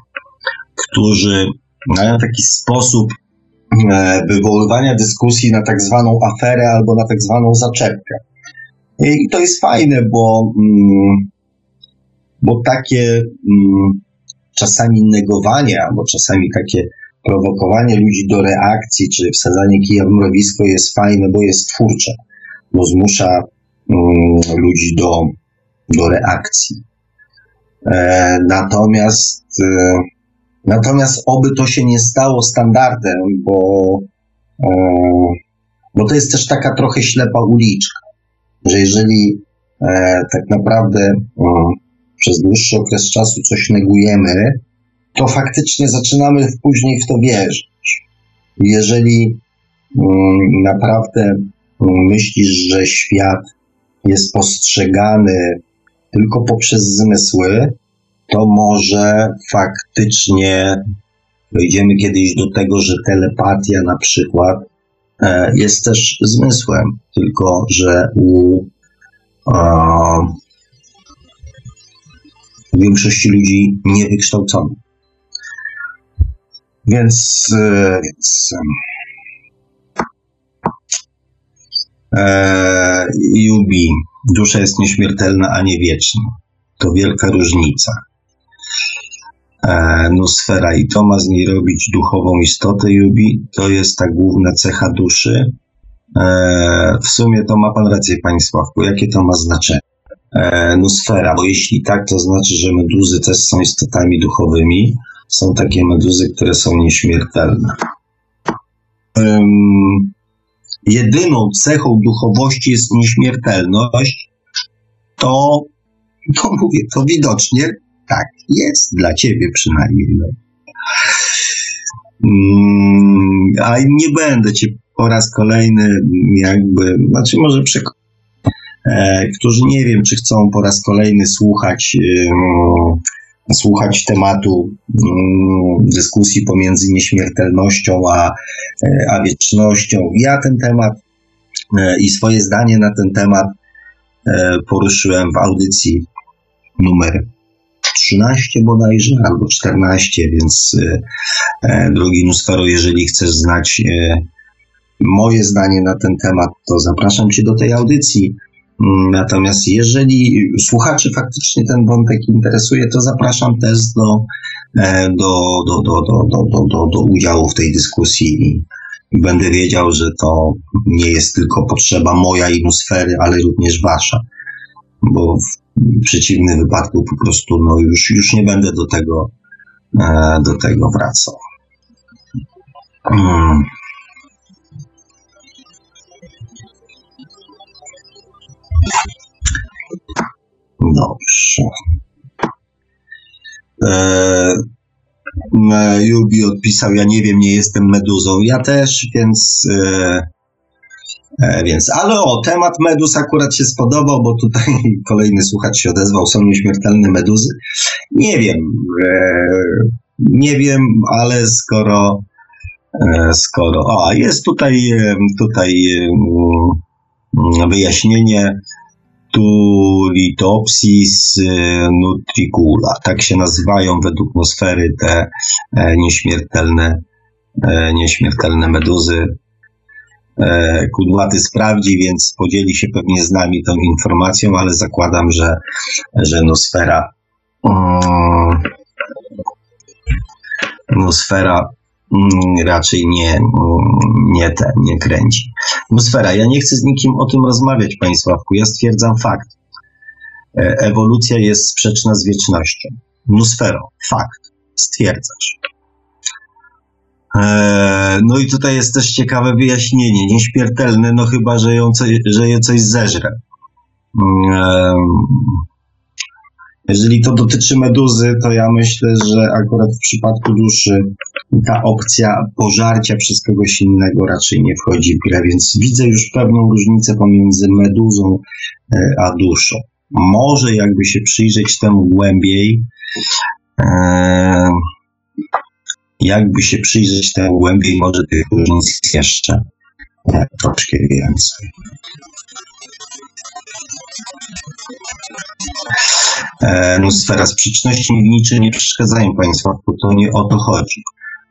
[SPEAKER 2] którzy mają taki sposób wywoływania dyskusji na tak zwaną aferę albo na tak zwaną zaczepkę. I to jest fajne, bo, mm, bo takie mm, czasami negowanie, albo czasami takie prowokowanie ludzi do reakcji, czy wsadzanie kija w mrowisko jest fajne, bo jest twórcze, bo zmusza mm, ludzi do, do reakcji. E, natomiast e, Natomiast oby to się nie stało standardem, bo, e, bo to jest też taka trochę ślepa uliczka, że jeżeli e, tak naprawdę e, przez dłuższy okres czasu coś negujemy, to faktycznie zaczynamy później w to wierzyć. Jeżeli mm, naprawdę mm, myślisz, że świat jest postrzegany tylko poprzez zmysły, to może faktycznie dojdziemy kiedyś do tego, że telepatia na przykład e, jest też zmysłem, tylko że u większości ludzi niewykształconych. Więc, e, więc e, dusza jest nieśmiertelna, a nie wieczna. To wielka różnica. E, Nosfera i to ma z niej robić duchową istotę Jubi. To jest ta główna cecha duszy. E, w sumie to ma pan rację, panie Sławku. Jakie to ma znaczenie? E, Nosfera, bo jeśli tak, to znaczy, że meduzy też są istotami duchowymi. Są takie meduzy, które są nieśmiertelne. Jedyną cechą duchowości jest nieśmiertelność, to, to mówię, to widocznie tak jest, dla ciebie przynajmniej. No. Mm, a nie będę cię po raz kolejny jakby, znaczy może przekonać, e, którzy nie wiem, czy chcą po raz kolejny słuchać e, słuchać tematu dyskusji pomiędzy nieśmiertelnością a, e, a wiecznością. Ja ten temat e, i swoje zdanie na ten temat e, poruszyłem w audycji numer 13 bodajże, albo 14, więc e, e, drogi Nusfaro, jeżeli chcesz znać e, moje zdanie na ten temat, to zapraszam Cię do tej audycji. Mm, natomiast jeżeli słuchaczy faktycznie ten wątek interesuje, to zapraszam też do, do, do, do, do, do, do, do udziału w tej dyskusji będę wiedział, że to nie jest tylko potrzeba moja i ale również wasza. Bo w przeciwnym wypadku po prostu no już, już nie będę do tego, e, do tego wracał. Hmm. Dobrze. E, Jubi odpisał, ja nie wiem, nie jestem meduzą. Ja też, więc e, E, więc, ale o, temat meduz akurat się spodobał, bo tutaj kolejny słuchacz się odezwał, są nieśmiertelne meduzy. Nie wiem, e, nie wiem, ale skoro, e, skoro, o, jest tutaj, tutaj wyjaśnienie Tulitopsis nutricula, tak się nazywają według Nosfery te nieśmiertelne, nieśmiertelne meduzy E, kudłaty sprawdzi, więc podzieli się pewnie z nami tą informacją, ale zakładam, że, że Nosfera um, Nosfera um, raczej nie, um, nie, te, nie kręci. Nosfera, ja nie chcę z nikim o tym rozmawiać, Panie Sławku, ja stwierdzam fakt. E, ewolucja jest sprzeczna z wiecznością. Nosfero, fakt, stwierdzasz. Eee, no i tutaj jest też ciekawe wyjaśnienie. Nieśmiertelne, no chyba, że, ją coś, że je coś zeżre. Eee, jeżeli to dotyczy meduzy, to ja myślę, że akurat w przypadku duszy ta opcja pożarcia przez kogoś innego raczej nie wchodzi w grę, więc widzę już pewną różnicę pomiędzy meduzą e, a duszą. Może jakby się przyjrzeć temu głębiej, e, jakby się przyjrzeć temu głębiej, może tych różnic jeszcze e, troszkę więcej. E, no, sfera sprzeczności niczym nie przeszkadzają Państwa, bo to nie o to chodzi.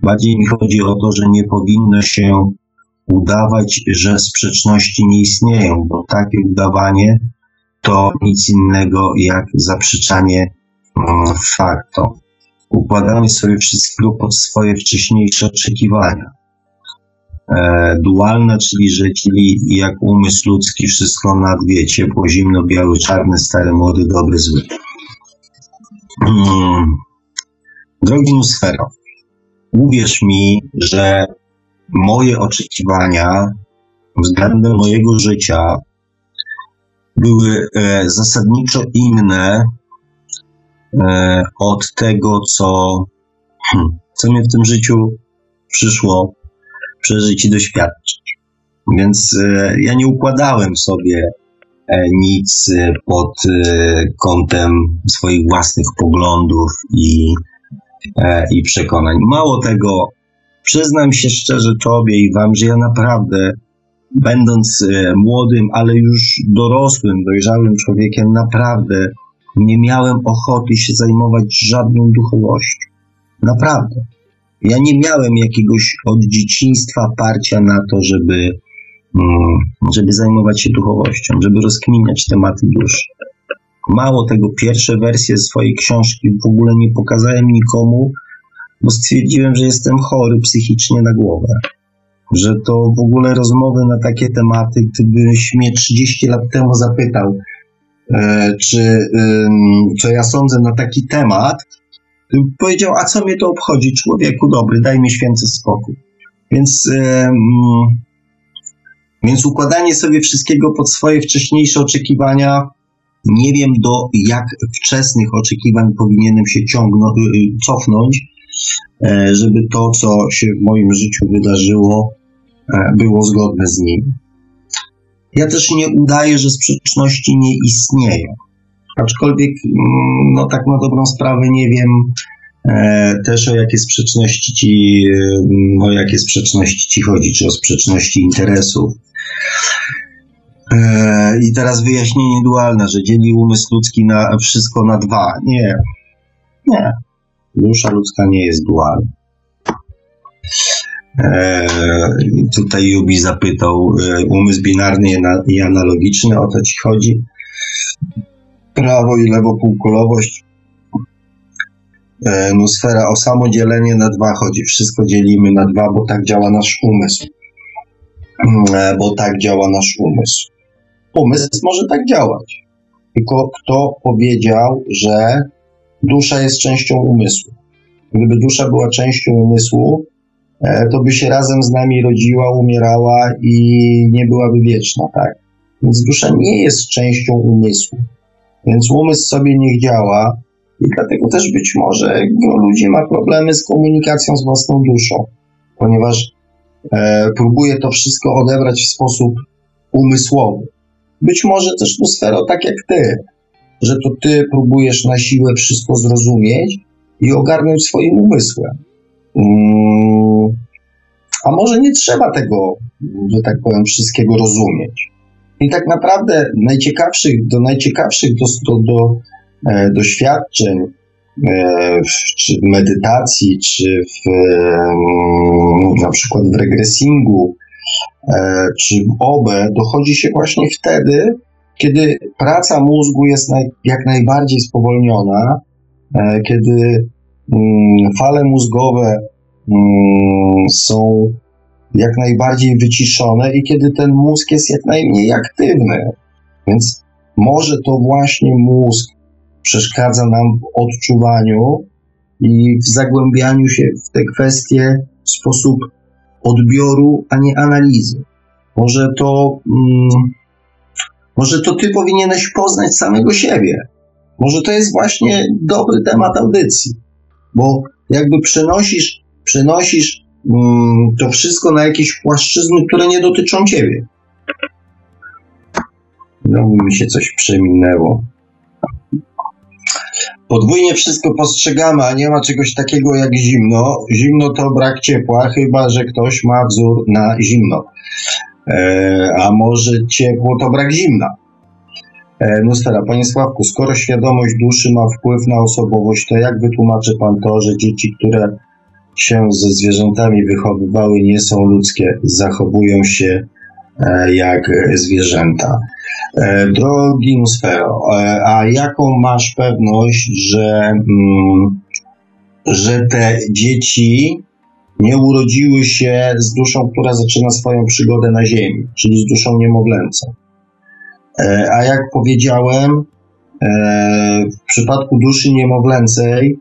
[SPEAKER 2] Bardziej mi chodzi o to, że nie powinno się udawać, że sprzeczności nie istnieją, bo takie udawanie to nic innego jak zaprzeczanie mm, faktom układamy sobie wszystkiego pod swoje wcześniejsze oczekiwania. E, dualne, czyli że czyli jak umysł ludzki, wszystko na dwie, ciepło, zimno, biały, czarny, stary, młody, dobry, zły. Hmm. Drogi Nusfero, uwierz mi, że moje oczekiwania względem mojego życia były e, zasadniczo inne od tego, co, hmm, co mnie w tym życiu przyszło przeżyć i doświadczyć. Więc e, ja nie układałem sobie e, nic pod kątem swoich własnych poglądów i, i przekonań. Mało tego, przyznam się szczerze Tobie i Wam, że ja naprawdę, będąc młodym, ale już dorosłym, dojrzałym człowiekiem, naprawdę nie miałem ochoty się zajmować żadną duchowością. Naprawdę. Ja nie miałem jakiegoś od dzieciństwa parcia na to, żeby, mm, żeby zajmować się duchowością, żeby rozkminiać tematy duszy. Mało tego, pierwsze wersje swojej książki w ogóle nie pokazałem nikomu, bo stwierdziłem, że jestem chory psychicznie na głowę. Że to w ogóle rozmowy na takie tematy, gdybyś mnie 30 lat temu zapytał, czy co ja sądzę na taki temat, powiedział, a co mnie to obchodzi, człowieku dobry, daj mi święty spokój. Więc, więc układanie sobie wszystkiego pod swoje wcześniejsze oczekiwania, nie wiem do jak wczesnych oczekiwań powinienem się ciągnąć, y, y, cofnąć, e, żeby to, co się w moim życiu wydarzyło, e, było zgodne z nim. Ja też nie udaję, że sprzeczności nie istnieją. Aczkolwiek, mm, no tak na dobrą sprawę nie wiem e, też o jakie sprzeczności ci, e, o jakie sprzeczności ci chodzi, czy o sprzeczności interesów. E, I teraz wyjaśnienie dualne, że dzieli umysł ludzki na wszystko na dwa. Nie. Nie. Dusza ludzka nie jest dualna. E, tutaj Jubi zapytał, e, umysł binarny i analogiczny, o to ci chodzi? prawo i lewo półkulowość. E, no sfera o samodzielenie na dwa chodzi. Wszystko dzielimy na dwa, bo tak działa nasz umysł. Bo tak działa nasz umysł. Umysł może tak działać. Tylko kto powiedział, że dusza jest częścią umysłu? Gdyby dusza była częścią umysłu, to by się razem z nami rodziła, umierała i nie byłaby wieczna, tak? Więc dusza nie jest częścią umysłu. Więc umysł sobie niech działa i dlatego też być może wielu ludzi ma problemy z komunikacją z własną duszą, ponieważ e, próbuje to wszystko odebrać w sposób umysłowy. Być może też sfero tak jak ty, że to ty próbujesz na siłę wszystko zrozumieć i ogarnąć swoim umysłem. Mm, a może nie trzeba tego, że tak powiem, wszystkiego rozumieć. I tak naprawdę najciekawszych, do najciekawszych do, do, do e, doświadczeń, e, w, czy w medytacji, czy w, e, na przykład w regresingu, e, czy w OB, dochodzi się właśnie wtedy, kiedy praca mózgu jest naj, jak najbardziej spowolniona, e, kiedy mm, fale mózgowe mm, są jak najbardziej wyciszone i kiedy ten mózg jest jak najmniej aktywny. Więc może to właśnie mózg przeszkadza nam w odczuwaniu i w zagłębianiu się w te kwestie w sposób odbioru, a nie analizy. Może to, mm, może to ty powinieneś poznać samego siebie. Może to jest właśnie dobry temat audycji, bo jakby przenosisz, przenosisz Mm, to wszystko na jakieś płaszczyzny, które nie dotyczą ciebie. No, mi się coś przeminęło. Podwójnie wszystko postrzegamy, a nie ma czegoś takiego jak zimno. Zimno to brak ciepła, chyba że ktoś ma wzór na zimno. E, a może ciepło to brak zimna. E, Nustera, panie Sławku, skoro świadomość duszy ma wpływ na osobowość, to jak wytłumaczy pan to, że dzieci, które się ze zwierzętami wychowywały, nie są ludzkie, zachowują się e, jak zwierzęta. E, drogi Nusfero, e, a jaką masz pewność, że, mm, że te dzieci nie urodziły się z duszą, która zaczyna swoją przygodę na Ziemi, czyli z duszą niemowlęcą? A jak powiedziałem, w przypadku duszy niemowlęcej,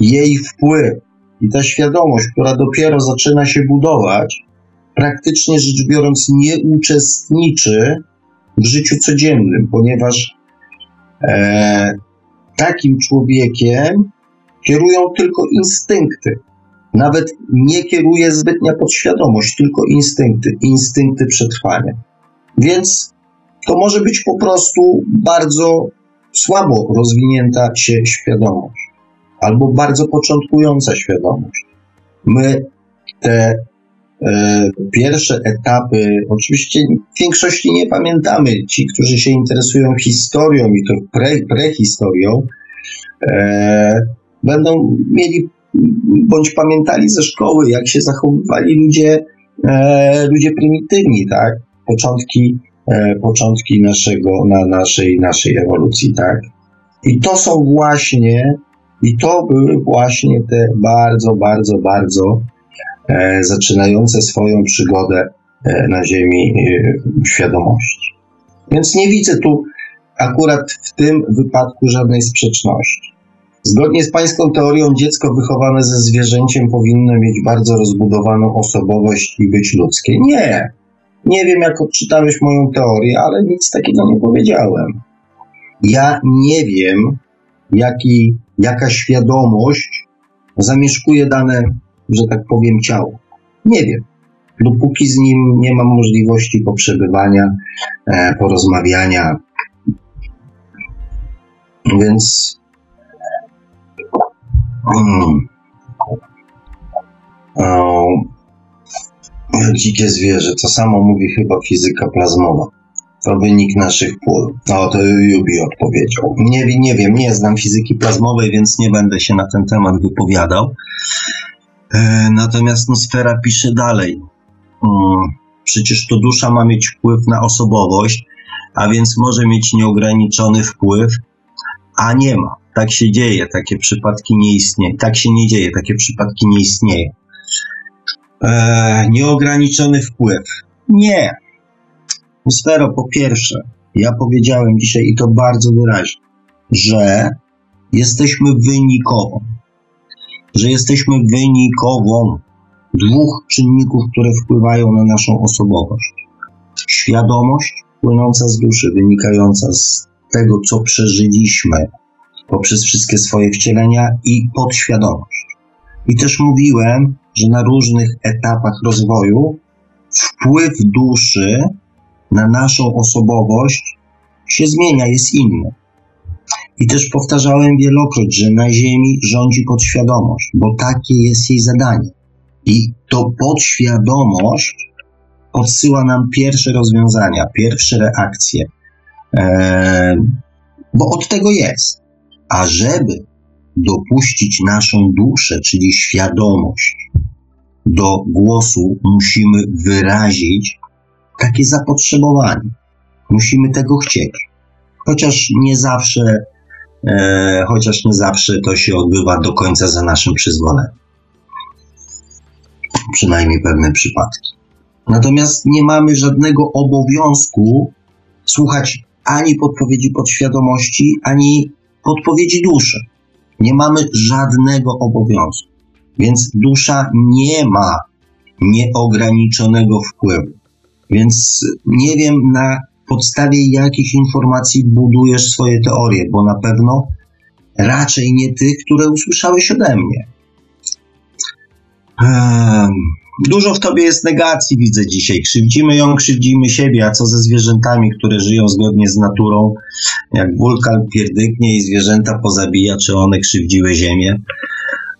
[SPEAKER 2] jej wpływ i ta świadomość, która dopiero zaczyna się budować, praktycznie rzecz biorąc nie uczestniczy w życiu codziennym, ponieważ e, takim człowiekiem kierują tylko instynkty. Nawet nie kieruje zbytnia podświadomość, tylko instynkty, instynkty przetrwania. Więc to może być po prostu bardzo słabo rozwinięta się świadomość albo bardzo początkująca świadomość. My te e, pierwsze etapy, oczywiście w większości nie pamiętamy. Ci, którzy się interesują historią i to pre, prehistorią, e, będą mieli bądź pamiętali ze szkoły, jak się zachowywali ludzie, e, ludzie prymitywni, tak? początki, początki naszego, na naszej, naszej ewolucji, tak? I to są właśnie, i to były właśnie te bardzo, bardzo, bardzo e, zaczynające swoją przygodę e, na Ziemi e, świadomości. Więc nie widzę tu akurat w tym wypadku żadnej sprzeczności. Zgodnie z pańską teorią, dziecko wychowane ze zwierzęciem powinno mieć bardzo rozbudowaną osobowość i być ludzkie. Nie. Nie wiem, jak odczytałeś moją teorię, ale nic takiego nie powiedziałem. Ja nie wiem, jaki, jaka świadomość zamieszkuje dane, że tak powiem, ciało. Nie wiem. Dopóki z nim nie mam możliwości poprzebywania, e, porozmawiania. Więc. Mm, dzikie zwierzę, to samo mówi chyba fizyka plazmowa. To wynik naszych pól. No, to Jubi odpowiedział. Nie, nie wiem, nie znam fizyki plazmowej, więc nie będę się na ten temat wypowiadał. E, natomiast no, sfera pisze dalej. Mm, przecież to dusza ma mieć wpływ na osobowość, a więc może mieć nieograniczony wpływ, a nie ma. Tak się dzieje, takie przypadki nie istnieją. Tak się nie dzieje, takie przypadki nie istnieją. E, nieograniczony wpływ. Nie. Sfero, po pierwsze, ja powiedziałem dzisiaj i to bardzo wyraźnie, że jesteśmy wynikową. Że jesteśmy wynikową dwóch czynników, które wpływają na naszą osobowość. Świadomość płynąca z duszy, wynikająca z tego, co przeżyliśmy poprzez wszystkie swoje wcielenia i podświadomość. I też mówiłem, że na różnych etapach rozwoju wpływ duszy na naszą osobowość się zmienia, jest inny. I też powtarzałem wielokroć, że na Ziemi rządzi podświadomość, bo takie jest jej zadanie. I to podświadomość podsyła nam pierwsze rozwiązania, pierwsze reakcje, eee, bo od tego jest. A żeby dopuścić naszą duszę, czyli świadomość, do głosu, musimy wyrazić takie zapotrzebowanie. Musimy tego chcieć. Chociaż nie zawsze, e, chociaż nie zawsze to się odbywa do końca za naszym przyzwoleniem. Przynajmniej pewne przypadki. Natomiast nie mamy żadnego obowiązku słuchać ani podpowiedzi podświadomości, ani podpowiedzi duszy. Nie mamy żadnego obowiązku. Więc dusza nie ma nieograniczonego wpływu. Więc nie wiem, na podstawie jakich informacji budujesz swoje teorie, bo na pewno raczej nie tych, które usłyszałeś ode mnie. Um, dużo w tobie jest negacji, widzę dzisiaj. Krzywdzimy ją, krzywdzimy siebie, a co ze zwierzętami, które żyją zgodnie z naturą? Jak wulkan pierdyknie i zwierzęta pozabija, czy one krzywdziły ziemię?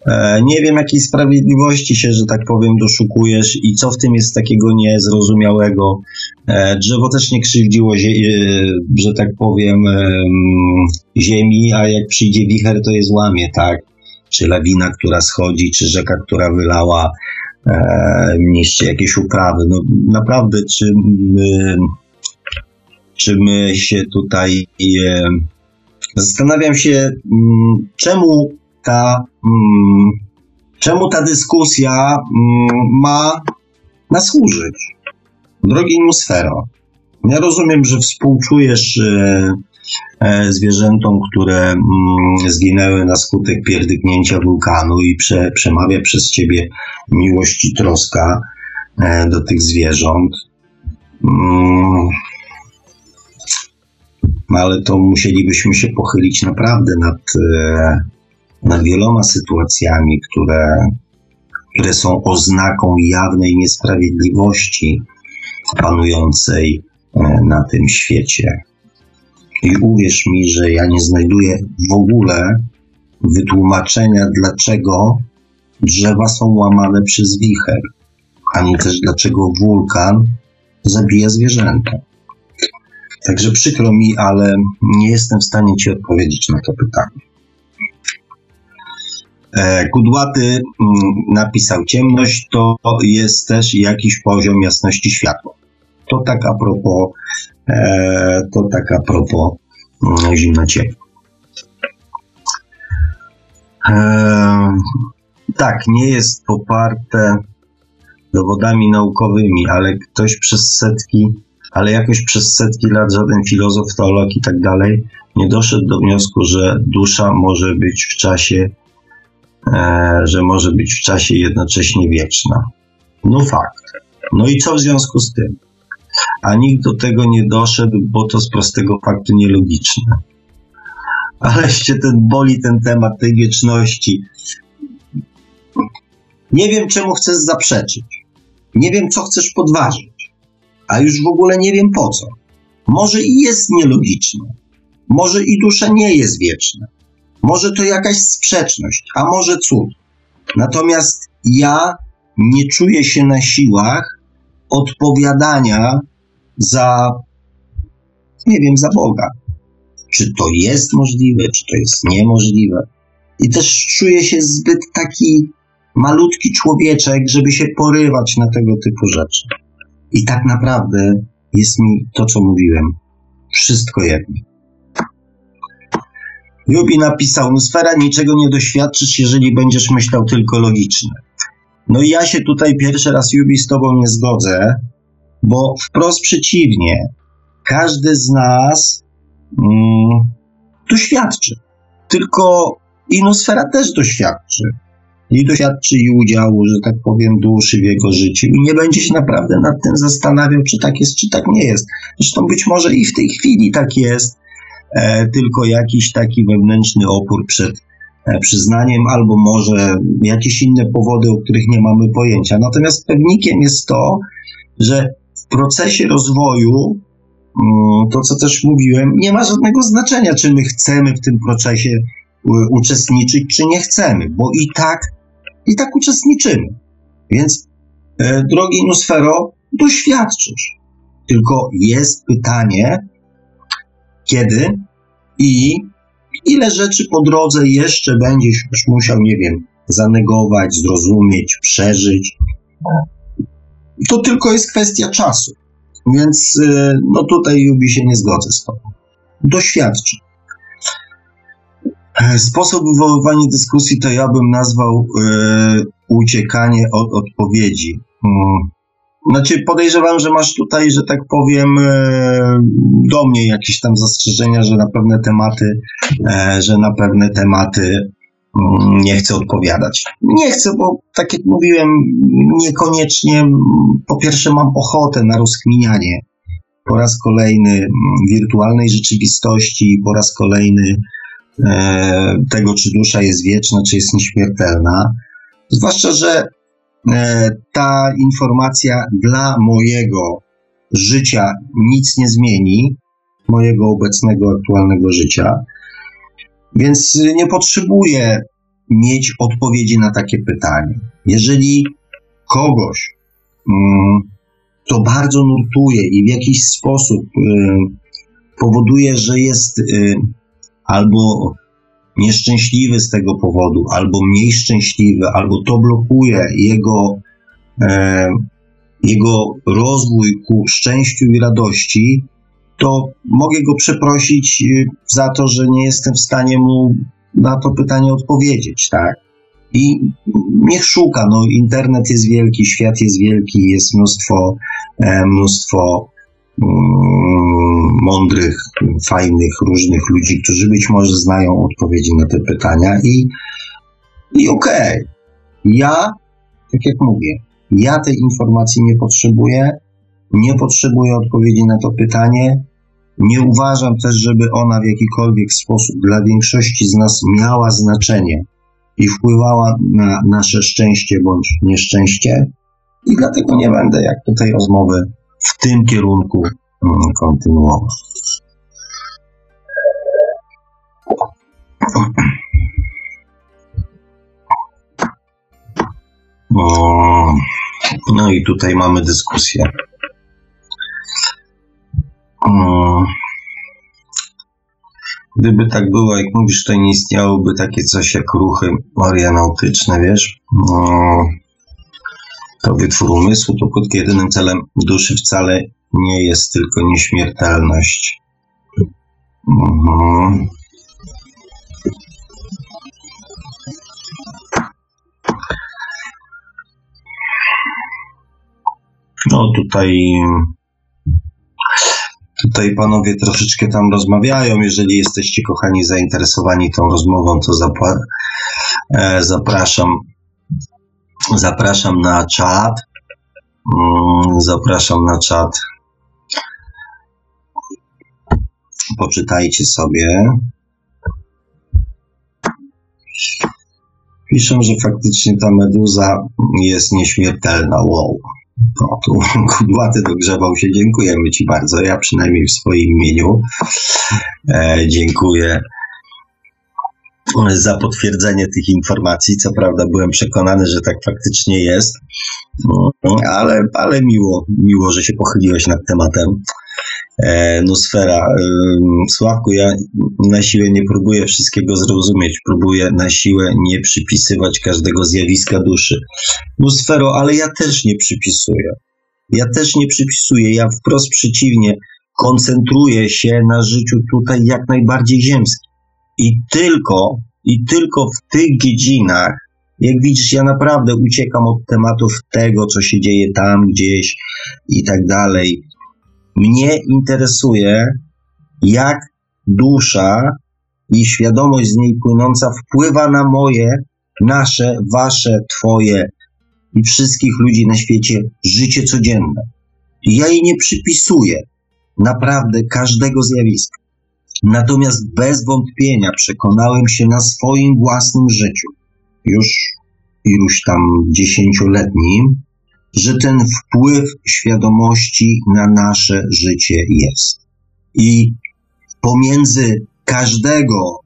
[SPEAKER 2] E, nie wiem, jakiej sprawiedliwości się, że tak powiem, doszukujesz i co w tym jest takiego niezrozumiałego. E, drzewo też nie krzywdziło, e, że tak powiem, ziemi, a jak przyjdzie wicher, to je złamie, tak? Czy lawina, która schodzi, czy rzeka, która wylała, niszczy jakieś uprawy. No naprawdę, czy my, czy my się tutaj. Zastanawiam się, mm, czemu ta, mm, czemu ta dyskusja mm, ma nas służyć. Drogi Nusfero, ja rozumiem, że współczujesz e, e, zwierzętom, które mm, zginęły na skutek pierdyknięcia wulkanu i prze, przemawia przez ciebie miłość i troska e, do tych zwierząt. Mm, ale to musielibyśmy się pochylić naprawdę nad e, nad wieloma sytuacjami, które, które są oznaką jawnej niesprawiedliwości panującej e, na tym świecie. I uwierz mi, że ja nie znajduję w ogóle wytłumaczenia, dlaczego drzewa są łamane przez wicher, ani też dlaczego wulkan zabija zwierzęta. Także przykro mi, ale nie jestem w stanie Ci odpowiedzieć na to pytanie. E, kudłaty mm, napisał ciemność to jest też jakiś poziom jasności światła. To tak a propos, to tak a propos mm, zimna ciepła. E, tak, nie jest poparte dowodami naukowymi, ale ktoś przez setki, ale jakoś przez setki lat żaden filozof, teolog i tak dalej nie doszedł do wniosku, że dusza może być w czasie, e, że może być w czasie jednocześnie wieczna. No fakt. No i co w związku z tym? A nikt do tego nie doszedł, bo to z prostego faktu nielogiczne. Aleście ten boli ten temat tej wieczności. Nie wiem, czemu chcesz zaprzeczyć. Nie wiem, co chcesz podważyć. A już w ogóle nie wiem po co. Może i jest nielogiczne. Może i dusza nie jest wieczna. Może to jakaś sprzeczność, a może cud. Natomiast ja nie czuję się na siłach odpowiadania za, nie wiem, za Boga. Czy to jest możliwe, czy to jest niemożliwe. I też czuję się zbyt taki malutki człowieczek, żeby się porywać na tego typu rzeczy. I tak naprawdę jest mi to, co mówiłem, wszystko jedno. Jubi napisał, sfera niczego nie doświadczysz, jeżeli będziesz myślał tylko logicznie. No i ja się tutaj pierwszy raz, Jubi, z tobą nie zgodzę, bo wprost przeciwnie. Każdy z nas mm, doświadczy. Tylko inosfera też doświadczy. I doświadczy i udziału, że tak powiem, duszy w jego życiu. I nie będzie się naprawdę nad tym zastanawiał, czy tak jest, czy tak nie jest. Zresztą być może i w tej chwili tak jest, e, tylko jakiś taki wewnętrzny opór przed przyznaniem, albo może jakieś inne powody, o których nie mamy pojęcia. Natomiast pewnikiem jest to, że w procesie rozwoju, mm, to co też mówiłem, nie ma żadnego znaczenia, czy my chcemy w tym procesie uczestniczyć, czy nie chcemy, bo i tak, i tak uczestniczymy. Więc, e, drogi Nusfero, doświadczysz. Tylko jest pytanie, kiedy i ile rzeczy po drodze jeszcze będziesz już musiał, nie wiem, zanegować, zrozumieć, przeżyć. To tylko jest kwestia czasu. Więc e, no tutaj Jubi się nie zgodzę z tobą. Doświadczy. E, sposób wywoływania dyskusji to ja bym nazwał e, uciekanie od odpowiedzi. Hmm. Znaczy, podejrzewam, że masz tutaj, że tak powiem, e, do mnie jakieś tam zastrzeżenia, że na pewne tematy, e, że na pewne tematy mm, nie chcę odpowiadać. Nie chcę, bo tak jak mówiłem, niekoniecznie, po pierwsze, mam ochotę na rozkminianie po raz kolejny mm, wirtualnej rzeczywistości, po raz kolejny e, tego, czy dusza jest wieczna, czy jest nieśmiertelna. Zwłaszcza, że ta informacja dla mojego życia nic nie zmieni, mojego obecnego, aktualnego życia, więc nie potrzebuję mieć odpowiedzi na takie pytanie. Jeżeli kogoś mm, to bardzo nurtuje i w jakiś sposób y, powoduje, że jest y, albo nieszczęśliwy z tego powodu, albo mniej szczęśliwy, albo to blokuje jego, e, jego rozwój ku szczęściu i radości, to mogę go przeprosić e, za to, że nie jestem w stanie mu na to pytanie odpowiedzieć, tak? I niech szuka, no internet jest wielki, świat jest wielki, jest mnóstwo, e, mnóstwo mądrych, fajnych, różnych ludzi, którzy być może znają odpowiedzi na te pytania i, i okej, okay. ja, tak jak mówię, ja tej informacji nie potrzebuję, nie potrzebuję odpowiedzi na to pytanie, nie uważam też, żeby ona w jakikolwiek sposób dla większości z nas miała znaczenie i wpływała na nasze szczęście bądź nieszczęście i dlatego nie będę jak tej rozmowy w tym kierunku kontynuował. No i tutaj mamy dyskusję. Gdyby tak było, jak mówisz, to nie istniałoby takie coś jak ruchy marianautyczne, wiesz? To wytwór umysłu, to pod jedynym celem duszy wcale nie jest tylko nieśmiertelność. Mhm. No tutaj tutaj panowie troszeczkę tam rozmawiają. Jeżeli jesteście kochani zainteresowani tą rozmową, to zapła- e, zapraszam zapraszam na czat. Mm, Zapraszam na czat. Poczytajcie sobie. Piszą, że faktycznie ta meduza jest nieśmiertelna. Wow. No, tu kudłaty dogrzewał się. Dziękujemy Ci bardzo. Ja przynajmniej w swoim imieniu e, dziękuję za potwierdzenie tych informacji. Co prawda byłem przekonany, że tak faktycznie jest, no, ale, ale miło, miło, że się pochyliłeś nad tematem. E, Nusfera. Ym, Sławku, ja na siłę nie próbuję wszystkiego zrozumieć, próbuję na siłę nie przypisywać każdego zjawiska duszy. Nusfero, ale ja też nie przypisuję. Ja też nie przypisuję, ja wprost przeciwnie, koncentruję się na życiu tutaj jak najbardziej ziemskim. I tylko, i tylko w tych dziedzinach, jak widzisz, ja naprawdę uciekam od tematów tego, co się dzieje tam gdzieś i tak dalej. Mnie interesuje, jak dusza i świadomość z niej płynąca wpływa na moje, nasze, wasze, twoje i wszystkich ludzi na świecie życie codzienne. Ja jej nie przypisuję naprawdę każdego zjawiska. Natomiast bez wątpienia przekonałem się na swoim własnym życiu, już iluś tam dziesięcioletnim, że ten wpływ świadomości na nasze życie jest. I pomiędzy każdego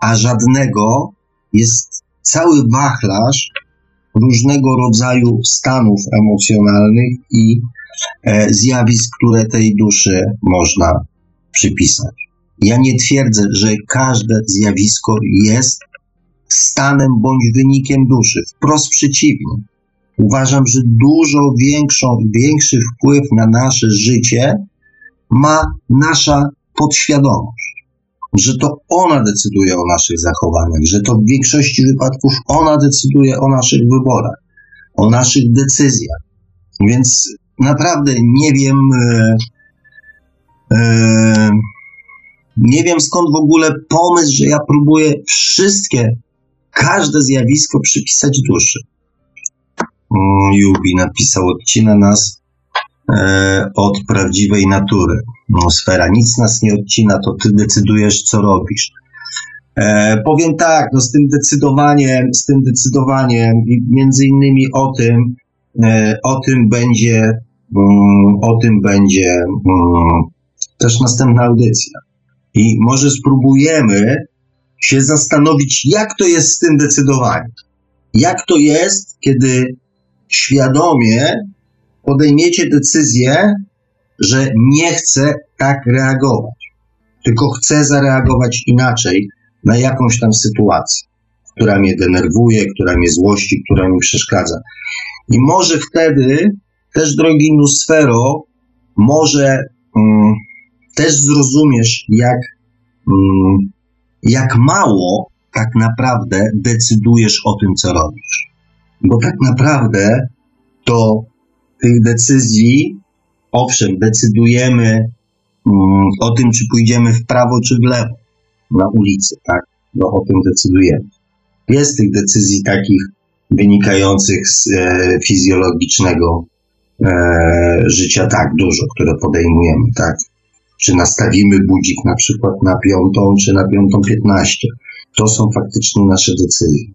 [SPEAKER 2] a żadnego jest cały wachlarz różnego rodzaju stanów emocjonalnych i e, zjawisk, które tej duszy można przypisać. Ja nie twierdzę, że każde zjawisko jest stanem bądź wynikiem duszy. Wprost przeciwnie. Uważam, że dużo większą, większy wpływ na nasze życie ma nasza podświadomość. Że to ona decyduje o naszych zachowaniach, że to w większości wypadków ona decyduje o naszych wyborach, o naszych decyzjach. Więc naprawdę nie wiem, e, e, nie wiem skąd w ogóle pomysł, że ja próbuję wszystkie, każde zjawisko przypisać duszy. Mm, Jubi napisał, odcina nas e, od prawdziwej natury. No, sfera, nic nas nie odcina, to ty decydujesz, co robisz. E, powiem tak, no z tym decydowaniem, z tym decydowaniem i między innymi o tym, e, o tym będzie, mm, o tym będzie mm, też następna audycja. I może spróbujemy się zastanowić, jak to jest z tym decydowaniem. Jak to jest, kiedy świadomie podejmiecie decyzję, że nie chcę tak reagować, tylko chcę zareagować inaczej na jakąś tam sytuację, która mnie denerwuje, która mnie złości, która mi przeszkadza. I może wtedy też, drogi Nusfero, może też zrozumiesz, jak, mm, jak mało tak naprawdę decydujesz o tym, co robisz. Bo tak naprawdę to tych decyzji, owszem, decydujemy mm, o tym, czy pójdziemy w prawo, czy w lewo na ulicy, tak? No o tym decydujemy. Jest tych decyzji takich wynikających z e, fizjologicznego e, życia tak dużo, które podejmujemy, tak? Czy nastawimy budzik na przykład na piątą, czy na piątą piętnaście. To są faktycznie nasze decyzje.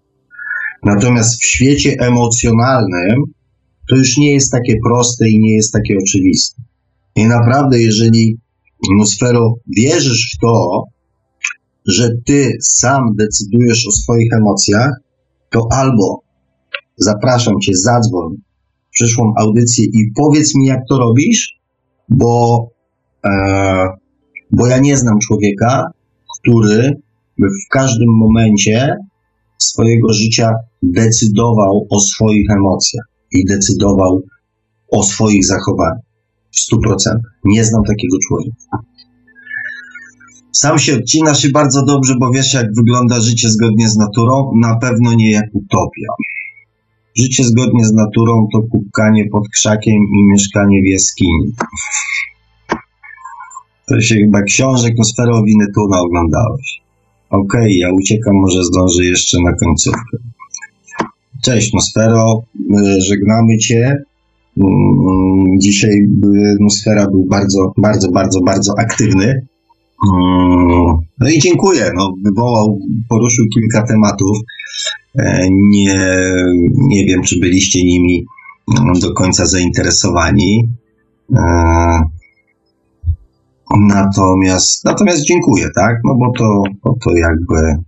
[SPEAKER 2] Natomiast w świecie emocjonalnym to już nie jest takie proste i nie jest takie oczywiste. I naprawdę, jeżeli Nusfero wierzysz w to, że ty sam decydujesz o swoich emocjach, to albo zapraszam cię, zadzwoń w przyszłą audycję i powiedz mi, jak to robisz, bo, bo ja nie znam człowieka, który by w każdym momencie swojego życia decydował o swoich emocjach i decydował o swoich zachowaniach. W 100%. Nie znam takiego człowieka. Sam się odcinasz i bardzo dobrze, bo wiesz, jak wygląda życie zgodnie z naturą. Na pewno nie jak utopia. Życie zgodnie z naturą to kupkanie pod krzakiem i mieszkanie w jaskini. To się chyba książek o sferowiny tu oglądałeś. Okej, okay, ja uciekam, może zdążę jeszcze na końcówkę. Cześć, Nosfero, y, żegnamy Cię. Mm, dzisiaj Nosfera był bardzo, bardzo, bardzo, bardzo aktywny. Mm, no i dziękuję. No, wywołał, poruszył kilka tematów. E, nie, nie wiem, czy byliście nimi mm, do końca zainteresowani. Natomiast, natomiast dziękuję, tak? No bo to, bo to jakby,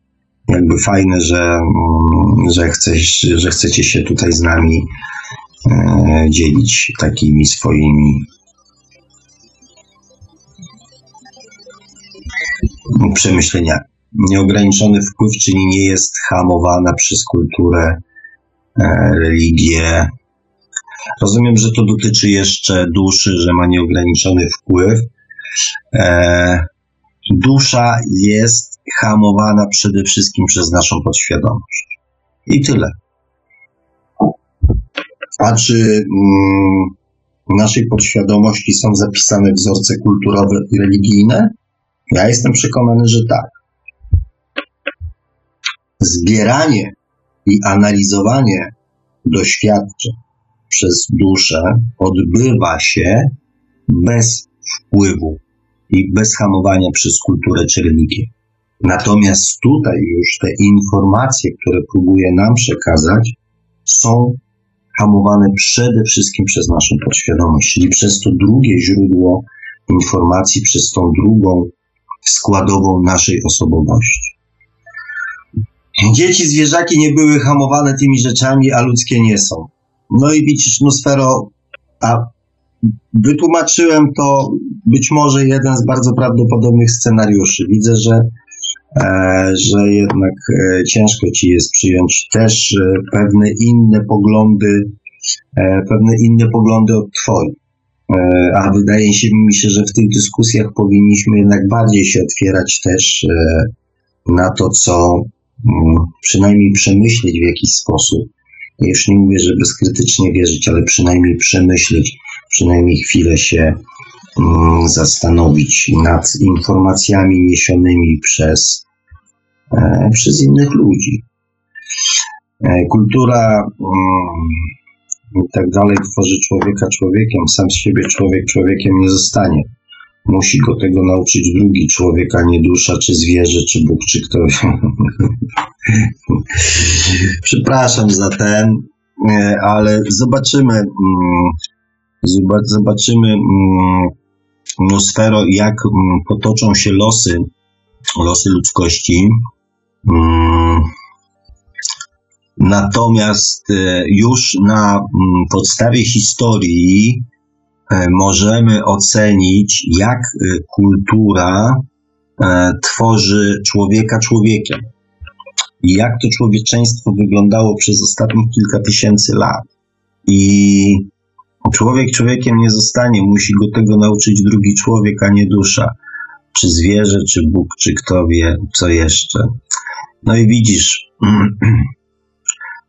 [SPEAKER 2] jakby fajne, że, mm, że, chcesz, że chcecie się tutaj z nami e, dzielić takimi swoimi przemyśleniami nieograniczony wpływ, czyli nie jest hamowana przez kulturę, e, religię. Rozumiem, że to dotyczy jeszcze duszy, że ma nieograniczony wpływ. E, dusza jest hamowana przede wszystkim przez naszą podświadomość. I tyle. A czy mm, w naszej podświadomości są zapisane wzorce kulturowe i religijne? Ja jestem przekonany, że tak zbieranie i analizowanie doświadczeń przez duszę odbywa się bez wpływu i bez hamowania przez kulturę czy religię. Natomiast tutaj już te informacje, które próbuje nam przekazać, są hamowane przede wszystkim przez naszą podświadomość, czyli przez to drugie źródło informacji, przez tą drugą składową naszej osobowości. Dzieci, zwierzaki nie były hamowane tymi rzeczami, a ludzkie nie są. No i widzisz, Nusfero, a wytłumaczyłem to być może jeden z bardzo prawdopodobnych scenariuszy. Widzę, że, e, że jednak e, ciężko ci jest przyjąć też e, pewne inne poglądy, pewne inne poglądy od twoich. A wydaje się mi się, że w tych dyskusjach powinniśmy jednak bardziej się otwierać też na to, co Mm, przynajmniej przemyśleć w jakiś sposób. Już nie mówię, że bezkrytycznie wierzyć, ale przynajmniej przemyśleć, przynajmniej chwilę się mm, zastanowić nad informacjami niesionymi przez, e, przez innych ludzi. E, kultura mm, i tak dalej tworzy człowieka człowiekiem, sam z siebie człowiek człowiekiem nie zostanie. Musi go tego nauczyć drugi człowiek, a nie dusza, czy zwierzę, czy Bóg, czy ktoś. Przepraszam za ten, e, ale zobaczymy, mm, zobaczymy mm, sfero, jak mm, potoczą się losy, losy ludzkości. Natomiast e, już na podstawie historii E, możemy ocenić, jak e, kultura tworzy człowieka człowiekiem i jak to człowieczeństwo wyglądało przez ostatnich kilka tysięcy lat. I człowiek człowiekiem nie zostanie, musi go tego nauczyć drugi człowiek, a nie dusza. Czy zwierzę, czy Bóg, czy kto wie, co jeszcze. No i widzisz.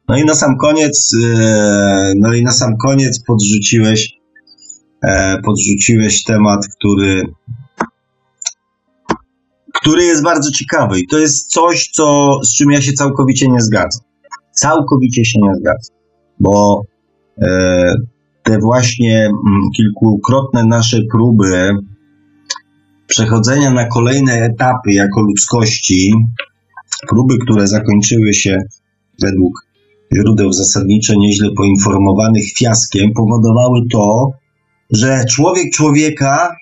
[SPEAKER 2] No i na sam koniec, no i na sam koniec podrzuciłeś E, podrzuciłeś temat, który, który jest bardzo ciekawy i to jest coś, co, z czym ja się całkowicie nie zgadzam. Całkowicie się nie zgadzam, bo e, te właśnie mm, kilkukrotne nasze próby przechodzenia na kolejne etapy jako ludzkości, próby, które zakończyły się według źródeł zasadniczo nieźle poinformowanych fiaskiem, powodowały to, że człowiek człowieka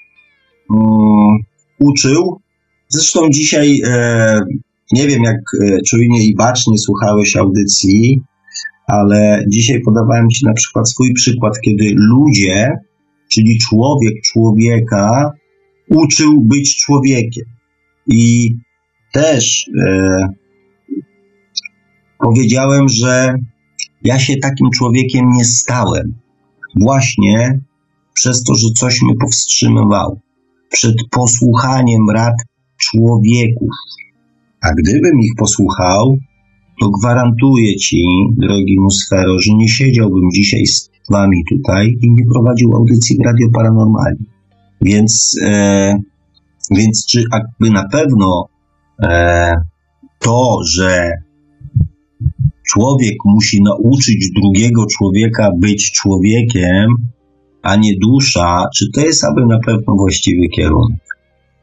[SPEAKER 2] um, uczył. Zresztą dzisiaj e, nie wiem, jak e, czujnie i bacznie słuchałeś audycji, ale dzisiaj podawałem Ci na przykład swój przykład, kiedy ludzie, czyli człowiek człowieka, uczył być człowiekiem. I też e, powiedziałem, że ja się takim człowiekiem nie stałem. Właśnie przez to, że coś mnie powstrzymywało przed posłuchaniem rad człowieków. A gdybym ich posłuchał, to gwarantuję ci, drogi Musfero, że nie siedziałbym dzisiaj z wami tutaj i nie prowadził audycji w Radio Paranormalii. Więc, e, więc czy jakby na pewno e, to, że człowiek musi nauczyć drugiego człowieka być człowiekiem, a nie dusza, czy to jest aby na pewno właściwy kierunek?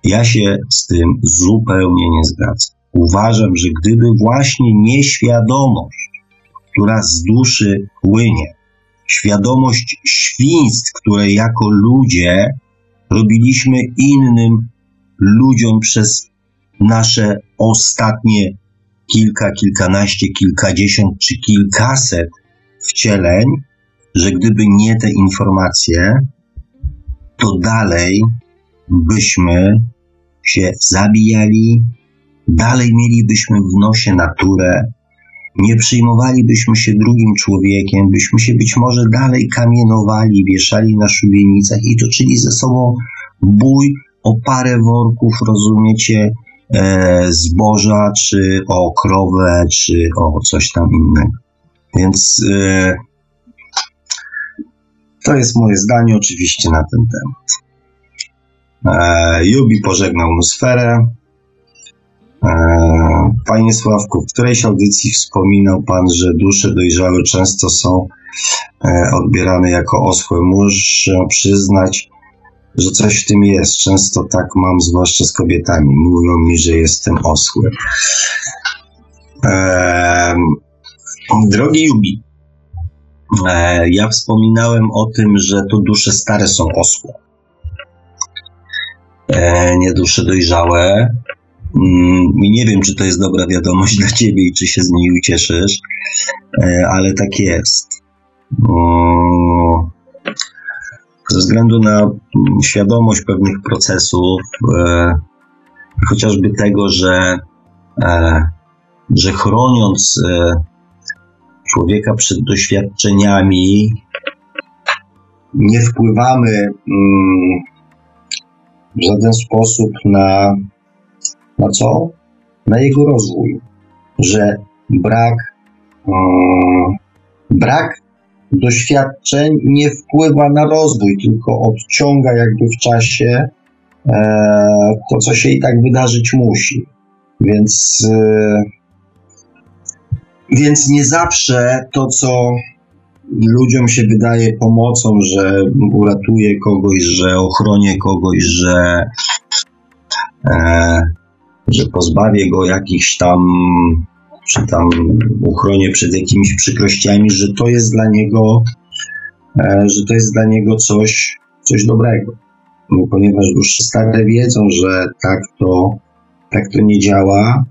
[SPEAKER 2] Ja się z tym zupełnie nie zgadzam. Uważam, że gdyby właśnie nieświadomość, która z duszy płynie, świadomość świństw, które jako ludzie robiliśmy innym ludziom przez nasze ostatnie kilka, kilkanaście, kilkadziesiąt czy kilkaset wcieleń, że gdyby nie te informacje, to dalej byśmy się zabijali, dalej mielibyśmy w nosie naturę, nie przyjmowalibyśmy się drugim człowiekiem, byśmy się być może dalej kamienowali, wieszali na szubienicach i toczyli ze sobą bój o parę worków, rozumiecie, e, zboża, czy o krowę, czy o coś tam innego. Więc e, to jest moje zdanie oczywiście na ten temat. E, Jubi pożegnał Nusferę. Panie Sławku, w którejś audycji wspominał Pan, że dusze dojrzałe często są e, odbierane jako osłe. Muszę przyznać, że coś w tym jest. Często tak mam, zwłaszcza z kobietami. Mówią mi, że jestem osły. E, drogi Jubi, e, ja wspominałem o tym, że to dusze stare są osłe. E, nie dusze dojrzałe. Mm, nie wiem, czy to jest dobra wiadomość dla ciebie i czy się z niej ucieszysz, e, ale tak jest. Mm, ze względu na mm, świadomość pewnych procesów, e, chociażby tego, że, że chroniąc człowieka przed doświadczeniami, nie wpływamy w żaden sposób na, na co? Na jego rozwój. Że brak, um, brak doświadczeń nie wpływa na rozwój, tylko odciąga jakby w czasie e, to, co się i tak wydarzyć musi. Więc, e, więc nie zawsze to, co ludziom się wydaje pomocą, że uratuje kogoś, że ochronię kogoś, że, e, że pozbawię go jakichś tam, czy tam uchronię przed jakimiś przykrościami, że to jest dla niego, e, że to jest dla niego coś, coś dobrego. No, ponieważ już stare wiedzą, że tak to, tak to nie działa,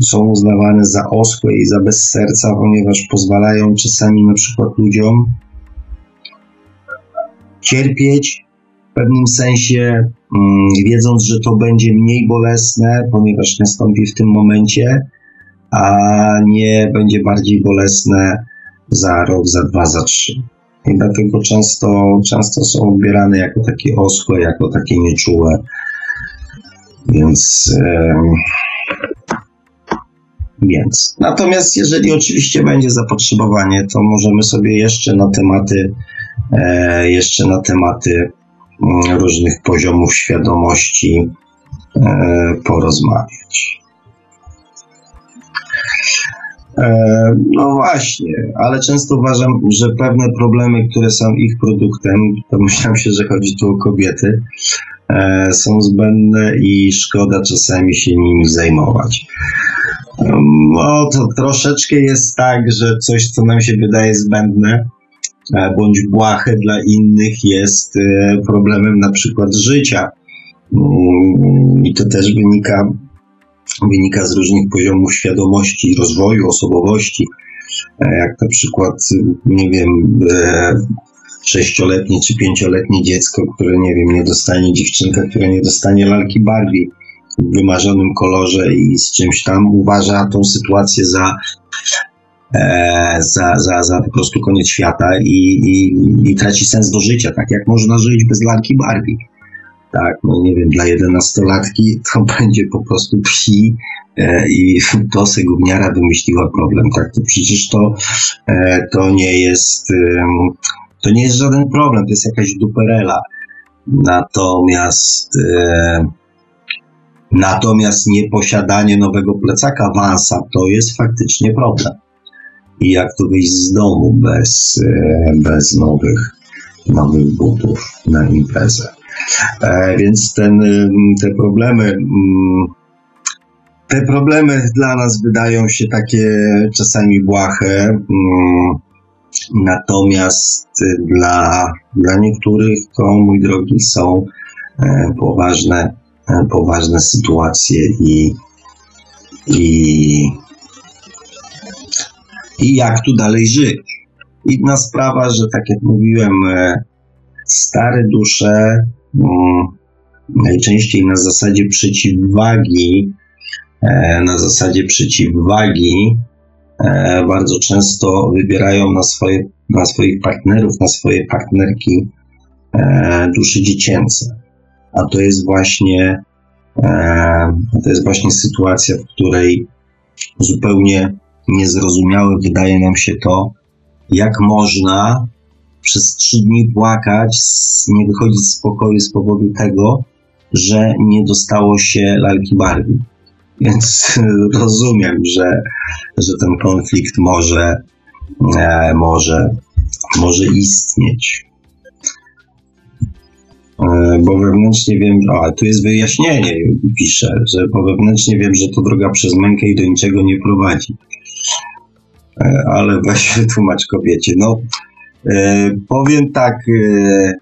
[SPEAKER 2] są uznawane za oschłe i za bez serca, ponieważ pozwalają czasami na przykład ludziom cierpieć w pewnym sensie, wiedząc, że to będzie mniej bolesne, ponieważ nastąpi w tym momencie, a nie będzie bardziej bolesne za rok, za dwa, za trzy. I dlatego często, często są odbierane jako takie oschłe, jako takie nieczułe. Więc. Więc. Natomiast jeżeli oczywiście będzie zapotrzebowanie, to możemy sobie jeszcze na tematy, e, jeszcze na tematy mm, różnych poziomów świadomości e, porozmawiać. E, no właśnie, ale często uważam, że pewne problemy, które są ich produktem, domyślam się, że chodzi tu o kobiety, e, są zbędne i szkoda czasami się nimi zajmować. No to troszeczkę jest tak, że coś, co nam się wydaje zbędne, bądź błahe dla innych jest e, problemem na przykład życia. Mm, I to też wynika, wynika z różnych poziomów świadomości, rozwoju, osobowości. E, jak na przykład, nie wiem, sześcioletnie czy pięcioletnie dziecko, które, nie wiem, nie dostanie dziewczynka, która nie dostanie lalki Barbie w wymarzonym kolorze i z czymś tam, uważa tą sytuację za e, za, za, za po prostu koniec świata i, i, i traci sens do życia, tak jak można żyć bez lalki Barbie. Tak, no nie wiem, dla jedenastolatki to będzie po prostu psi e, i to se gówniara wymyśliła problem, tak, to przecież to, e, to nie jest, e, to nie jest żaden problem, to jest jakaś duperela. Natomiast e, natomiast nieposiadanie nowego plecaka Vansa to jest faktycznie problem. I jak to wyjść z domu bez, e, bez nowych, nowych butów na imprezę. E, więc ten, e, te problemy mm, te problemy dla nas wydają się takie czasami błahe, mm, natomiast dla, dla niektórych to, mój drogi, są poważne, poważne sytuacje i, i, i jak tu dalej żyć. Inna sprawa, że tak jak mówiłem, stare dusze Mm, najczęściej na zasadzie przeciwwagi, e, na zasadzie przeciwwagi e, bardzo często wybierają na, swoje, na swoich partnerów, na swoje partnerki e, dusze dziecięce. A to jest właśnie to jest właśnie sytuacja, w której zupełnie niezrozumiałe wydaje nam się to, jak można przez trzy dni płakać, nie wychodzić z pokoju z powodu tego, że nie dostało się lalki Barbie. Więc rozumiem, że, że ten konflikt może, e, może, może istnieć. E, bo wewnętrznie wiem, a tu jest wyjaśnienie, pisze, że bo wewnętrznie wiem, że to droga przez mękę i do niczego nie prowadzi. E, ale weź wytłumacz kobiecie. No, E, powiem tak. E,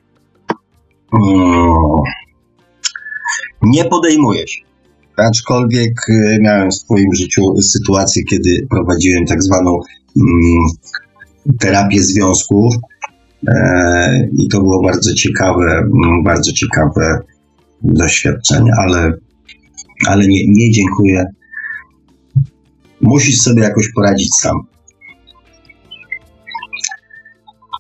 [SPEAKER 2] mm, nie podejmuję się. Aczkolwiek miałem w swoim życiu sytuację, kiedy prowadziłem tak zwaną mm, terapię związków. I to było bardzo ciekawe, mm, bardzo ciekawe doświadczenie, ale, ale nie, nie dziękuję. Musisz sobie jakoś poradzić sam.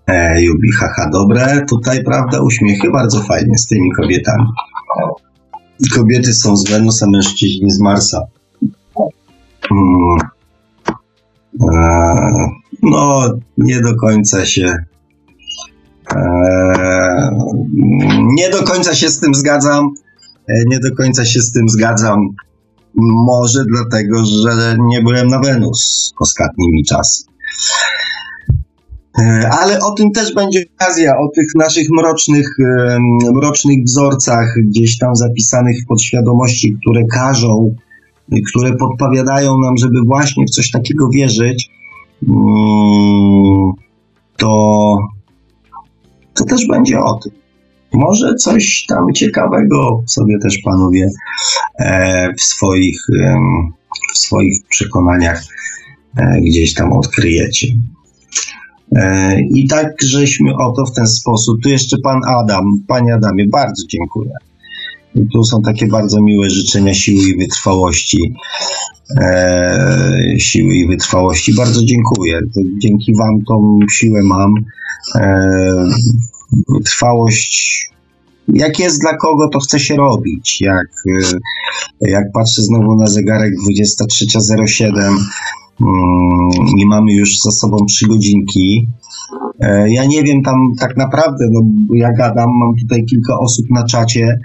[SPEAKER 2] E, Jubi, haha, dobre. Tutaj, prawda, uśmiechy bardzo fajnie z tymi kobietami. Kobiety są z Wenusa, mężczyźni z Marsa. Hmm. E, no, nie do końca się. E, nie do końca się z tym zgadzam. E, nie do końca się z tym zgadzam. Może dlatego, że nie byłem na Wenus ostatnimi czasy. E, ale o tym też będzie okazja, o tych naszych mrocznych, mrocznych wzorcach gdzieś tam zapisanych w podświadomości, które każą, które podpowiadają nam, żeby właśnie w coś takiego wierzyć, mm, to, to też będzie o tym. Może coś tam ciekawego sobie też panowie e, w swoich, w swoich przekonaniach e, gdzieś tam odkryjecie. E, I tak żeśmy oto w ten sposób. Tu jeszcze pan Adam. Panie Adamie, bardzo dziękuję. I tu są takie bardzo miłe życzenia siły i wytrwałości. E, siły i wytrwałości. Bardzo dziękuję. Dzięki Wam tą siłę mam. E, wytrwałość. Jak jest dla kogo, to chce się robić. Jak, e, jak patrzę znowu na zegarek 23.07 i mm, mamy już za sobą trzy godzinki. E, ja nie wiem tam tak naprawdę, no ja gadam, mam tutaj kilka osób na czacie,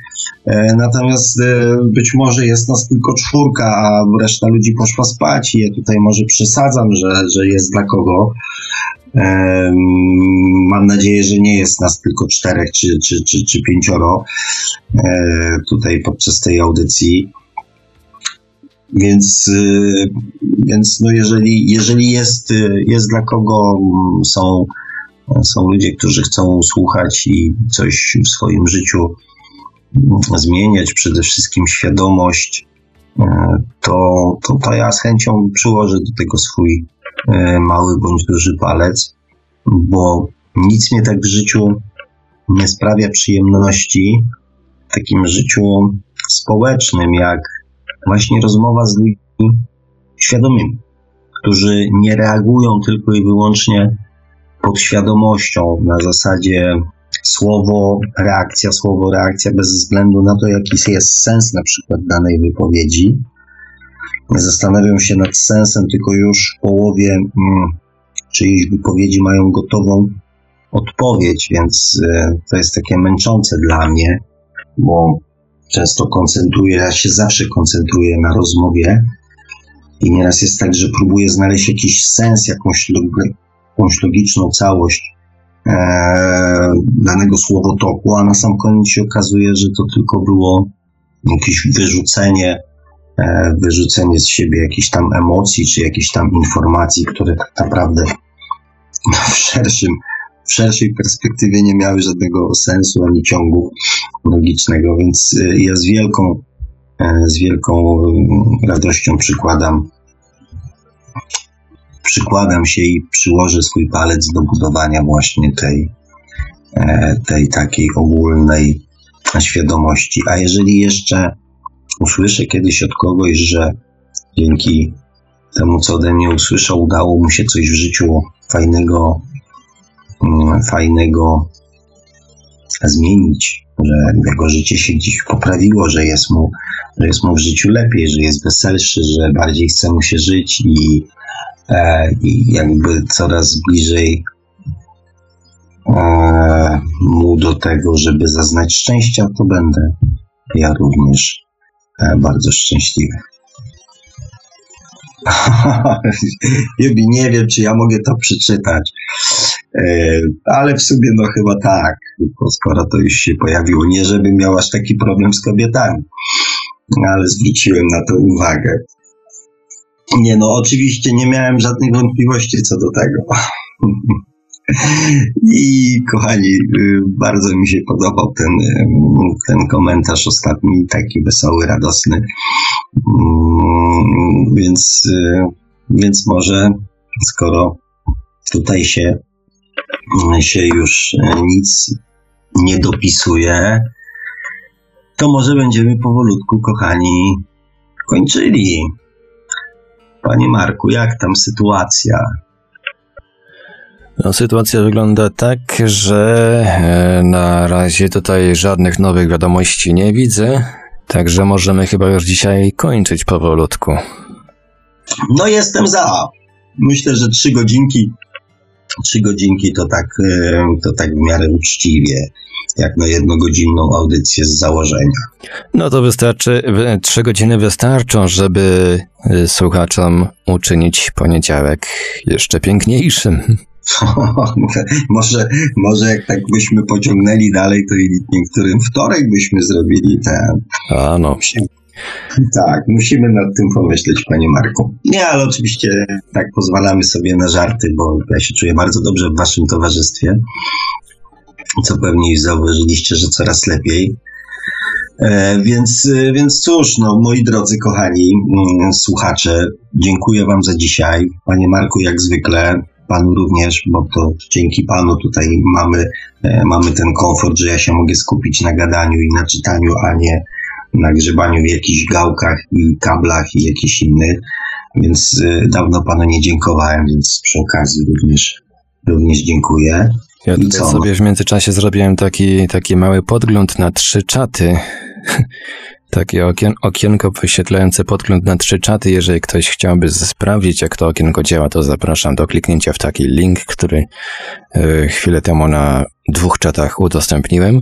[SPEAKER 2] e, natomiast być może jest nas tylko czwórka, a reszta ludzi poszła spać i ja tutaj może przesadzam, że, że jest dla kogo. Mam nadzieję, że nie jest nas tylko czterech czy, czy, czy, czy pięcioro tutaj podczas tej audycji. Więc, y, więc no jeżeli, jeżeli jest, y, jest dla kogo mm, są, są ludzie, którzy chcą słuchać i coś w swoim życiu mm, zmieniać, przede wszystkim świadomość, y, to, to, to ja z chęcią przyłożę do tego swój mały bądź duży palec, bo nic mnie tak w życiu nie sprawia przyjemności, w takim życiu społecznym, jak właśnie rozmowa z ludźmi świadomymi. którzy nie reagują tylko i wyłącznie podświadomością na zasadzie słowo, reakcja, słowo, reakcja bez względu na to, jaki jest sens na przykład danej wypowiedzi. Zastanawiam się nad sensem, tylko już w połowie mm, czyjejś wypowiedzi mają gotową odpowiedź, więc y, to jest takie męczące dla mnie, bo często koncentruję, ja się zawsze koncentruję na rozmowie i nieraz jest tak, że próbuję znaleźć jakiś sens, jakąś, jakąś logiczną całość e, danego słowotoku, a na sam koniec się okazuje, że to tylko było jakieś wyrzucenie, wyrzucenie z siebie jakichś tam emocji, czy jakichś tam informacji, które tak naprawdę w szerszym w szerszej perspektywie nie miały żadnego sensu ani ciągu logicznego, więc y, ja z wielką, e, z wielką y, radością przykładam przykładam się i przyłożę swój palec do budowania właśnie tej, e, tej takiej ogólnej świadomości. A jeżeli jeszcze usłyszę kiedyś od kogoś, że dzięki temu, co ode mnie usłyszał, udało mu się coś w życiu fajnego Mm, fajnego zmienić, że jego życie się gdzieś poprawiło, że jest mu, że jest mu w życiu lepiej, że jest weselszy, że bardziej chce mu się żyć i, e, i jakby coraz bliżej e, mu do tego, żeby zaznać szczęścia, to będę ja również bardzo szczęśliwy. Jubi, nie wiem, czy ja mogę to przeczytać, e, ale w sumie no chyba tak, skoro to już się pojawiło. Nie, żebym miał aż taki problem z kobietami, ale zwróciłem na to uwagę. Nie, no oczywiście nie miałem żadnych wątpliwości co do tego. I kochani, y, bardzo mi się podobał ten, y, ten komentarz ostatni, taki wesoły, radosny. Mm, więc, y, więc może skoro tutaj się, się już nic nie dopisuje, to może będziemy powolutku, kochani, kończyli. Panie Marku, jak tam sytuacja?
[SPEAKER 1] No, sytuacja wygląda tak, że e, na razie tutaj żadnych nowych wiadomości nie widzę, także możemy chyba już dzisiaj kończyć powolutku.
[SPEAKER 2] No jestem za. Myślę, że trzy godzinki, trzy godzinki to tak, e, to tak w miarę uczciwie, jak na jednogodzinną audycję z założenia.
[SPEAKER 1] No to wystarczy, trzy godziny wystarczą, żeby e, słuchaczom uczynić poniedziałek jeszcze piękniejszym.
[SPEAKER 2] może, może jak tak byśmy pociągnęli dalej, to i niektórym wtorek byśmy zrobili ten.
[SPEAKER 1] A no.
[SPEAKER 2] Tak, musimy nad tym pomyśleć, panie Marku. Nie, ale oczywiście tak pozwalamy sobie na żarty, bo ja się czuję bardzo dobrze w waszym towarzystwie, co pewnie już zauważyliście, że coraz lepiej. E, więc, więc cóż, no, moi drodzy, kochani mm, słuchacze, dziękuję Wam za dzisiaj. Panie Marku, jak zwykle, Panu również, bo to dzięki Panu tutaj mamy, e, mamy ten komfort, że ja się mogę skupić na gadaniu i na czytaniu, a nie na grzebaniu w jakichś gałkach i kablach i jakichś innych. Więc e, dawno Panu nie dziękowałem, więc przy okazji również, również dziękuję.
[SPEAKER 1] Ja tutaj sobie w międzyczasie zrobiłem taki, taki mały podgląd na trzy czaty. Takie okien, okienko wyświetlające podgląd na trzy czaty. Jeżeli ktoś chciałby sprawdzić, jak to okienko działa, to zapraszam do kliknięcia w taki link, który y, chwilę temu na dwóch czatach udostępniłem.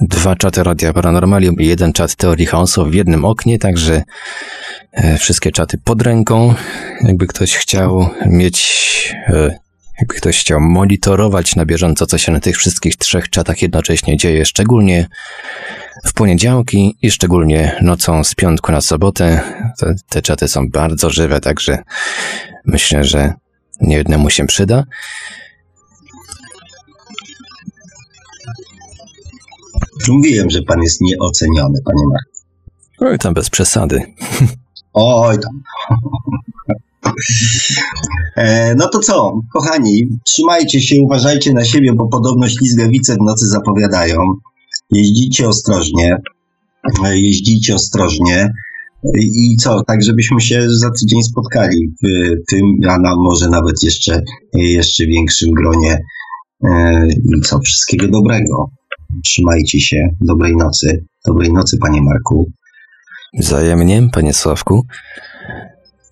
[SPEAKER 1] Dwa czaty Radia Paranormalium i jeden czat Teorii Chaosu w jednym oknie, także y, wszystkie czaty pod ręką. Jakby ktoś chciał mieć y, jakby ktoś chciał monitorować na bieżąco, co się na tych wszystkich trzech czatach jednocześnie dzieje, szczególnie w poniedziałki i szczególnie nocą z piątku na sobotę. Te, te czaty są bardzo żywe, także myślę, że niejednemu się przyda.
[SPEAKER 2] Mówiłem, że pan jest nieoceniony, panie Marku.
[SPEAKER 1] Oj, tam bez przesady.
[SPEAKER 2] Oj, tam. E, no to co, kochani, trzymajcie się, uważajcie na siebie, bo podobno ślizgawice w nocy zapowiadają. Jeździcie ostrożnie, jeździcie ostrożnie. I co, tak żebyśmy się za tydzień spotkali w tym, a na może nawet jeszcze, jeszcze większym gronie. E, I co, wszystkiego dobrego. Trzymajcie się. Dobrej nocy. Dobrej nocy, panie Marku.
[SPEAKER 1] Wzajemnie, panie Sławku.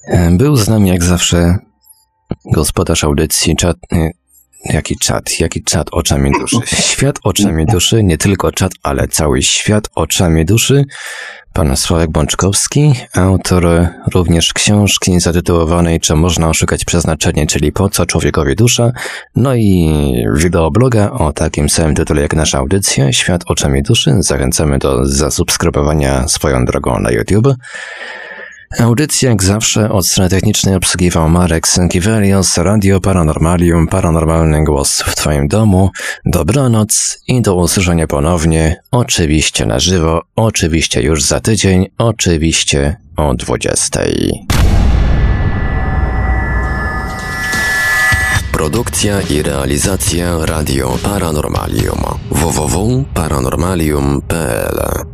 [SPEAKER 1] E, był z nami jak zawsze gospodarz audycji, czat, e, Jaki czat, jaki czat oczami duszy. Świat oczami duszy, nie tylko czat, ale cały świat oczami duszy. Pan Sławek Bączkowski, autor również książki zatytułowanej Czy można oszukać przeznaczenie, czyli Po co człowiekowi dusza, no i wideobloga o takim samym tytule jak nasza audycja, Świat oczami duszy. Zachęcamy do zasubskrybowania swoją drogą na YouTube. Audycję jak zawsze od strony technicznej obsługiwał Marek Sękiewelios, Radio Paranormalium, paranormalny głos w Twoim domu. Dobranoc i do usłyszenia ponownie, oczywiście na żywo, oczywiście już za tydzień, oczywiście o 20. Produkcja i realizacja Radio Paranormalium www.paranormalium.pl